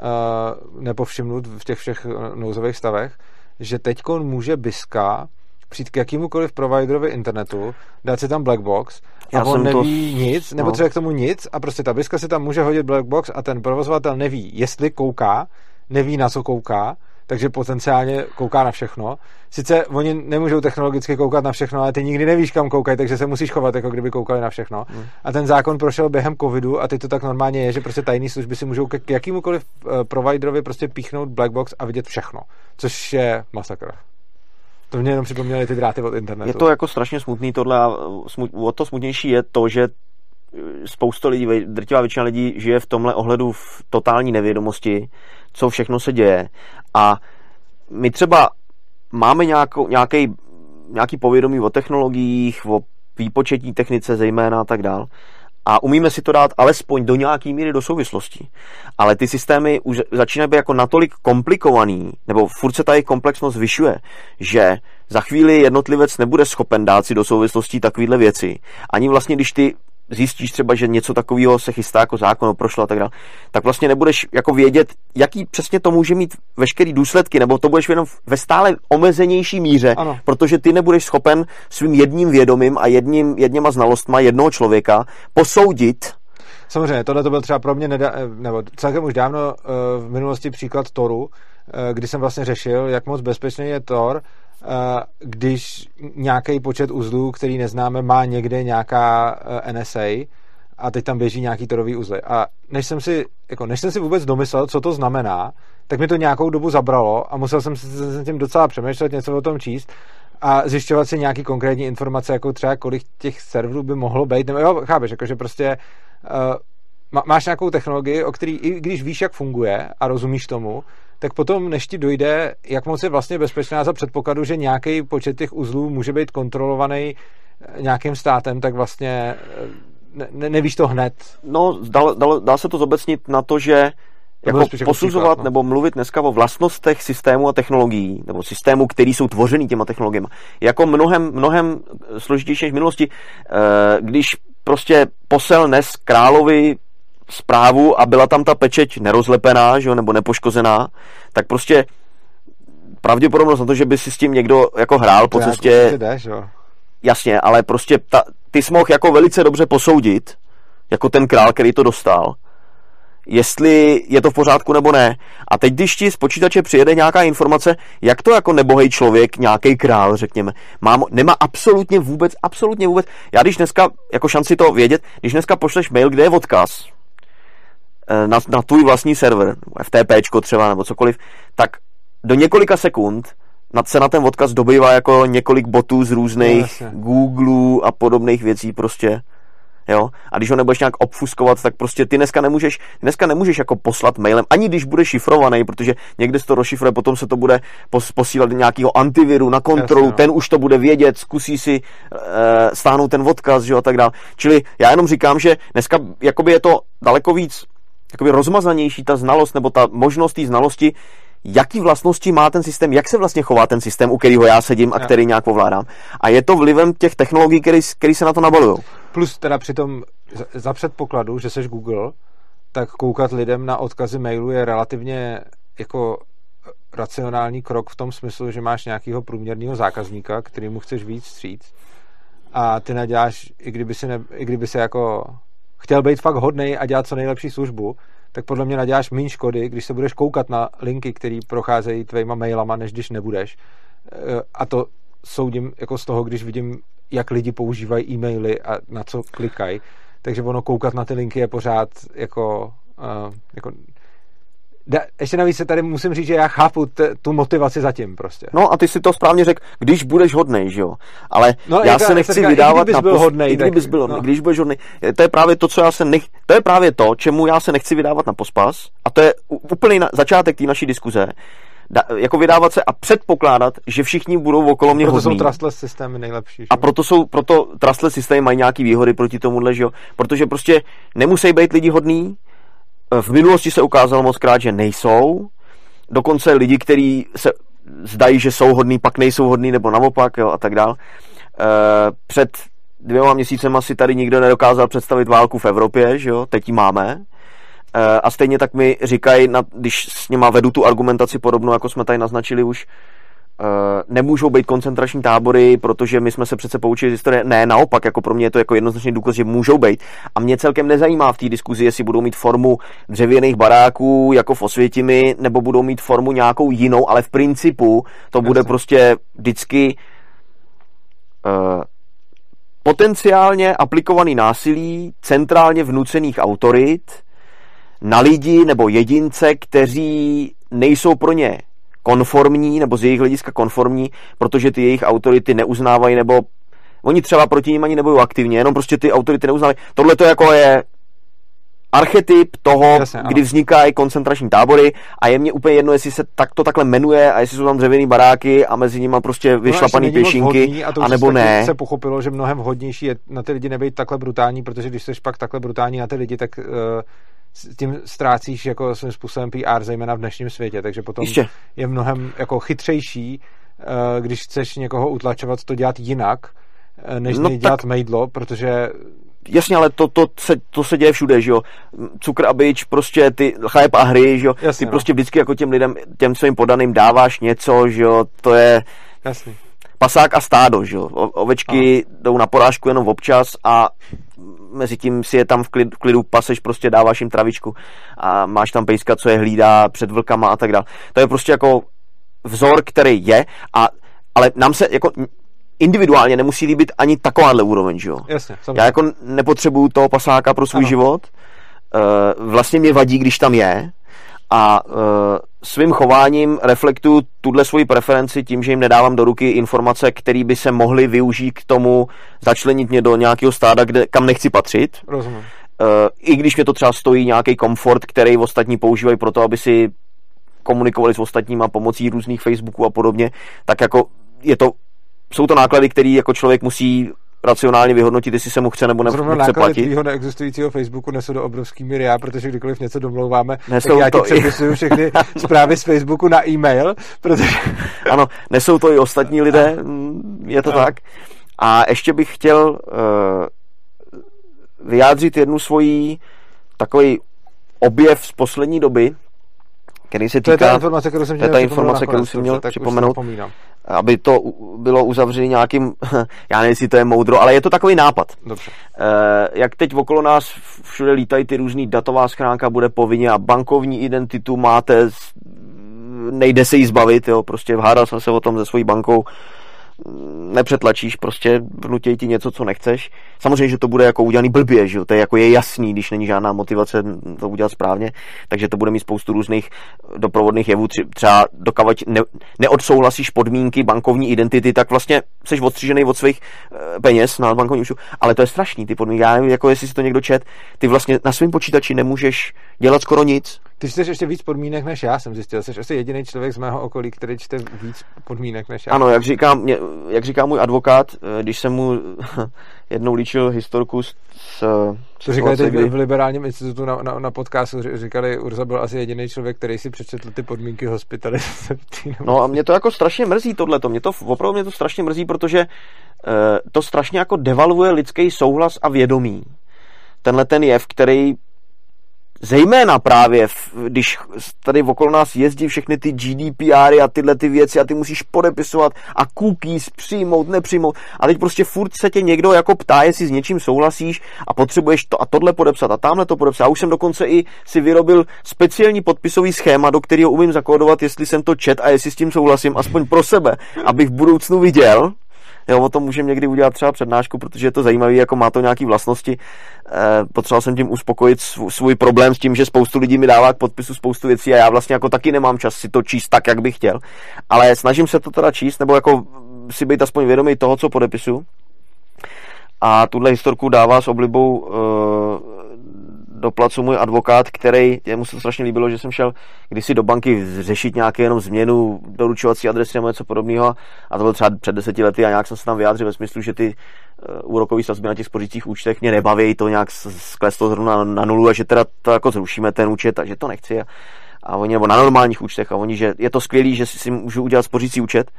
nepovšimnut v těch všech nouzových stavech, že teď může BISka přijít k jakýmukoliv providerovi internetu, dát si tam blackbox a Já on neví to... nic, nebo no. třeba k tomu nic a prostě ta BISka si tam může hodit blackbox a ten provozovatel neví, jestli kouká, neví na co kouká takže potenciálně kouká na všechno. Sice oni nemůžou technologicky koukat na všechno, ale ty nikdy nevíš, kam koukají, takže se musíš chovat, jako kdyby koukali na všechno. Hmm. A ten zákon prošel během covidu a teď to tak normálně je, že prostě tajné služby si můžou k jakýmukoliv uh, providerovi prostě píchnout black box a vidět všechno, což je masakr. To mě jenom připomněly ty dráty od internetu. Je to jako strašně smutný tohle a smut, o to smutnější je to, že eh, spousta lidí, drtivá většina lidí žije v tomhle ohledu v totální nevědomosti, co všechno se děje a my třeba máme nějakou, nějaký, nějaký povědomí o technologiích, o výpočetní technice zejména a tak dál. A umíme si to dát alespoň do nějaký míry do souvislostí. Ale ty systémy už začínají být jako natolik komplikovaný, nebo furt se ta jejich komplexnost zvyšuje, že za chvíli jednotlivec nebude schopen dát si do souvislostí takovéhle věci. Ani vlastně, když ty zjistíš třeba, že něco takového se chystá jako zákon, prošlo a tak dále, tak vlastně nebudeš jako vědět, jaký přesně to může mít veškerý důsledky, nebo to budeš jenom ve stále omezenější míře, ano. protože ty nebudeš schopen svým jedním vědomím a jedním, jedněma znalostma jednoho člověka posoudit, Samozřejmě, tohle to byl třeba pro mě, neda, nebo celkem už dávno eh, v minulosti příklad Toru, eh, kdy jsem vlastně řešil, jak moc bezpečný je Tor když nějaký počet uzlů, který neznáme, má někde nějaká NSA a teď tam běží nějaký torový uzly. A než jsem si, jako, než jsem si vůbec domyslel, co to znamená, tak mi to nějakou dobu zabralo a musel jsem se tím docela přemýšlet, něco o tom číst a zjišťovat si nějaký konkrétní informace, jako třeba kolik těch serverů by mohlo být, nebo jo, chápeš, jakože prostě uh, máš nějakou technologii, o který, i když víš, jak funguje a rozumíš tomu, tak potom, než ti dojde, jak moc je vlastně bezpečná za předpokladu, že nějaký počet těch uzlů může být kontrolovaný eh, nějakým státem, tak vlastně eh, ne, nevíš to hned. No, dá, dá, dá se to zobecnit na to, že jako posuzovat příklad, no. nebo mluvit dneska o vlastnostech systému a technologií, nebo systému, který jsou tvořený těma technologiemi, jako mnohem, mnohem složitější než v minulosti. Eh, když prostě posel nes královi zprávu a byla tam ta pečeť nerozlepená, že jo, nebo nepoškozená, tak prostě pravděpodobnost na to, že by si s tím někdo jako hrál to po cestě... Jako jdeš, jo. Jasně, ale prostě ta, ty jsi mohl jako velice dobře posoudit, jako ten král, který to dostal, jestli je to v pořádku nebo ne. A teď, když ti z počítače přijede nějaká informace, jak to jako nebohej člověk, nějaký král, řekněme, má, nemá absolutně vůbec, absolutně vůbec. Já když dneska, jako šanci to vědět, když dneska pošleš mail, kde je odkaz, na, na tvůj vlastní server, FTP třeba nebo cokoliv, tak do několika sekund nad se na ten odkaz dobývá jako několik botů z různých no, Google a podobných věcí prostě. Jo? A když ho nebudeš nějak obfuskovat, tak prostě ty dneska nemůžeš, dneska nemůžeš jako poslat mailem, ani když bude šifrovaný, protože někde se to rozšifruje, potom se to bude pos, posílat do nějakého antiviru na kontrolu, Jasně, no. ten už to bude vědět, zkusí si uh, stáhnout ten odkaz, jo, a tak dále. Čili já jenom říkám, že dneska jakoby je to daleko víc jakoby rozmazanější ta znalost, nebo ta možnost té znalosti, jaký vlastnosti má ten systém, jak se vlastně chová ten systém, u kterého já sedím a který nějak ovládám. A je to vlivem těch technologií, které se na to nabalují. Plus teda přitom za předpokladu, že seš Google, tak koukat lidem na odkazy mailu je relativně jako racionální krok v tom smyslu, že máš nějakého průměrného zákazníka, kterýmu chceš víc stříc a ty neděláš, i kdyby si, ne, i kdyby si jako chtěl být fakt hodnej a dělat co nejlepší službu, tak podle mě naděláš méně škody, když se budeš koukat na linky, které procházejí tvýma mailama, než když nebudeš. E, a to soudím jako z toho, když vidím, jak lidi používají e-maily a na co klikají. Takže ono koukat na ty linky je pořád jako, uh, jako Da, ještě navíc se tady musím říct, že já chápu t, tu motivaci zatím prostě. No a ty si to správně řekl, když budeš hodnej, že jo. Ale no, já se nechci říká, vydávat na byl hodnej, i kdybys byl hodnej, no. když budeš hodnej. To je právě to, co já se nech, to je právě to, čemu já se nechci vydávat na pospas. A to je úplný na, začátek té naší diskuze. Da, jako vydávat se a předpokládat, že všichni budou okolo mě proto hodní. jsou trustless systémy nejlepší. Že? A proto jsou, proto trustless systémy mají nějaký výhody proti tomuhle, že jo. Protože prostě nemusí být lidi hodní, v minulosti se ukázalo moc krát, že nejsou. Dokonce lidi, kteří se zdají, že jsou hodní, pak nejsou hodní, nebo naopak, jo, a tak dál. E, před dvěma měsícema si tady nikdo nedokázal představit válku v Evropě, že jo, teď ji máme. E, a stejně tak mi říkají, když s nima vedu tu argumentaci podobnou, jako jsme tady naznačili už, Eh, nemůžou být koncentrační tábory, protože my jsme se přece poučili z historie. Ne, naopak, jako pro mě je to jako jednoznačný důkaz, že můžou být. A mě celkem nezajímá v té diskuzi, jestli budou mít formu dřevěných baráků, jako v Osvětimi, nebo budou mít formu nějakou jinou, ale v principu to bude prostě vždycky uh, potenciálně aplikovaný násilí centrálně vnucených autorit na lidi nebo jedince, kteří nejsou pro ně konformní, nebo z jejich hlediska konformní, protože ty jejich autority neuznávají, nebo oni třeba proti ním ani nebudou aktivně, jenom prostě ty autority neuznávají. Tohle to jako je archetyp toho, Jasně, kdy vznikají koncentrační tábory a je mně úplně jedno, jestli se tak to takhle jmenuje a jestli jsou tam dřevěný baráky a mezi nimi prostě vyšlapaný no, pěšinky, a, to nebo ne. se pochopilo, že mnohem hodnější je na ty lidi nebejt takhle brutální, protože když jsi pak takhle brutální na ty lidi, tak uh, s tím ztrácíš jako svým způsobem PR, zejména v dnešním světě, takže potom Ještě. je mnohem jako chytřejší, eh, když chceš někoho utlačovat, to dělat jinak, eh, než no dělat tak... mejdlo, protože Jasně, ale to, to, se, to se děje všude, že jo. Cukr a bič, prostě ty chléb a hry, že jo. Jasně, ty no. prostě vždycky jako těm lidem, těm svým podaným dáváš něco, že jo. To je... Jasně. Pasák a stádo, že jo. Ovečky Aha. jdou na porážku jenom občas a mezi tím si je tam v klidu, v klidu paseš, prostě dáváš jim travičku a máš tam pejska, co je hlídá před vlkama a tak dále. To je prostě jako vzor, který je a ale nám se jako individuálně nemusí líbit ani takováhle úroveň, že jo? Jasně, Já jako nepotřebuju toho pasáka pro svůj ano. život, uh, vlastně mě vadí, když tam je a uh, svým chováním reflektuju tuhle svoji preferenci tím, že jim nedávám do ruky informace, které by se mohly využít k tomu začlenit mě do nějakého stáda, kde, kam nechci patřit. Rozumím. Uh, I když mě to třeba stojí nějaký komfort, který ostatní používají pro to, aby si komunikovali s ostatníma pomocí různých Facebooků a podobně, tak jako je to, jsou to náklady, které jako člověk musí racionálně vyhodnotit, jestli se mu chce nebo ne, Zrovna nechce platit. Zrovna neexistujícího Facebooku nesou do obrovský míry já, protože kdykoliv něco domlouváme, nesou tak já to ti přepisuju všechny zprávy z Facebooku na e-mail, protože... Ano, nesou to i ostatní lidé, mm, je to a. tak. A ještě bych chtěl uh, vyjádřit jednu svoji takový objev z poslední doby, který se týká... To je ta informace, kterou jsem, to je ta informace, kterou jsem měl připomenout aby to bylo uzavřené nějakým, já nevím, jestli to je moudro, ale je to takový nápad. Dobře. Eh, jak teď okolo nás všude lítají ty různý datová schránka, bude povinně a bankovní identitu máte, nejde se jí zbavit, jo, prostě hádal jsem se o tom se svojí bankou, nepřetlačíš, prostě vnutěj ti něco, co nechceš. Samozřejmě, že to bude jako udělaný blbě, že jo? to je jako je jasný, když není žádná motivace to udělat správně, takže to bude mít spoustu různých doprovodných jevů, třeba dokavať ne, neodsouhlasíš podmínky bankovní identity, tak vlastně jsi odstřížený od svých eh, peněz na bankovní účtu, ale to je strašný, ty podmínky, já nevím, jako jestli si to někdo čet, ty vlastně na svém počítači nemůžeš dělat skoro nic, ty čteš ještě víc podmínek než já, jsem zjistil. Jsi asi jediný člověk z mého okolí, který čte víc podmínek než já. Ano, jak říká, jak říká můj advokát, eh, když jsem mu jednou líčil historku s... to říkali teď kdy... v Liberálním institutu na, na, na podcastu, říkali, Urza byl asi jediný člověk, který si přečetl ty podmínky hospitalizace. No a mě to jako strašně mrzí tohleto, mě to opravdu mě to strašně mrzí, protože uh, to strašně jako devalvuje lidský souhlas a vědomí. Tenhle ten jev, který Zejména právě, když tady okolo nás jezdí všechny ty GDPR a tyhle ty věci a ty musíš podepisovat a cookies přijmout, nepřijmout. A teď prostě furt se tě někdo jako ptá, jestli s něčím souhlasíš a potřebuješ to a tohle podepsat a tamhle to podepsat. A už jsem dokonce i si vyrobil speciální podpisový schéma, do kterého umím zakódovat, jestli jsem to čet a jestli s tím souhlasím, aspoň pro sebe, abych v budoucnu viděl, Jo, o tom můžeme někdy udělat třeba přednášku, protože je to zajímavé, jako má to nějaké vlastnosti. E, potřeboval jsem tím uspokojit svůj problém s tím, že spoustu lidí mi dává k podpisu spoustu věcí a já vlastně jako taky nemám čas si to číst tak, jak bych chtěl. Ale snažím se to teda číst, nebo jako si být aspoň vědomý toho, co podepisu. A tuhle historku dává s oblibou e, do placu můj advokát, který, jemu se to strašně líbilo, že jsem šel kdysi do banky řešit nějaké jenom změnu doručovací adresy nebo něco podobného. A to bylo třeba před deseti lety a nějak jsem se tam vyjádřil ve smyslu, že ty uh, úrokové sazby na těch spořících účtech mě nebaví, to nějak skleslo zrovna na, nulu a že teda to jako zrušíme ten účet a že to nechci. A, a oni, nebo na normálních účtech a oni, že je to skvělý, že si můžu udělat spořící účet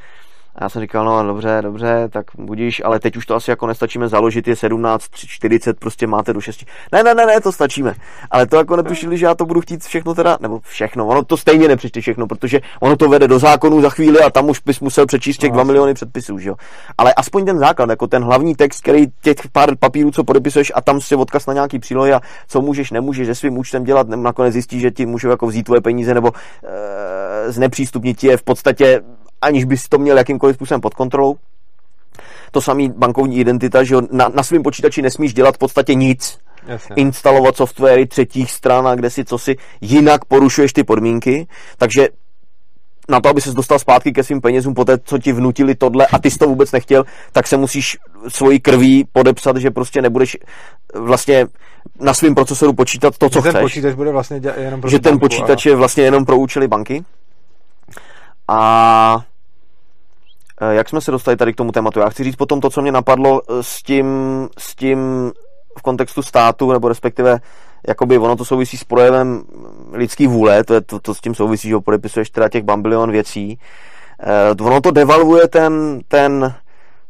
a já jsem říkal, no dobře, dobře, tak budíš, ale teď už to asi jako nestačíme založit, je 17, 40, prostě máte do 6. Ne, ne, ne, ne, to stačíme. Ale to jako netušili, že já to budu chtít všechno teda, nebo všechno, ono to stejně nepřečte všechno, protože ono to vede do zákonu za chvíli a tam už bys musel přečíst těch 2 miliony předpisů, že jo. Ale aspoň ten základ, jako ten hlavní text, který těch pár papírů, co podepisuješ a tam si odkaz na nějaký přílohy a co můžeš, nemůžeš se svým účtem dělat, nakonec zjistíš, že ti můžou jako vzít tvoje peníze nebo e, znepřístupnit je v podstatě aniž bys to měl jakýmkoliv způsobem pod kontrolou. To samý bankovní identita, že na, na svém počítači nesmíš dělat v podstatě nic. Jasně. Instalovat softwary třetích stran a kde si co si, jinak porušuješ ty podmínky. Takže na to, aby ses dostal zpátky ke svým penězům po té, co ti vnutili tohle a ty jsi to vůbec nechtěl, tak se musíš svojí krví podepsat, že prostě nebudeš vlastně na svém procesoru počítat to, co že chceš. ten počítač bude vlastně jenom pro Že ten počítač a... je vlastně jenom pro účely banky. A Eh, jak jsme se dostali tady k tomu tématu? Já chci říct potom to, co mě napadlo eh, s tím, s tím v kontextu státu, nebo respektive jakoby ono to souvisí s projevem lidský vůle, to, je to, to s tím souvisí, že podepisuješ teda těch bambilion věcí. Eh, ono to devalvuje ten, ten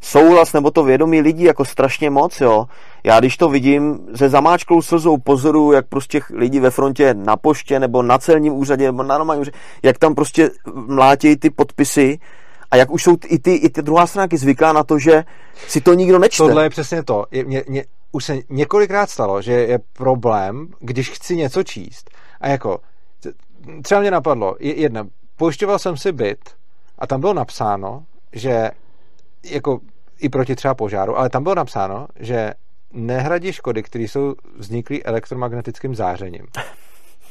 souhlas nebo to vědomí lidí jako strašně moc, jo. Já když to vidím, ze zamáčklou slzou pozoru, jak prostě lidi ve frontě na poště nebo na celním úřadě nebo na normálním úřadě, jak tam prostě mlátějí ty podpisy, a jak už jsou i ty, i ty druhá strana zvyklá na to, že si to nikdo nečte. Tohle je přesně to. Je, mě, mě, už se několikrát stalo, že je problém, když chci něco číst. A jako, třeba mě napadlo, jedna, pojišťoval jsem si byt a tam bylo napsáno, že jako i proti třeba požáru, ale tam bylo napsáno, že nehradí škody, které jsou vzniklé elektromagnetickým zářením.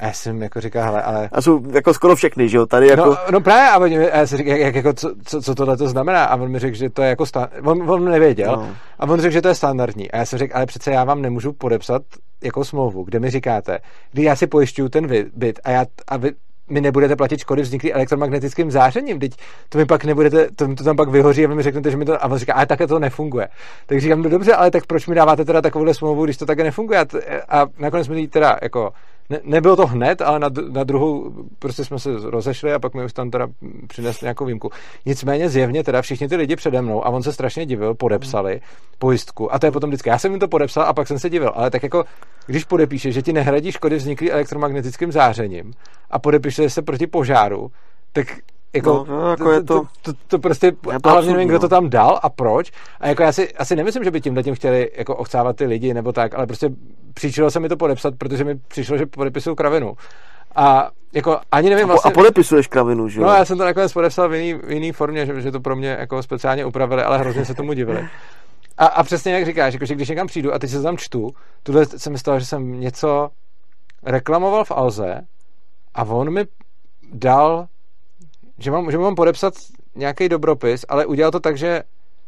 A já jsem jako říkal, hele, ale... A jsou jako skoro všechny, že jo? Tady jako... No, no právě, a, oni, a já jsem říkal, jak, jak, jako, co, co, co tohle to znamená? A on mi řekl, že to je jako... Sta... On, on nevěděl. No. A on řekl, že to je standardní. A já jsem řekl, ale přece já vám nemůžu podepsat jako smlouvu, kde mi říkáte, kdy já si pojišťuju ten byt a, já, a vy, mi nebudete platit škody vzniklé elektromagnetickým zářením, teď to mi pak nebudete, to, to tam pak vyhoří a vy mi řeknete, že mi to, a on říká, ale takhle to nefunguje. Tak říkám, no dobře, ale tak proč mi dáváte teda takovouhle smlouvu, když to také nefunguje? A, a nakonec mi teda jako ne, nebylo to hned, ale na, na druhou prostě jsme se rozešli a pak mi už tam teda přinesli nějakou výjimku. Nicméně zjevně teda všichni ty lidi přede mnou a on se strašně divil, podepsali pojistku a to je potom vždycky. Já jsem jim to podepsal a pak jsem se divil, ale tak jako když podepíše, že ti nehradí škody vzniklý elektromagnetickým zářením a podepíše se proti požáru, tak jako, no, jako je to, to, to, to prostě, to hlavně nevím, kdo to tam dal a proč. A jako já si asi nemyslím, že by tím tím chtěli jako ochcávat ty lidi nebo tak, ale prostě příčilo se mi to podepsat, protože mi přišlo, že podepisuju kravinu. A jako ani nevím vlastně... A podepisuješ kravinu, že jo? No já jsem to nakonec podepsal v jiný, v jiný formě, že, že to pro mě jako speciálně upravili, ale hrozně se tomu divili. A, a přesně jak říkáš, jako, že když někam přijdu a teď se tam čtu, tuhle se mi stalo, že jsem něco reklamoval v Alze a on mi dal že mám, že mám podepsat nějaký dobropis, ale udělal to tak, že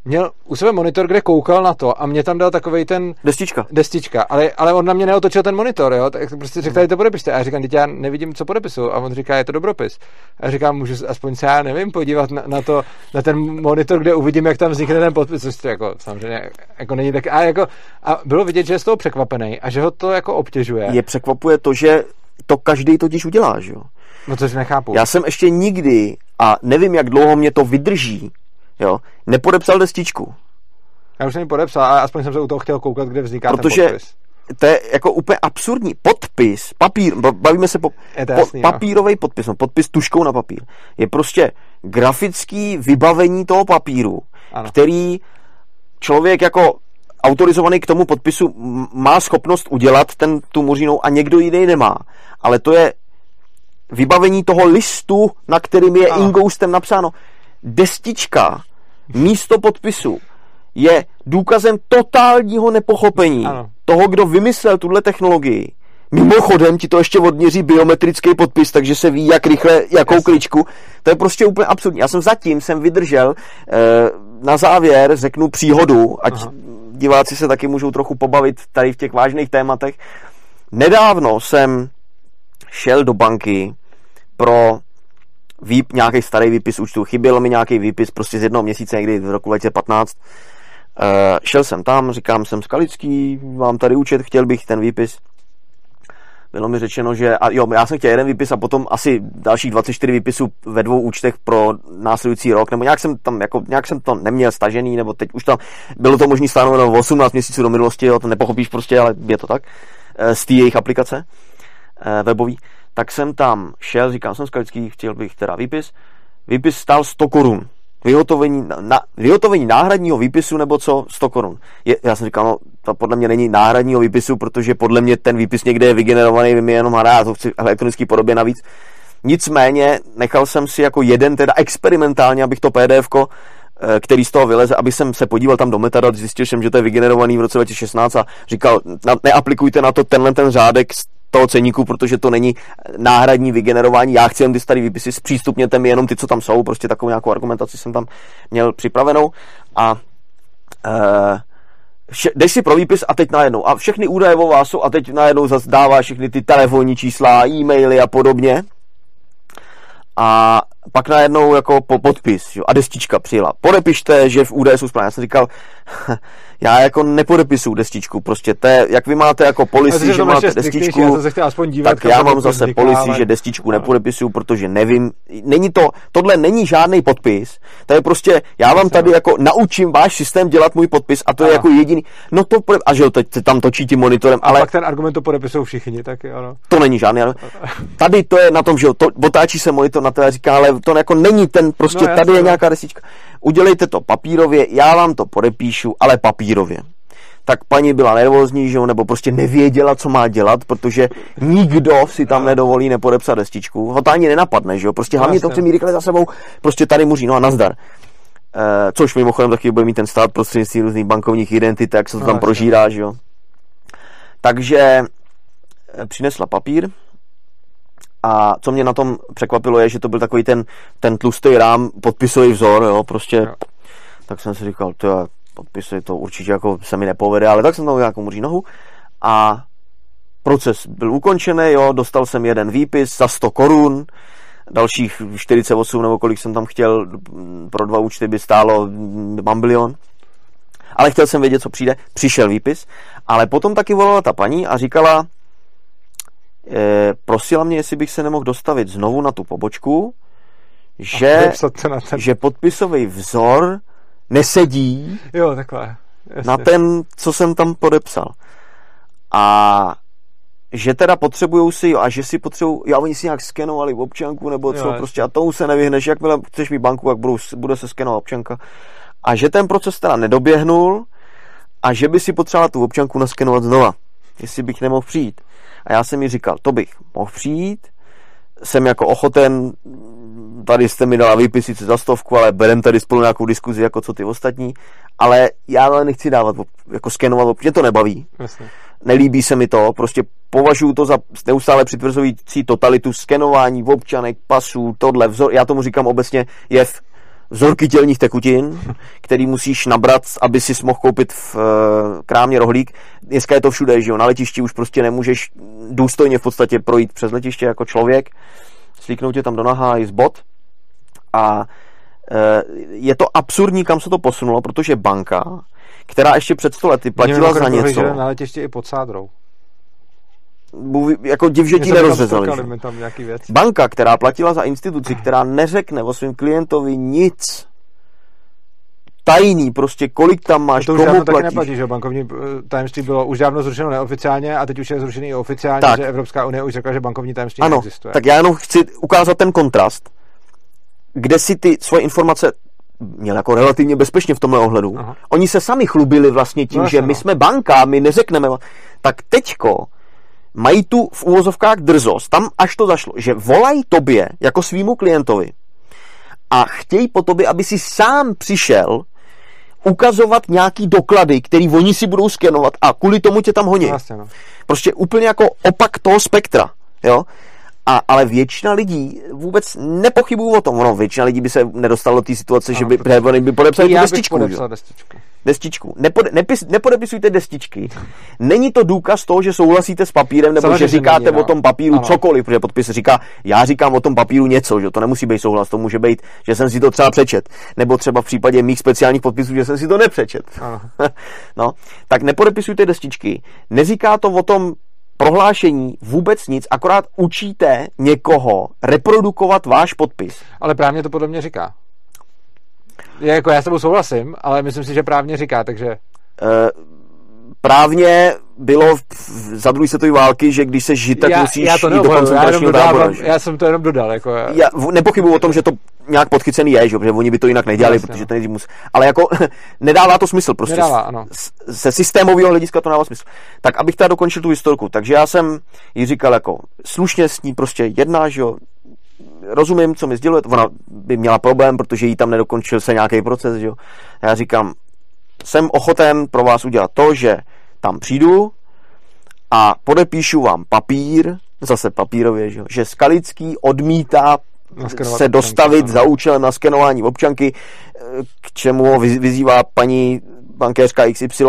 měl u sebe monitor, kde koukal na to a mě tam dal takový ten... Destička. Destička, ale, ale on na mě neotočil ten monitor, jo, tak prostě řekl, tady to podepište. A já říkám, teď já nevidím, co podepisu. A on říká, je to dobropis. A já říkám, můžu aspoň se, já nevím, podívat na, na, to, na ten monitor, kde uvidím, jak tam vznikne ten podpis, což to jako samozřejmě jako není tak... A, jako, a bylo vidět, že je z toho překvapený a že ho to jako obtěžuje. Je překvapuje to, že to každý totiž udělá, že jo? No což nechápu. Já jsem ještě nikdy, a nevím, jak dlouho mě to vydrží, jo, nepodepsal destičku. Já už jsem ji podepsal, ale aspoň jsem se u toho chtěl koukat, kde vzniká Protože ten podpis. to je jako úplně absurdní. Podpis, papír, bavíme se po, je jasný, po papírový podpis, no, podpis tuškou na papír, je prostě grafický vybavení toho papíru, ano. který člověk jako autorizovaný k tomu podpisu má schopnost udělat ten, tu muřínou a někdo jiný nemá. Ale to je vybavení toho listu, na kterým je ano. ingoustem napsáno. Destička místo podpisu je důkazem totálního nepochopení ano. toho, kdo vymyslel tuhle technologii. Mimochodem ti to ještě odměří biometrický podpis, takže se ví, jak rychle, jakou Jasně. kličku. To je prostě úplně absurdní. Já jsem zatím jsem vydržel, eh, na závěr řeknu příhodu, ať Aha. diváci se taky můžou trochu pobavit tady v těch vážných tématech. Nedávno jsem šel do banky pro výp, nějaký starý výpis účtu. Chyběl mi nějaký výpis prostě z jednoho měsíce, někdy v roku 2015. Uh, eh, šel jsem tam, říkám, jsem Skalický, mám tady účet, chtěl bych ten výpis. Bylo mi řečeno, že a jo, já jsem chtěl jeden výpis a potom asi dalších 24 výpisů ve dvou účtech pro následující rok, nebo nějak jsem tam, jako, nějak jsem to neměl stažený, nebo teď už tam, bylo to možný stanoveno 18 měsíců do minulosti, jo, to nepochopíš prostě, ale je to tak, eh, z té jejich aplikace eh, webový tak jsem tam šel, říkám, jsem skalický, chtěl bych teda výpis. Výpis stál 100 korun. Vyhotovení, na, vyhotovení náhradního výpisu nebo co 100 korun. Je, já jsem říkal, no to podle mě není náhradního výpisu, protože podle mě ten výpis někde je vygenerovaný, vy mi jenom hrá, to chci v elektronické podobě navíc. Nicméně nechal jsem si jako jeden teda experimentálně, abych to pdf eh, který z toho vyleze, aby jsem se podíval tam do metadat, zjistil jsem, že to je vygenerovaný v roce 2016 a říkal, neaplikujte na to tenhle ten řádek toho ceníku, protože to není náhradní vygenerování. Já chci jen ty staré výpisy, zpřístupněte mi jenom ty, co tam jsou, prostě takovou nějakou argumentaci jsem tam měl připravenou a uh, jdeš si pro výpis a teď najednou. A všechny údaje o vás jsou a teď najednou zase dává všechny ty telefonní čísla, e-maily a podobně. A pak najednou jako po podpis jo, a destička přijela. Podepište, že v jsou správně. Já jsem říkal, já jako nepodepisuju destičku, prostě to je, jak vy máte jako policy, že máte destičku, já se dívat, tak já mám zase policy, že destičku nepodepisuju, protože nevím, není to, tohle není žádný podpis, to je prostě, já vám tady jako naučím váš systém dělat můj podpis a to je jako jediný, no to, a že jo, teď tam točí tím monitorem, ale... A pak ten argument to podepisují všichni, tak ano. To není žádný, ale tady to je na tom, že jo, to, otáčí se monitor na to a říká, ale to jako není ten, prostě no, tady je nějaká destička udělejte to papírově, já vám to podepíšu, ale papírově. Tak paní byla nervózní, že jo, nebo prostě nevěděla, co má dělat, protože nikdo si tam nedovolí nepodepsat destičku. Ho to ani nenapadne, že jo, prostě hlavně to chce mít rychle za sebou, prostě tady muří, no a nazdar. Eh, což mimochodem taky bude mít ten stát prostřednictvím různých bankovních identit, jak se to No, tam prožírá, že jo. Takže eh, přinesla papír a co mě na tom překvapilo je, že to byl takový ten, ten tlustý rám, podpisový vzor, jo, prostě, Jo. tak jsem si říkal, to je podpisy, to určitě jako se mi nepovede, ale tak jsem tam nějakou muří nohu a proces byl ukončený, jo, dostal jsem jeden výpis za 100 korun, dalších 48 nebo kolik jsem tam chtěl, pro dva účty by stálo mm, mambilion. Ale chtěl jsem vědět, co přijde. Přišel výpis, ale potom taky volala ta paní a říkala, eh, prosila mě, jestli bych se nemohl dostavit znovu na tu pobočku, že, na ten... že podpisový vzor nesedí Jo, takhle. Jasně. na ten, co jsem tam podepsal. A že teda potřebujou si, jo, a že si potřebují, jo, oni si nějak skenovali občanku, nebo co, Jo, prostě a tomu se nevyhneš, jakmile chceš mít banku, jak budou, bude se skenovat občanka. A že ten proces teda nedoběhnul a že by si potřebovala tu občanku naskenovat znova, jestli bych nemohl přijít. A já jsem mi říkal, to bych mohl přijít, jsem jako ochoten, tady jste mi dala výpis sice za stovku, ale berem tady spolu nějakou diskuzi, jako co ty ostatní, ale já ale nechci dávat, jako skenovat, mě to nebaví, Jasně. nelíbí se mi to, prostě považuji to za neustále přitvrzující totalitu skenování občanek, pasů, tohle, vzor, já tomu říkám obecně jev vzorky tělních tekutin, který musíš nabrat, aby si mohl koupit v eh, krámě rohlík. Dneska je to všude, že jo, na letišti už prostě nemůžeš důstojně v podstatě projít přes letiště jako člověk, slíknout tě tam do naha i z bod a eh, je to absurdní, kam se to posunulo, protože banka, která ještě před 100 lety platila za něco, na letišti i pod sádrou. Jako div, že My ti nerozřezali. my. Banka, která platila za instituci, která neřekne o svém klientovi nic, tajný, prostě kolik tam máš, to už komu dávno taky platíš. neplatí, že bankovní eh, tajemství bylo už dávno zrušeno neoficiálně a teď už je zrušený i oficiálně, Tak. že Evropská unie už řekla, že bankovní tajemství Ano, neexistuje. tak já jenom chci ukázat ten kontrast, kde si ty svoje informace měl jako relativně bezpečně v tomhle ohledu. Aha. Oni se sami chlubili vlastně tím, No no, že my no. jsme banka, my neřekneme. Tak teďko mají tu v úvozovkách drzost, tam až to zašlo, že volají tobě jako svýmu klientovi a chtějí po tobě, aby si sám přišel ukazovat nějaký doklady, který oni si budou skenovat a kvůli tomu tě tam honí. Vlastně, no. Prostě úplně jako opak toho spektra, jo. A, ale většina lidí vůbec nepochybují o tom. Ono, většina lidí by se nedostalo do té situace, že Ano, by, protože- protože... by podepsali tu destičku. že podepsal destičku. Destičku. Nepode, nepis, nepodepisujte destičky. Není to důkaz toho, že souhlasíte s papírem, nebo Samozřejmě, že říkáte není, no. o tom papíru Ano. cokoliv, protože podpis říká, já říkám o tom papíru něco, že to nemusí být souhlas, to může být, že jsem si to třeba přečet. Nebo třeba v případě mých speciálních podpisů, že jsem si to nepřečet. Ano. no, tak nepodepisujte destičky. Neříká to o tom prohlášení vůbec nic, akorát učíte někoho reprodukovat váš podpis. Ale právně to podle mě říká. Je, jako já s tebou souhlasím, ale myslím si, že právně říká, takže Eh, právně bylo v, za druhé světové války, že když se žít, tak já, musíš já to jít do koncentračního tábora. že? já jsem to jenom dodal, jako já, Já o tom, že to nějak podchycený je, že? protože oni by to jinak nedělali, Jasně, protože no. to nejdřív mus... Ale jako nedává to smysl prostě. Nedává, ano. Se systémového hlediska to dává smysl. Tak abych teda dokončil tu historku. Takže já jsem jí říkal jako slušně s ní prostě jedná, že jo, rozumím, co mi sděluje, ona by měla problém, protože jí tam nedokončil se nějaký proces, že jo. Já říkám, jsem ochoten pro vás udělat to, že tam přijdu a podepíšu vám papír, zase papírově, že, jo, že Skalický odmítá Naskenovat se občanky, dostavit ano. za účelem naskenování občanky, eh, k čemu ho vyz- vyzývá paní bankéřka XY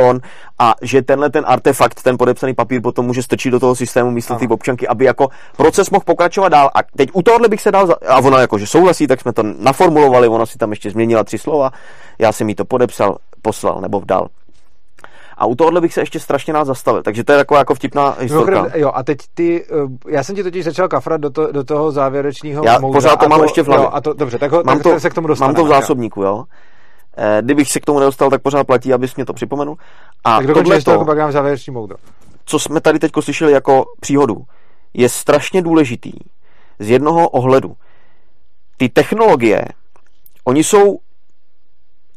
a že tenhle ten artefakt, ten podepsaný papír potom může strčit do toho systému místo té občanky, aby jako proces mohl pokračovat dál. A teď u tohohle bych se dal, za... a ona jako, že souhlasí, tak jsme to naformulovali, ona si tam ještě změnila tři slova, já jsem jí to podepsal, poslal nebo dal. A u tohohle bych se ještě strašně rád zastavil, takže to je taková jako vtipná historka. Mimochodem, jo, a teď ty, eh, já jsem ti totiž začal kafrat do, to, do toho závěrečního Já moudra, pořád to mám ještě v hlavě. Jo, a to, dobře, tak, ho, mám tak to, se k tomu dostaneme. mám to v jo. zásobníku, jo. Eh, Kdybych se k tomu nedostal, tak pořád platí, abys mě to připomenul. A Tak tohle historku, pak dám závěreční moudro. co jsme tady teď slyšeli jako příhodu, je strašně důležitý z jednoho ohledu. Ty technologie, oni jsou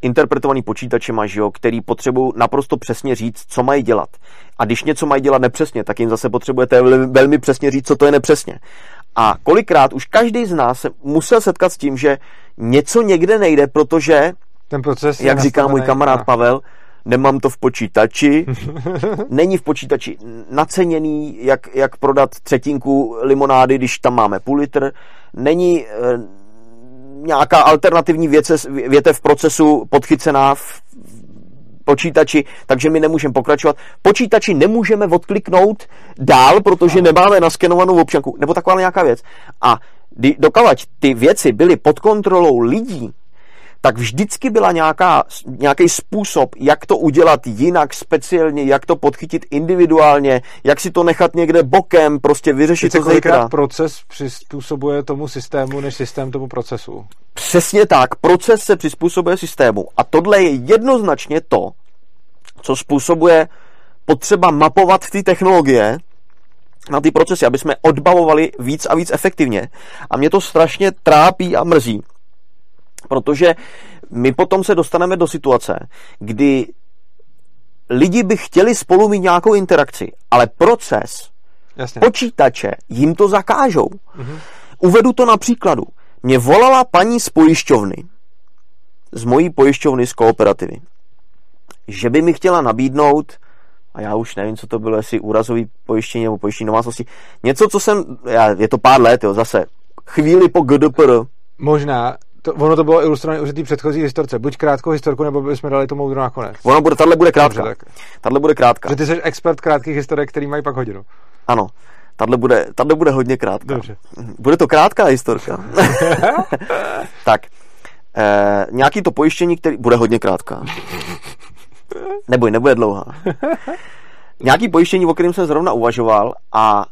interpretovaný počítačema, že jo, který potřebují naprosto přesně říct, co mají dělat. A když něco mají dělat nepřesně, tak jim zase potřebujete vel- velmi přesně říct, co to je nepřesně. A kolikrát už každý z nás se musel setkat s tím, že něco někde nejde, protože Ten proces Jak říká můj kamarád Pavel, nemám to v počítači, není v počítači naceněný, jak, jak prodat třetinku limonády, když tam máme půl litr, není e, nějaká alternativní věce, větev procesu podchycená v počítači, takže my nemůžeme pokračovat. Počítači nemůžeme odkliknout dál, protože nemáme naskenovanou občanku, nebo taková nějaká věc. A dokavať ty věci byly pod kontrolou lidí, tak vždycky byla nějaká, nějaký způsob, jak to udělat jinak, speciálně, jak to podchytit individuálně, jak si to nechat někde bokem, prostě vyřešit to zítra. proces přizpůsobuje tomu systému, než systém tomu procesu. Přesně tak, proces se přizpůsobuje systému. A tohle je jednoznačně to, co způsobuje potřeba mapovat ty technologie na ty procesy, aby jsme odbavovali víc a víc efektivně. A mě to strašně trápí a mrzí, Protože my potom se dostaneme do situace, kdy lidi by chtěli spolu mít nějakou interakci, ale proces Jasně. počítače jim to zakážou. Mhm. Uvedu to na příkladu. Mě volala paní z pojišťovny, z mojí pojišťovny z kooperativy, že by mi chtěla nabídnout, a já už nevím, co to bylo, jestli úrazový pojištění nebo pojištění domácnosti, něco, co jsem, já, je to pár let, jo, zase, chvíli po GDPR. Možná, to, ono to bylo ilustrované už v té předchozí historce. Buď krátkou historku, nebo bychom dali to moudro nakonec. Ono bude, tahle bude krátká. Dobře, Tahle bude krátká. Že ty jsi expert krátkých historek, který mají pak hodinu. Ano. Tahle bude, tahle bude hodně krátká. Dobře. Bude to krátká historka. tak. E, nějaký to pojištění, který bude hodně krátká. Neboj, nebude dlouhá. Nějaký pojištění, o kterém jsem zrovna uvažoval a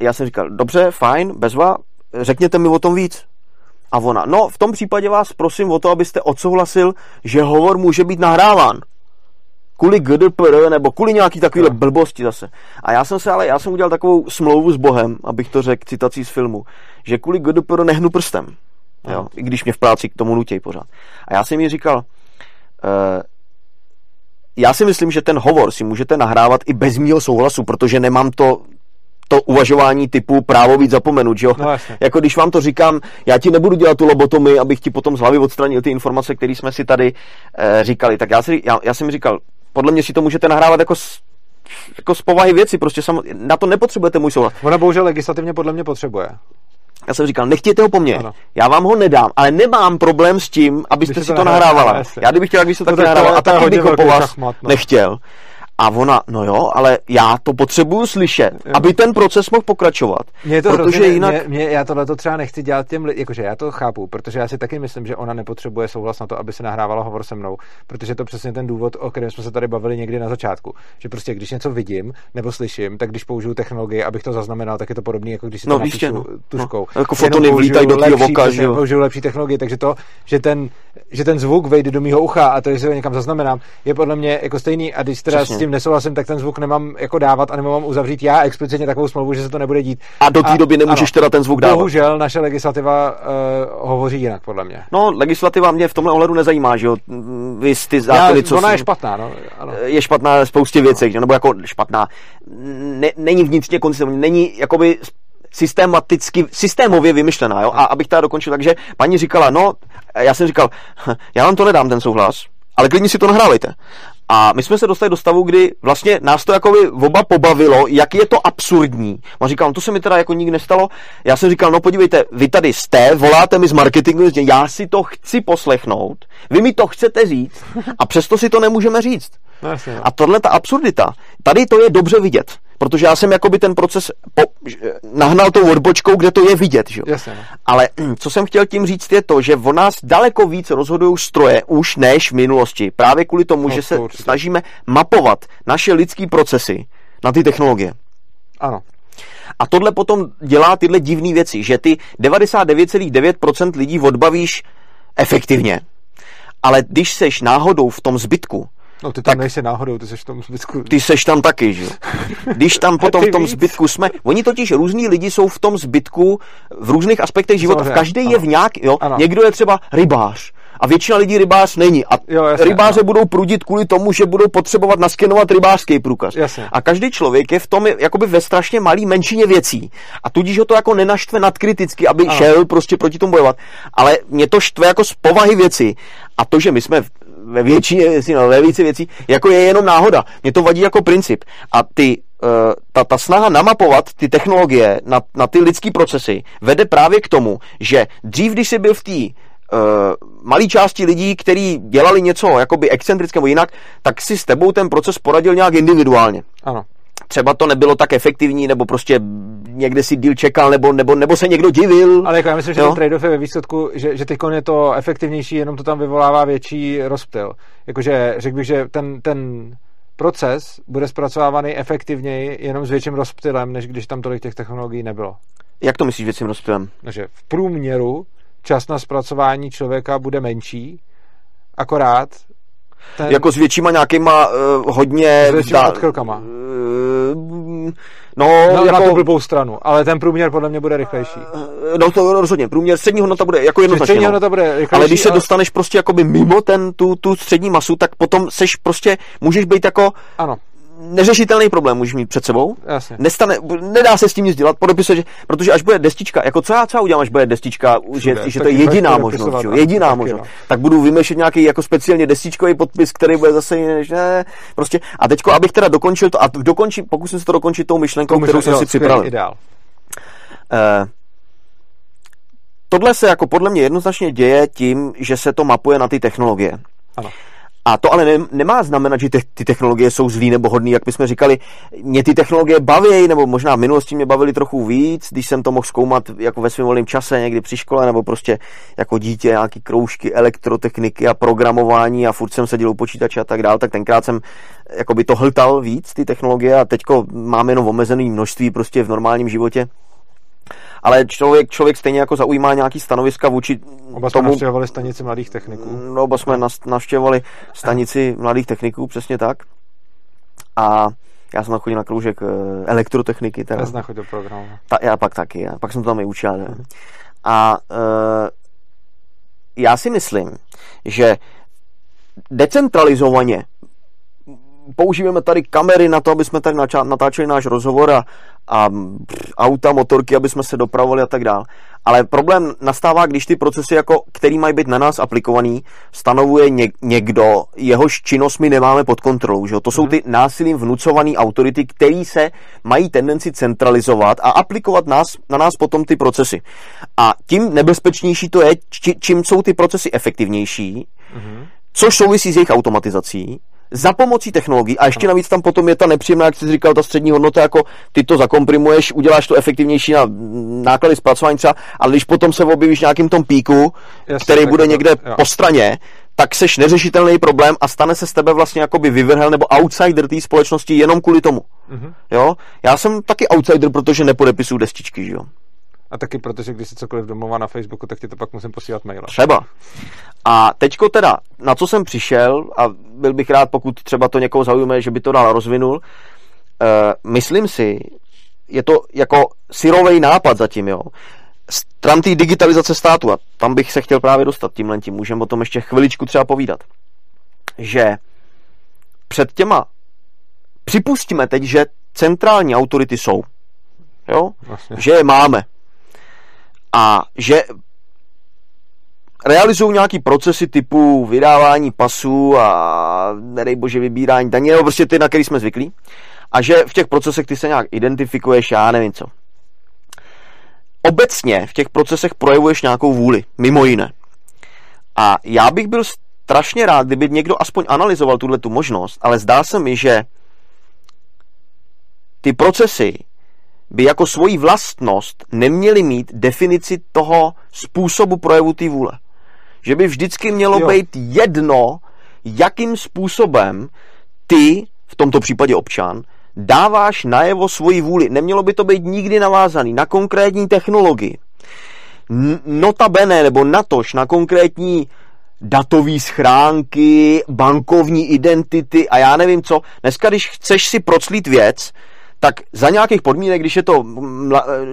já jsem říkal, dobře, fajn, bezva, řekněte mi o tom víc. A ona, no v tom případě vás prosím o to, abyste odsouhlasil, že hovor může být nahráván. Kvůli GDPR nebo kvůli nějaký takovýhle blbosti zase. A já jsem se ale, já jsem udělal takovou smlouvu s Bohem, abych to řekl citací z filmu, že kvůli GDPR nehnu prstem. Jo? I když mě v práci k tomu nutějí pořád. A já jsem jí říkal, uh, já si myslím, že ten hovor si můžete nahrávat i bez mýho souhlasu, protože nemám to to uvažování typu právo víc zapomenut, že jo? No, jako když vám to říkám, já ti nebudu dělat tu lobotomy, abych ti potom z hlavy odstranil ty informace, které jsme si tady e, říkali. Tak já, si, já, já jsem říkal, podle mě si to můžete nahrávat jako s, jako z povahy věci, prostě sam, na to nepotřebujete můj souhlas. Ona bohužel legislativně podle mě potřebuje. Já jsem říkal, nechtějte ho po mně, ano. já vám ho nedám, ale nemám problém s tím, abyste si to, nahrávala. Já kdybych chtěl, abyste to taky nahrávala, a taky bych ho po vás no. nechtěl. A ona, no jo, ale já to potřebuju slyšet, jo. aby ten proces mohl pokračovat. Mě to protože hrozně, jinak... Mě, mě, já tohle to třeba nechci dělat těm lidem, jakože já to chápu, protože já si taky myslím, že ona nepotřebuje souhlas na to, aby se nahrávala hovor se mnou, protože to je přesně ten důvod, o kterém jsme se tady bavili někdy na začátku. Že prostě když něco vidím nebo slyším, tak když použiju technologii, abych to zaznamenal, tak je to podobné, jako když si no, to napíšu no. tuškou. No, jako fotony vlítají do tvého oka, že jo? Použiju lepší technologie, takže to, že ten, že ten zvuk vejde do mého ucha a to, že si ho někam zaznamenám, je podle mě jako stejný a když teda tím nesouhlasím, tak ten zvuk nemám jako dávat a nemám uzavřít já explicitně takovou smlouvu, že se to nebude dít. A do té doby nemůžeš ano, teda ten zvuk dávat. Bohužel naše legislativa uh, hovoří jinak, podle mě. No, legislativa mě v tomhle ohledu nezajímá, že jo. Vy ty zákony, já, co ona jsou, je špatná, no. Ano. Je špatná spoustě věcí, no. nebo jako špatná. Ne, není vnitřně konzistentní, není jakoby systematicky, systémově vymyšlená, jo? A abych teda dokončil, takže paní říkala, no, já jsem říkal, já vám to nedám, ten souhlas, ale klidně si to nahrávejte. A my jsme se dostali do stavu, kdy vlastně nás to jako by oba pobavilo, jak je to absurdní. On říkal, no to se mi teda jako nikdy nestalo. Já jsem říkal, no podívejte, vy tady jste, voláte mi z marketingu, já si to chci poslechnout, vy mi to chcete říct a přesto si to nemůžeme říct. No, jasně, no. A tohle ta absurdita, tady to je dobře vidět, protože já jsem jakoby ten proces po, nahnal tou odbočkou, kde to je vidět. Že? Jasně, no. Ale hm, co jsem chtěl tím říct je to, že o nás daleko víc rozhodují stroje už než v minulosti. Právě kvůli tomu, no, že se určitě. snažíme mapovat naše lidské procesy na ty technologie. Ano. A tohle potom dělá tyhle divné věci, že ty 99,9% lidí odbavíš efektivně. Ale když seš náhodou v tom zbytku, No ty tam tak, nejsi náhodou, ty seš v tom zbytku. Ty seš tam taky, že Když tam potom v tom víc. zbytku jsme, oni totiž různí lidi jsou v tom zbytku v různých aspektech života. Každý ano. je v nějak, jo, ano. někdo je třeba rybář, a většina lidí rybář není. A Jo, jasně, rybáře no. budou prudit kvůli tomu, že budou potřebovat naskenovat rybářský průkaz. Jasně. A každý člověk je v tom jakoby ve strašně malý menšině věcí. A tudíž ho to jako nenaštve nadkriticky, aby Ano. šel prostě proti tomu bojovat. Ale mě to štve jako z povahy věci. A to, že my jsme ve většině věcí, no, ve více věcí, jako je jenom náhoda. Mě to vadí jako princip. A ty eh, ta, ta snaha namapovat ty technologie na, na ty lidský procesy vede právě k tomu, že dřív, když jsi byl v té uh, malé části lidí, kteří dělali něco jakoby excentrické nebo jinak, tak si s tebou ten proces poradil nějak individuálně. Ano. Třeba to nebylo tak efektivní, nebo prostě někde si deal čekal, nebo, nebo, nebo se někdo divil. Ale jako já myslím, že Jo. ten trade-off je ve výsledku, že, že teď je to efektivnější, jenom to tam vyvolává větší rozptyl. Jakože řekl bych, že ten, ten proces bude zpracovávaný efektivněji jenom s větším rozptylem, než když tam tolik těch technologií nebylo. Jak to myslíš věcím rozptylem? Takže v průměru čas na zpracování člověka bude menší, akorát ten, Jako s většíma nějakýma uh, hodně... S většíma odchylkama. Uh, no, no, na tu jako... blbou stranu, ale ten průměr podle mě bude rychlejší. eh, No to rozhodně, průměr střední hodnota bude jako jednoznačně. Střední no. hodnota bude rychlejší, Ale když se ale- dostaneš prostě jakoby mimo ten, tu, tu střední masu, tak potom seš prostě, můžeš být jako Ano, neřešitelný problém, můžeš mít před sebou. jasně. Nestane, nedá se s tím nic dělat, podepisuje, že, protože až bude destička, jako co já třeba udělám, až bude destička, že, Všude, že to je jediná možnost, jo, jediná taky, možnost, no. tak budu vymýšlet nějaký jako speciálně destičkový podpis, který bude zase jiný, než ne, prostě. A teďko, abych teda dokončil to, a dokončím, pokusím se to dokončit tou myšlenkou, kterou jsem si připravil. Ideál. Eh, tohle se jako podle mě jednoznačně děje tím, že se to mapuje na ty technologie. Ano. A to ale ne, nemá znamenat, že te, ty technologie jsou zlý nebo hodný, jak jsme říkali. Mě ty technologie baví, nebo možná v minulosti mě bavily trochu víc, když jsem to mohl zkoumat jako ve svém volném čase, někdy při škole, nebo prostě jako dítě, nějaký kroužky, elektrotechniky a programování a furt jsem seděl u počítače a tak dále, tak tenkrát jsem jakoby to hltal víc, ty technologie a teďko mám jenom omezené množství prostě v normálním životě. Ale člověk, člověk stejně jako zaujímá nějaký stanoviska vůči Oba jsme tomu, navštěvovali stanici mladých techniků. No, oba jsme navštěvovali stanici mladých techniků, přesně tak. A já jsem tam chodil na kroužek eh, elektrotechniky. Teda. Já jsem chodil programu. Ta, já pak taky, a pak jsem to tam i učil. Ne? A e, já si myslím, že decentralizovaně používáme tady kamery na to, aby jsme tady natáčeli náš rozhovor a, a auta, motorky, aby jsme se dopravovali a tak dál. Ale problém nastává, když ty procesy, jako, který mají být na nás aplikovaný, stanovuje ně- někdo, jehož činnost my nemáme pod kontrolou. Že? To jsou ty násilím vnucované autority, které se mají tendenci centralizovat a aplikovat nás, na nás potom ty procesy. A tím nebezpečnější to je, či, čím jsou ty procesy efektivnější, což souvisí s jejich automatizací, za pomocí technologií a ještě navíc tam potom je ta nepříjemná, jak jsi říkal, ta střední hodnota, jako ty to zakomprimuješ, uděláš to efektivnější na náklady zpracování třeba, ale když potom se objevíš nějakým tom píku, Jasně, který bude to- někde jo. po straně, tak seš neřešitelný problém a stane se z tebe vlastně jakoby vyvrhel nebo outsider té společnosti jenom kvůli tomu. Mhm. Jo? Já jsem taky outsider, protože nepodepisuju destičky, že jo? A taky protože když si cokoliv domluvá na Facebooku, tak ti to pak musím posílat maila. Třeba. A teďko teda, na co jsem přišel, a byl bych rád, pokud třeba to někoho zaujme, že by to dál rozvinul, e, myslím si, je to jako syrový nápad zatím, jo. Stran té digitalizace státu, a tam bych se chtěl právě dostat tímhle tím, můžeme o tom ještě chviličku třeba povídat, že před těma, připustíme teď, že centrální autority jsou, jo, Vlastně. že je máme a že realizují nějaký procesy typu vydávání pasů a nedej bože vybírání daní, nebo prostě ty, na který jsme zvyklí. A že v těch procesech ty se nějak identifikuješ, já nevím co. Obecně v těch procesech projevuješ nějakou vůli, mimo jiné. A já bych byl strašně rád, kdyby někdo aspoň analyzoval tuhle tu možnost, ale zdá se mi, že ty procesy by jako svoji vlastnost neměly mít definici toho způsobu projevu té vůle. Že by vždycky mělo Jo. být jedno, jakým způsobem ty, v tomto případě občan, dáváš najevo svoji vůli. Nemělo by to být nikdy navázaný na konkrétní technologii. Notabene nebo natož na konkrétní datové schránky, bankovní identity a já nevím co. Dneska, když chceš si proclít věc, tak za nějakých podmínek, když je to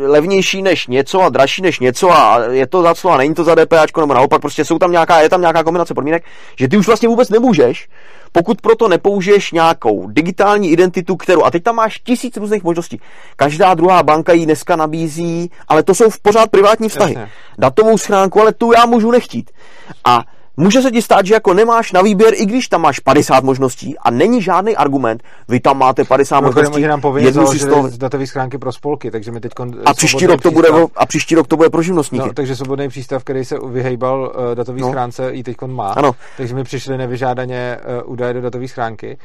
levnější než něco a dražší než něco a je to za co a není to za DPH, nebo naopak prostě jsou tam nějaká, je tam nějaká kombinace podmínek, že ty už vlastně vůbec nemůžeš, pokud proto nepoužiješ nějakou digitální identitu, kterou, a teď tam máš tisíc různých možností. Každá druhá banka ji dneska nabízí, ale to jsou v pořád privátní vztahy. Jasně. Datovou schránku, ale tu já můžu nechtít. A Může se ti stát, že jako nemáš na výběr, i když tam máš 50 možností a není žádný argument, vy tam máte 50 no, možností. nám jednu si z toho... datové schránky pro spolky, takže mi teď a příští, rok to bude, a příští rok to bude pro živnostníky. No, takže svobodný přístav, který se vyhejbal uh, datový no. schránce, i teď má. Ano. Takže mi přišly nevyžádaně uh, údaje do datové schránky.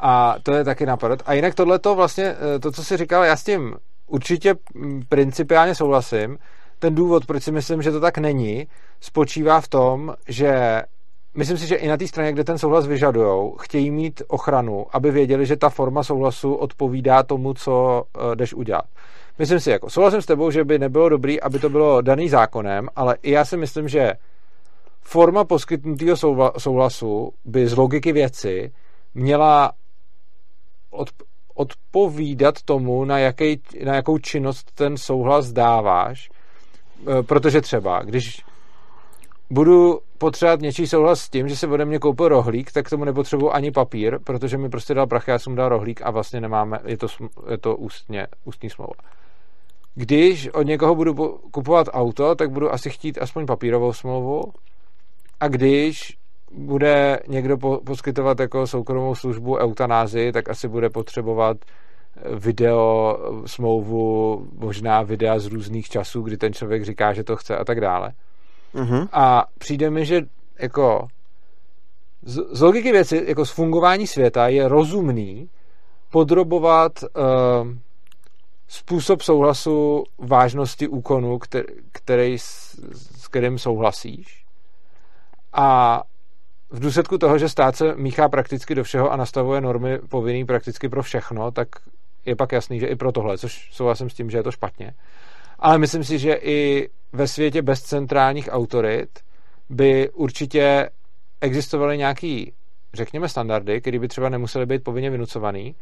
A to je taky napad. A jinak tohle to vlastně, uh, to, co jsi říkal, já s tím určitě principiálně souhlasím ten důvod, proč si myslím, že to tak není, spočívá v tom, že myslím si, že i na té straně, kde ten souhlas vyžadujou, chtějí mít ochranu, aby věděli, že ta forma souhlasu odpovídá tomu, co uh, jdeš udělat. Myslím si, jako souhlasím s tebou, že by nebylo dobrý, aby to bylo daný zákonem, ale i já si myslím, že forma poskytnutého souhlasu by z logiky věci měla od, odpovídat tomu, na, jaký, na jakou činnost ten souhlas dáváš Eh, protože třeba, když budu potřebovat něčí souhlas s tím, že se ode mě koupil rohlík, tak tomu nepotřebuji ani papír, protože mi prostě dal prachy, já jsem dal rohlík a vlastně nemáme, je to, je to ústně, ústní smlouva. Když od někoho budu kupovat auto, tak budu asi chtít aspoň papírovou smlouvu a když bude někdo po, poskytovat jako soukromou službu eutanázi, tak asi bude potřebovat video smlouvu, možná videa z různých časů, kdy ten člověk říká, že to chce a tak dále. Uh-huh. A přijde mi, že jako z, z logiky věci, jako z fungování světa je rozumný podrobovat uh, způsob souhlasu vážnosti úkonu, který, který s, s kterým souhlasíš. A v důsledku toho, že stát se míchá prakticky do všeho a nastavuje normy povinný prakticky pro všechno, tak je pak jasný, že i pro tohle, což souhlasím s tím, že je to špatně. Ale myslím si, že i ve světě bez centrálních autorit by určitě existovaly nějaký, řekněme, standardy, které by třeba nemusely být povinně vynucovaný,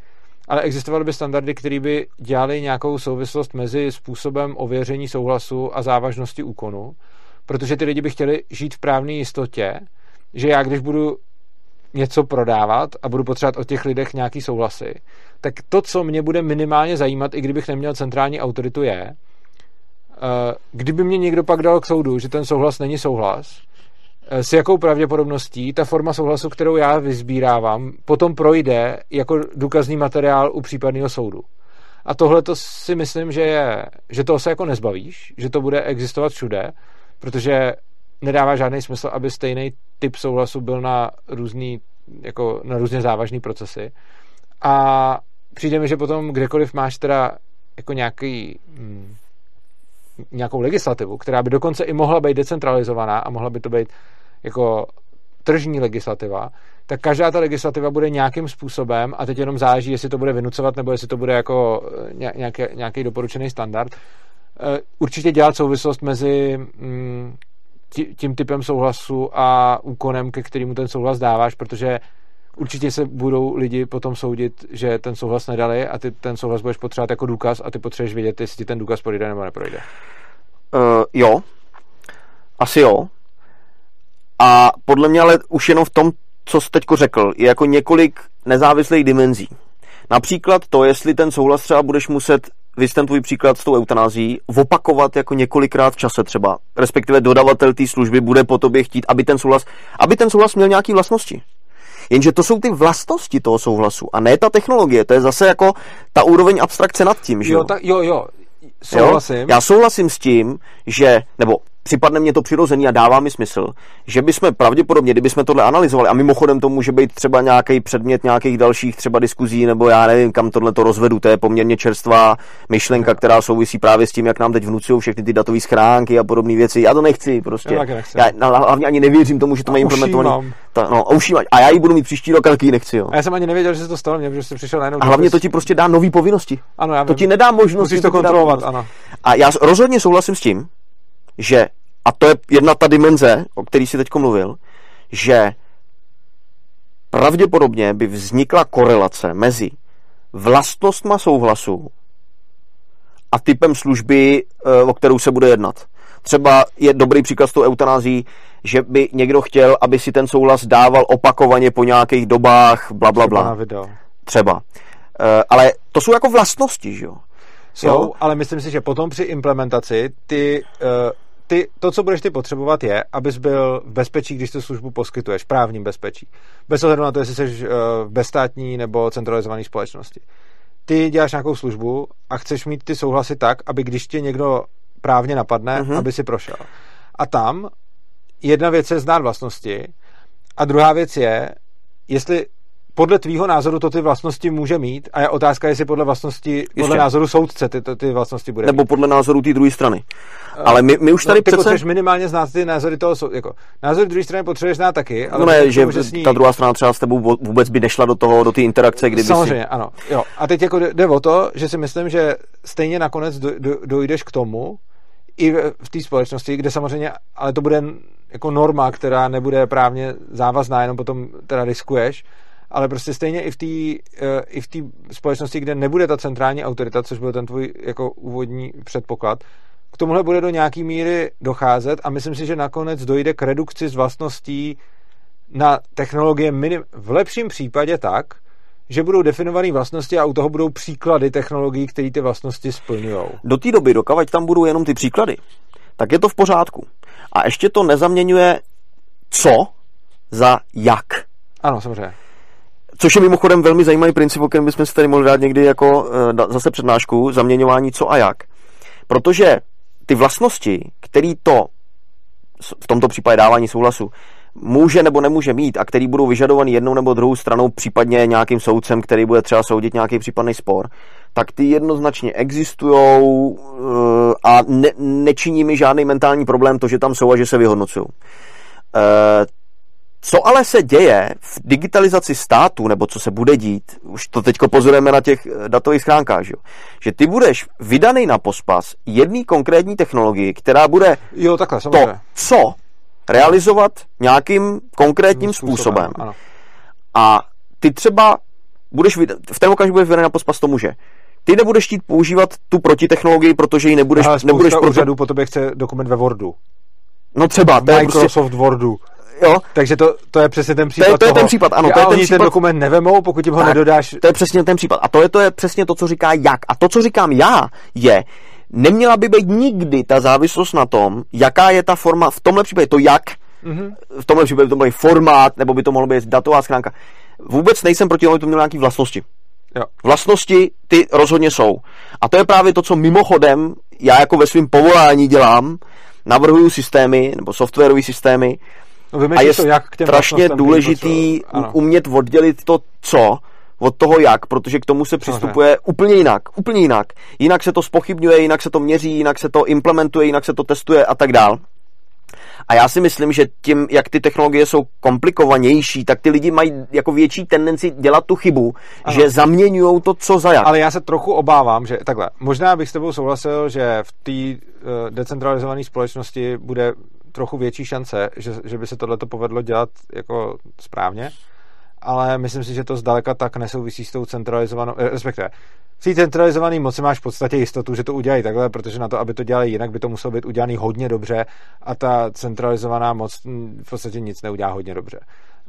ale existovaly by standardy, které by dělaly nějakou souvislost mezi způsobem ověření souhlasu a závažnosti úkonu, protože ty lidi by chtěli žít v právné jistotě, že já, když budu něco prodávat a budu potřebovat od těch lidech nějaký souhlasy, tak to, co mě bude minimálně zajímat, i kdybych neměl centrální autoritu, je, eh, kdyby mě někdo pak dal k soudu, že ten souhlas není souhlas, eh, s jakou pravděpodobností ta forma souhlasu, kterou já vyzbírávám, potom projde jako důkazní materiál u případného soudu. A tohle to si myslím, že, je, že toho se jako nezbavíš, že to bude existovat všude, protože nedává žádný smysl, aby stejný typ souhlasu byl na různý, jako na různě závažný procesy. A přijde mi, že potom kdekoliv máš teda jako nějaký, hm, nějakou legislativu, která by dokonce i mohla být decentralizovaná a mohla by to být jako tržní legislativa, tak každá ta legislativa bude nějakým způsobem, a teď jenom záleží, jestli to bude vynucovat, nebo jestli to bude jako eh, nějaký, nějaký doporučený standard, eh, určitě dělat souvislost mezi hm, tím typem souhlasu a úkonem, ke kterému ten souhlas dáváš, protože určitě se budou lidi potom soudit, že ten souhlas nedali a ty ten souhlas budeš potřebovat jako důkaz a ty potřebuješ vědět, jestli ti ten důkaz projde nebo neprojde. Uh, jo, asi jo. A podle mě ale už jenom v tom, co jsi teďko řekl, je jako několik nezávislých dimenzí. Například to, jestli ten souhlas třeba budeš muset vy ten tvůj příklad s tou eutanází, opakovat jako několikrát v čase třeba, respektive dodavatel té služby bude po tobě chtít, aby ten souhlas, aby ten souhlas měl nějaké vlastnosti. Jenže to jsou ty vlastnosti toho souhlasu a ne ta technologie. To je zase jako ta úroveň abstrakce nad tím, že jo? Jo, tak, jo, jo. Souhlasím. Jo? Já souhlasím s tím, že, nebo připadne mě to přirozený a dává mi smysl, že bychom pravděpodobně, kdybychom tohle analyzovali, a mimochodem to může být třeba nějaký předmět nějakých dalších třeba diskuzí, nebo já nevím, kam tohle to rozvedu, to je poměrně čerstvá myšlenka, která souvisí právě s tím, jak nám teď vnucují všechny ty datové schránky a podobné věci. Já to nechci prostě. Já, nechci. já hlavně ani nevěřím tomu, že to mají implementovaný. Ta, no, a, a já ji budu mít příští rok, ale nechci. Jo. A já jsem ani nevěděl, že se to stalo, mě, že jsi přišel najednou. A hlavně to ti prostě dá nové povinnosti. Ano, já to ti nedá možnost. Musíš to kontrolovat, ano. A já rozhodně souhlasím s tím, že, a to je jedna ta dimenze, o který si teď mluvil, že pravděpodobně by vznikla korelace mezi vlastnostma souhlasu a typem služby, eh, o kterou se bude jednat. Třeba je dobrý příklad s tou eutanází, že by někdo chtěl, aby si ten souhlas dával opakovaně po nějakých dobách, bla, bla, bla. Třeba. Eh, ale to jsou jako vlastnosti, že jo? Jsou, jo? ale myslím si, že potom při implementaci ty, uh, ty, to, co budeš ty potřebovat, je, abys byl v bezpečí, když tu službu poskytuješ, v právním bezpečí. Bez ohledu na to, jestli jsi uh, v bezstátní nebo centralizované společnosti. Ty děláš nějakou službu a chceš mít ty souhlasy tak, aby když tě někdo právně napadne, uh-huh. aby si prošel. A tam jedna věc je znát vlastnosti a druhá věc je, jestli podle tvýho názoru to ty vlastnosti může mít a je otázka, jestli podle vlastnosti, Ještě. podle názoru soudce ty, ty, ty vlastnosti bude Nebo mít. podle názoru té druhé strany. Ale my, my už tady no, ty přece... potřebuješ minimálně znát ty názory toho soudu. Jako, názory druhé strany potřebuješ znát taky. Ale no ne, že ní... ta druhá strana třeba s tebou vůbec by nešla do toho, do té interakce, kdyby Samozřejmě, si... ano. Jo. A teď jako jde o to, že si myslím, že stejně nakonec do, do, dojdeš k tomu, i v té společnosti, kde samozřejmě, ale to bude jako norma, která nebude právně závazná, jenom potom teda riskuješ, ale prostě stejně i v té eh, i v té společnosti, kde nebude ta centrální autorita, což byl ten tvůj jako úvodní předpoklad, k tomuhle bude do nějaký míry docházet a myslím si, že nakonec dojde k redukci z vlastností na technologie minim, v lepším případě tak, že budou definované vlastnosti a u toho budou příklady technologií, které ty vlastnosti splňují. Do té doby, dokavať tam budou jenom ty příklady, tak je to v pořádku. A ještě to nezaměňuje co za jak. Ano, samozřejmě. Což je mimochodem velmi zajímavý princip, o kterém bychom si tady mohli dát někdy jako e, zase přednášku, zaměňování co a jak. Protože ty vlastnosti, který to v tomto případě dávání souhlasu může nebo nemůže mít a který budou vyžadovaný jednou nebo druhou stranou, případně nějakým soudcem, který bude třeba soudit nějaký případný spor, tak ty jednoznačně existují eh, a ne, nečiní mi žádný mentální problém to, že tam jsou a že se vyhodnocují. Co ale se děje v digitalizaci státu, nebo co se bude dít, už to teď pozorujeme na těch eh, datových schránkách, že, že ty budeš vydaný na pospas jedné konkrétní technologii, která bude jo, takhle, to, co realizovat nějakým konkrétním způsobem. způsobem. A ty třeba budeš, v ten okamžik budeš vydaný na pospas tomu, že ty nebudeš chtít používat tu protitechnologii, protože ji nebudeš... Ale nebudeš proto... po tobě chce dokument ve Wordu. No třeba. To Microsoft prostě... Wordu. Jo. Takže to, to je přesně ten případ To je, to je ten případ, ano. To je ten, případ... ten dokument nevemou, pokud jim ho tak, nedodáš. To je přesně ten případ. A to je, to je přesně to, co říká jak. A to, co říkám já, je, neměla by být nikdy ta závislost na tom, jaká je ta forma, v tomhle případě to jak, mm-hmm. v tomhle případě by to byl formát, nebo by to mohlo být datová schránka. Vůbec nejsem proti tomu, aby to mělo nějaké vlastnosti. Jo. Vlastnosti ty rozhodně jsou. A to je právě to, co mimochodem já jako ve svém povolání dělám, navrhuju systémy nebo softwarové systémy, no, a je to, jak k těm strašně důležitý umět oddělit to co od toho jak, protože k tomu se přistupuje okay. úplně jinak, úplně jinak. Jinak se to spochybňuje, jinak se to měří, jinak se to implementuje, jinak se to testuje a tak dál. A já si myslím, že tím, jak ty technologie jsou komplikovanější, tak ty lidi mají jako větší tendenci dělat tu chybu, ano. že zaměňují to, co za jak. Ale já se trochu obávám, že takhle, možná bych s tebou souhlasil, že v té uh, decentralizované společnosti bude trochu větší šance, že, že by se tohle povedlo dělat jako správně, ale myslím si, že to zdaleka tak nesouvisí s tou centralizovanou, eh, respektive v té centralizované moci máš v podstatě jistotu, že to udělají takhle, protože na to, aby to dělali jinak, by to muselo být udělané hodně dobře a ta centralizovaná moc v podstatě nic neudělá hodně dobře.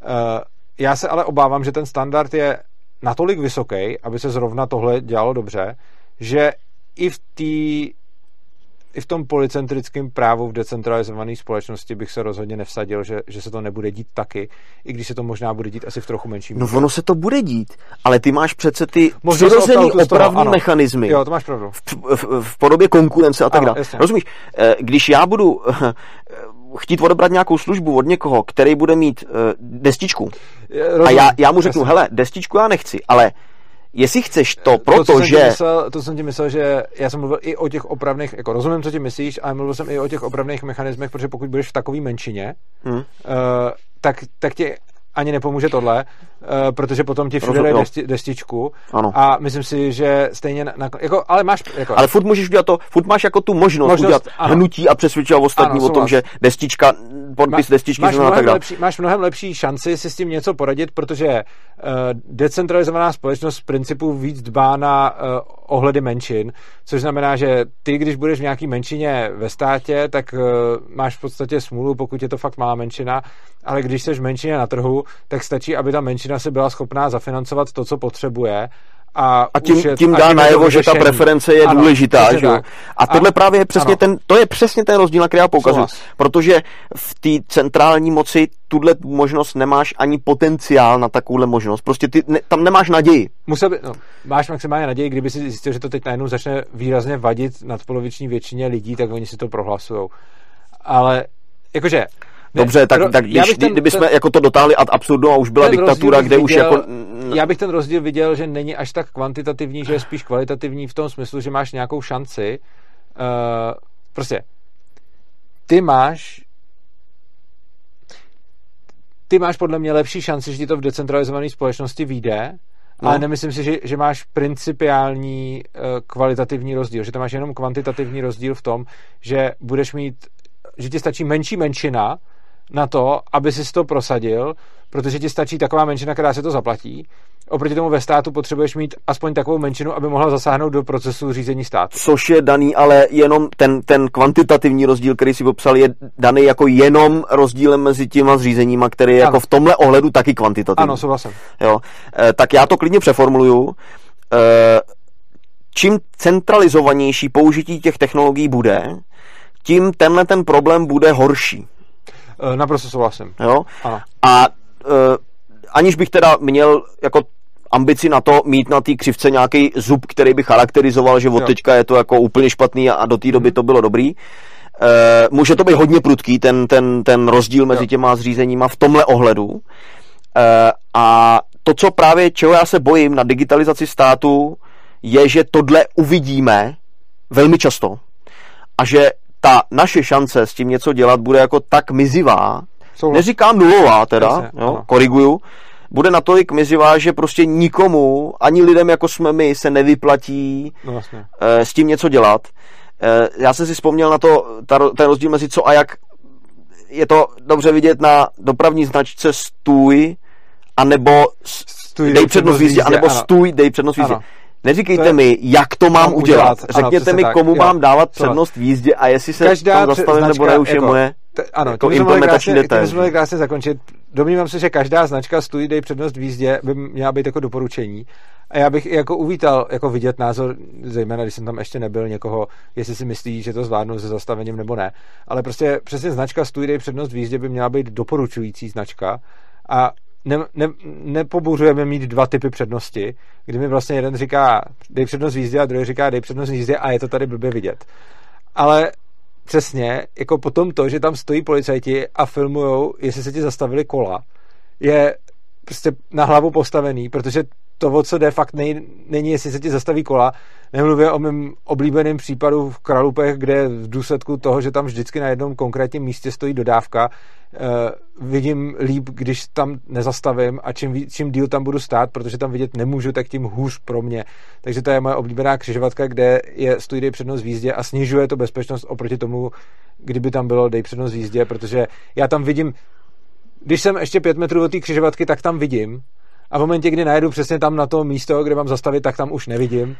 Eh, já se ale obávám, že ten standard je natolik vysoký, aby se zrovna tohle dělalo dobře, že i v té i v tom policentrickém právu v decentralizované společnosti bych se rozhodně nevsadil, že, že se to nebude dít taky, i když se to možná bude dít asi v trochu menším. No ono se to bude dít, ale ty máš přece ty přirozený opravný mechanismy. Jo, to máš pravdu. V, v, v podobě konkurence a tak dále. Rozumíš? Eh, když já budu eh, chtít odebrat nějakou službu od někoho, který bude mít uh, destičku, Rozumím, a já, já mu řeknu, jasně. hele, destičku já nechci, ale Jestli chceš to, protože... To, myslel, to jsem ti myslel, že já jsem mluvil i o těch opravných, jako rozumím, co ti myslíš, ale mluvil jsem i o těch opravných mechanismech, protože pokud budeš v takové menšině, hmm. uh, tak, tak tě ani nepomůže tohle, uh, protože potom ti všude dají desti, destičku ano. a myslím si, že stejně, na, jako, ale máš... Jako, ale furt můžeš udělat to, furt máš jako tu možnost, možnost udělat ano. hnutí a přesvědčovat ostatní ano, o tom, že destička, podpis Má, destičky máš mnohem, tak lepší, máš mnohem lepší šanci si s tím něco poradit, protože uh, decentralizovaná společnost z principu víc dbá na uh, ohledy menšin, což znamená, že ty, když budeš v nějaký menšině ve státě, tak uh, máš v podstatě smůlu, pokud je to fakt malá menšina, ale když jsi v menšině na trhu, tak stačí, aby ta menšina se byla schopná zafinancovat to, co potřebuje a, a tím, je, tím dá najevo, že ta preference je ano, důležitá. Že? A tohle a, právě je přesně ano. ten, to je přesně ten rozdíl, na který já poukazuju. Protože v té centrální moci tuhle možnost nemáš ani potenciál na takovouhle možnost. Prostě ty ne, tam nemáš naději. Musel by, no, máš maximálně naději, kdyby si zjistil, že to teď najednou začne výrazně vadit nadpoloviční většině lidí, tak oni si to prohlasují. Ale jakože Dobře, tak, tak když, ten, kdyby jsme ten, jako to dotáhli ad absurdum a už byla diktatura, kde viděl, už jako... Já bych ten rozdíl viděl, že není až tak kvantitativní, že je spíš kvalitativní v tom smyslu, že máš nějakou šanci. Uh, prostě ty máš ty máš podle mě lepší šanci, že ti to v decentralizované společnosti vyjde, no. ale nemyslím si, že, že máš principiální uh, kvalitativní rozdíl, že to máš jenom kvantitativní rozdíl v tom, že budeš mít, že ti stačí menší menšina, na to, aby si to prosadil, protože ti stačí taková menšina, která se to zaplatí. Oproti tomu ve státu potřebuješ mít aspoň takovou menšinu, aby mohla zasáhnout do procesu řízení státu. Což je daný, ale jenom ten, ten kvantitativní rozdíl, který si popsal, je daný jako jenom rozdílem mezi těma zřízeníma, který je jako v tomhle ohledu taky kvantitativní. Ano, souhlasím. Jo. E, tak já to klidně přeformuluju. E, čím centralizovanější použití těch technologií bude, tím tenhle ten problém bude horší. Eh, naprosto souhlasím. Jo? Ano. A uh, aniž bych teda měl jako ambici na to mít na té křivce nějaký zub, který by charakterizoval, že od jo. teďka je to jako úplně špatný a, a do té doby to bylo dobrý. Uh, může to být hodně prudký, ten, ten, ten rozdíl mezi jo. těma zřízeníma v tomhle ohledu. Uh, a to, co právě, čeho já se bojím na digitalizaci státu, je, že tohle uvidíme velmi často. A že ta naše šance s tím něco dělat bude jako tak mizivá, Souhlas. neříkám nulová teda, Jasně, jo, koriguju, bude natolik mizivá, že prostě nikomu, ani lidem jako jsme my, se nevyplatí no, vlastně. s tím něco dělat. E, já jsem si vzpomněl na to, ta, ten rozdíl mezi co a jak je to dobře vidět na dopravní značce stůj, anebo stůj, dej přednost jízdě, anebo ano. stůj, dej přednost jízdě. Ano. Neříkejte je, mi, jak to mám udělat. udělat. Řekněte ano, mi, tak, komu jo. mám dávat přednost v jízdě a jestli se Každá tam zastavím, nebo ne, už jako, je moje t- ano, jako implementační detail. Jsme krásně zakončit. Domnívám se, že každá značka stůj dej přednost v jízdě by měla být jako doporučení. A já bych jako uvítal jako vidět názor, zejména když jsem tam ještě nebyl někoho, jestli si myslí, že to zvládnou se zastavením nebo ne. Ale prostě přesně značka dej přednost v jízdě by měla být doporučující značka. A ne, ne, nepobouřujeme mít dva typy přednosti, kdy mi vlastně jeden říká dej přednost jízdě a druhý říká dej přednost jízdě a je to tady blbě vidět. Ale přesně, jako potom to, že tam stojí policajti a filmujou, jestli se ti zastavili kola, je prostě na hlavu postavený, protože to, o co jde, fakt nej, není, jestli se ti zastaví kola. Nemluvě o mém oblíbeném případu v Kralupech, kde v důsledku toho, že tam vždycky na jednom konkrétním místě stojí dodávka, uh, vidím líp, když tam nezastavím a čím, čím díl tam budu stát, protože tam vidět nemůžu, tak tím hůř pro mě. Takže to je moje oblíbená křižovatka, kde je stojí dej přednost v jízdě a snižuje to bezpečnost oproti tomu, kdyby tam bylo dej přednost v jízdě, protože já tam vidím když jsem ještě pět metrů od té křižovatky, tak tam vidím, a v momentě, kdy najedu přesně tam na to místo, kde mám zastavit, tak tam už nevidím.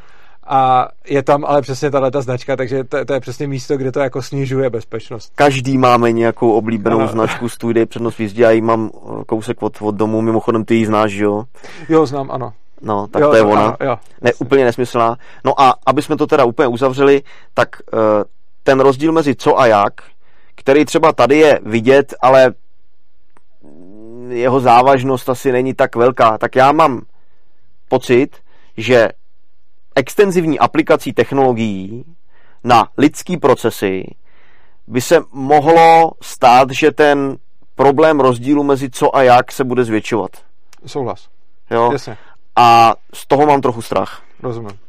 A je tam ale přesně tahle ta značka, takže to, to je přesně místo, kde to jako snižuje bezpečnost. Každý máme nějakou oblíbenou ano. značku studie přednost v jízdě, já ji mám eh, kousek od, od domu, mimochodem ty ji znáš, jo? Jo, znám, ano. No, tak jo, to je ona. Ano, jo. Ne, úplně nesmyslná. No a aby jsme to teda úplně uzavřeli, tak uh, ten rozdíl mezi co a jak, který třeba tady je vidět, ale jeho závažnost asi není tak velká, tak já mám pocit, že extenzivní aplikací technologií na lidský procesy by se mohlo stát, že ten problém rozdílu mezi co a jak se bude zvětšovat. Souhlas. Jo? Jasně. A z toho mám trochu strach. Rozumím.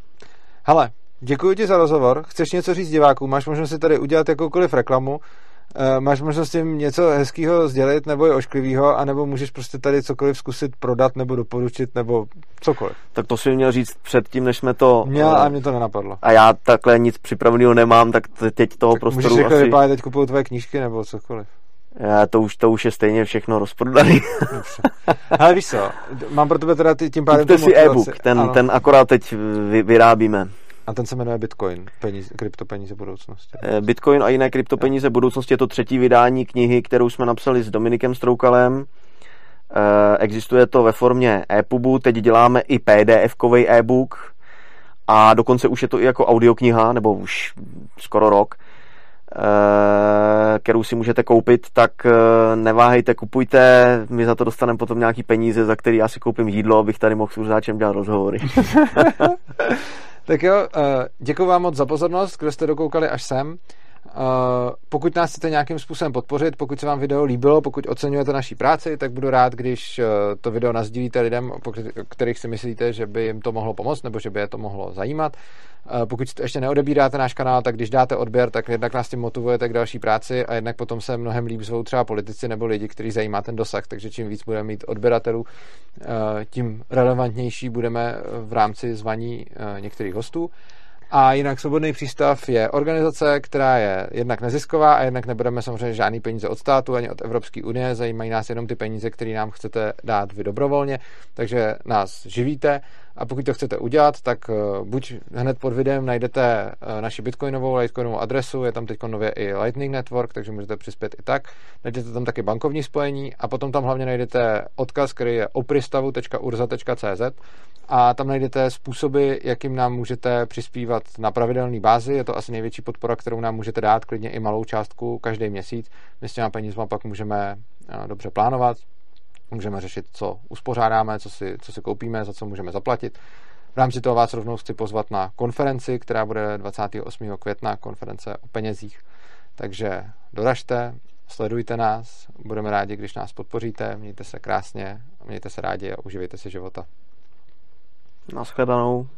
Hele, děkuji ti za rozhovor. Chceš něco říct divákům? Máš možnost si tady udělat jakoukoliv reklamu máš možnost tím něco hezkého sdělit nebo je ošklivého, anebo můžeš prostě tady cokoliv zkusit prodat nebo doporučit nebo cokoliv. Tak to si měl říct předtím, než jsme to... Měl a mě to nenapadlo. A já takhle nic připraveného nemám, tak teď toho tak prostoru můžeš asi... Můžeš teď kupuju tvoje knížky nebo cokoliv. Já, to, už, to už je stejně všechno rozprodaný. Ale víš co, mám pro tebe teda tím pádem... Kupte si e-book, ten, ten akorát teď vy, vyrábíme. A ten se jmenuje Bitcoin, peníze, kryptopeníze budoucnosti. Eh, Bitcoin a jiné kryptopeníze budoucnosti je to třetí vydání knihy, kterou jsme napsali s Dominikem Stroukalem. Eh, existuje to ve formě e-pubu, teď děláme i PDF-kový e-book a dokonce už je to i jako audiokniha, nebo už skoro rok, eh, kterou si můžete koupit, tak neváhejte, kupujte, my za to dostaneme potom nějaký peníze, za který já si koupím jídlo, abych tady mohl s Urzáčem dělat rozhovory. Tak jo, eh, děkuji vám moc za pozornost, kdo jste dokoukali až sem. Uh, pokud nás chcete nějakým způsobem podpořit, pokud se vám video líbilo, pokud oceňujete naší práci, tak budu rád, když uh, to video nazdílíte lidem, o kterých si myslíte, že by jim to mohlo pomoct nebo že by je to mohlo zajímat. Uh, pokud ještě neodebíráte náš kanál, tak když dáte odběr, tak jednak nás tím motivujete k další práci a jednak potom se mnohem líp zvou třeba politici nebo lidi, kteří zajímá ten dosah, takže čím víc budeme mít odběratelů, tím relevantnější budeme v rámci zvaní některých hostů. A jinak Svobodný přístav je organizace, která je jednak nezisková a jednak nebudeme samozřejmě žádný peníze od státu ani od Evropské unie, zajímají nás jenom ty peníze, které nám chcete dát vy dobrovolně, takže nás živíte a pokud to chcete udělat, tak eh, buď hned pod videem najdete eh, naši bitcoinovou, litecoinovou adresu, je tam teď nově i Lightning Network, takže můžete přispět i tak. Najdete tam taky bankovní spojení a potom tam hlavně najdete odkaz, který je opristavu.urza.cz a tam najdete způsoby, jakým nám můžete přispívat na pravidelné bázi. Je to asi největší podpora, kterou nám můžete dát, klidně i malou částku každý měsíc. My s těma penězma pak můžeme eh, dobře plánovat, můžeme řešit, co uspořádáme, co si, co si koupíme, za co můžeme zaplatit. V rámci toho vás rovnou chci pozvat na konferenci, která bude 28. května, konference o penězích. Takže doražte, sledujte nás, budeme rádi, když nás podpoříte, mějte se krásně, mějte se rádi a uživejte si života. Naschledanou.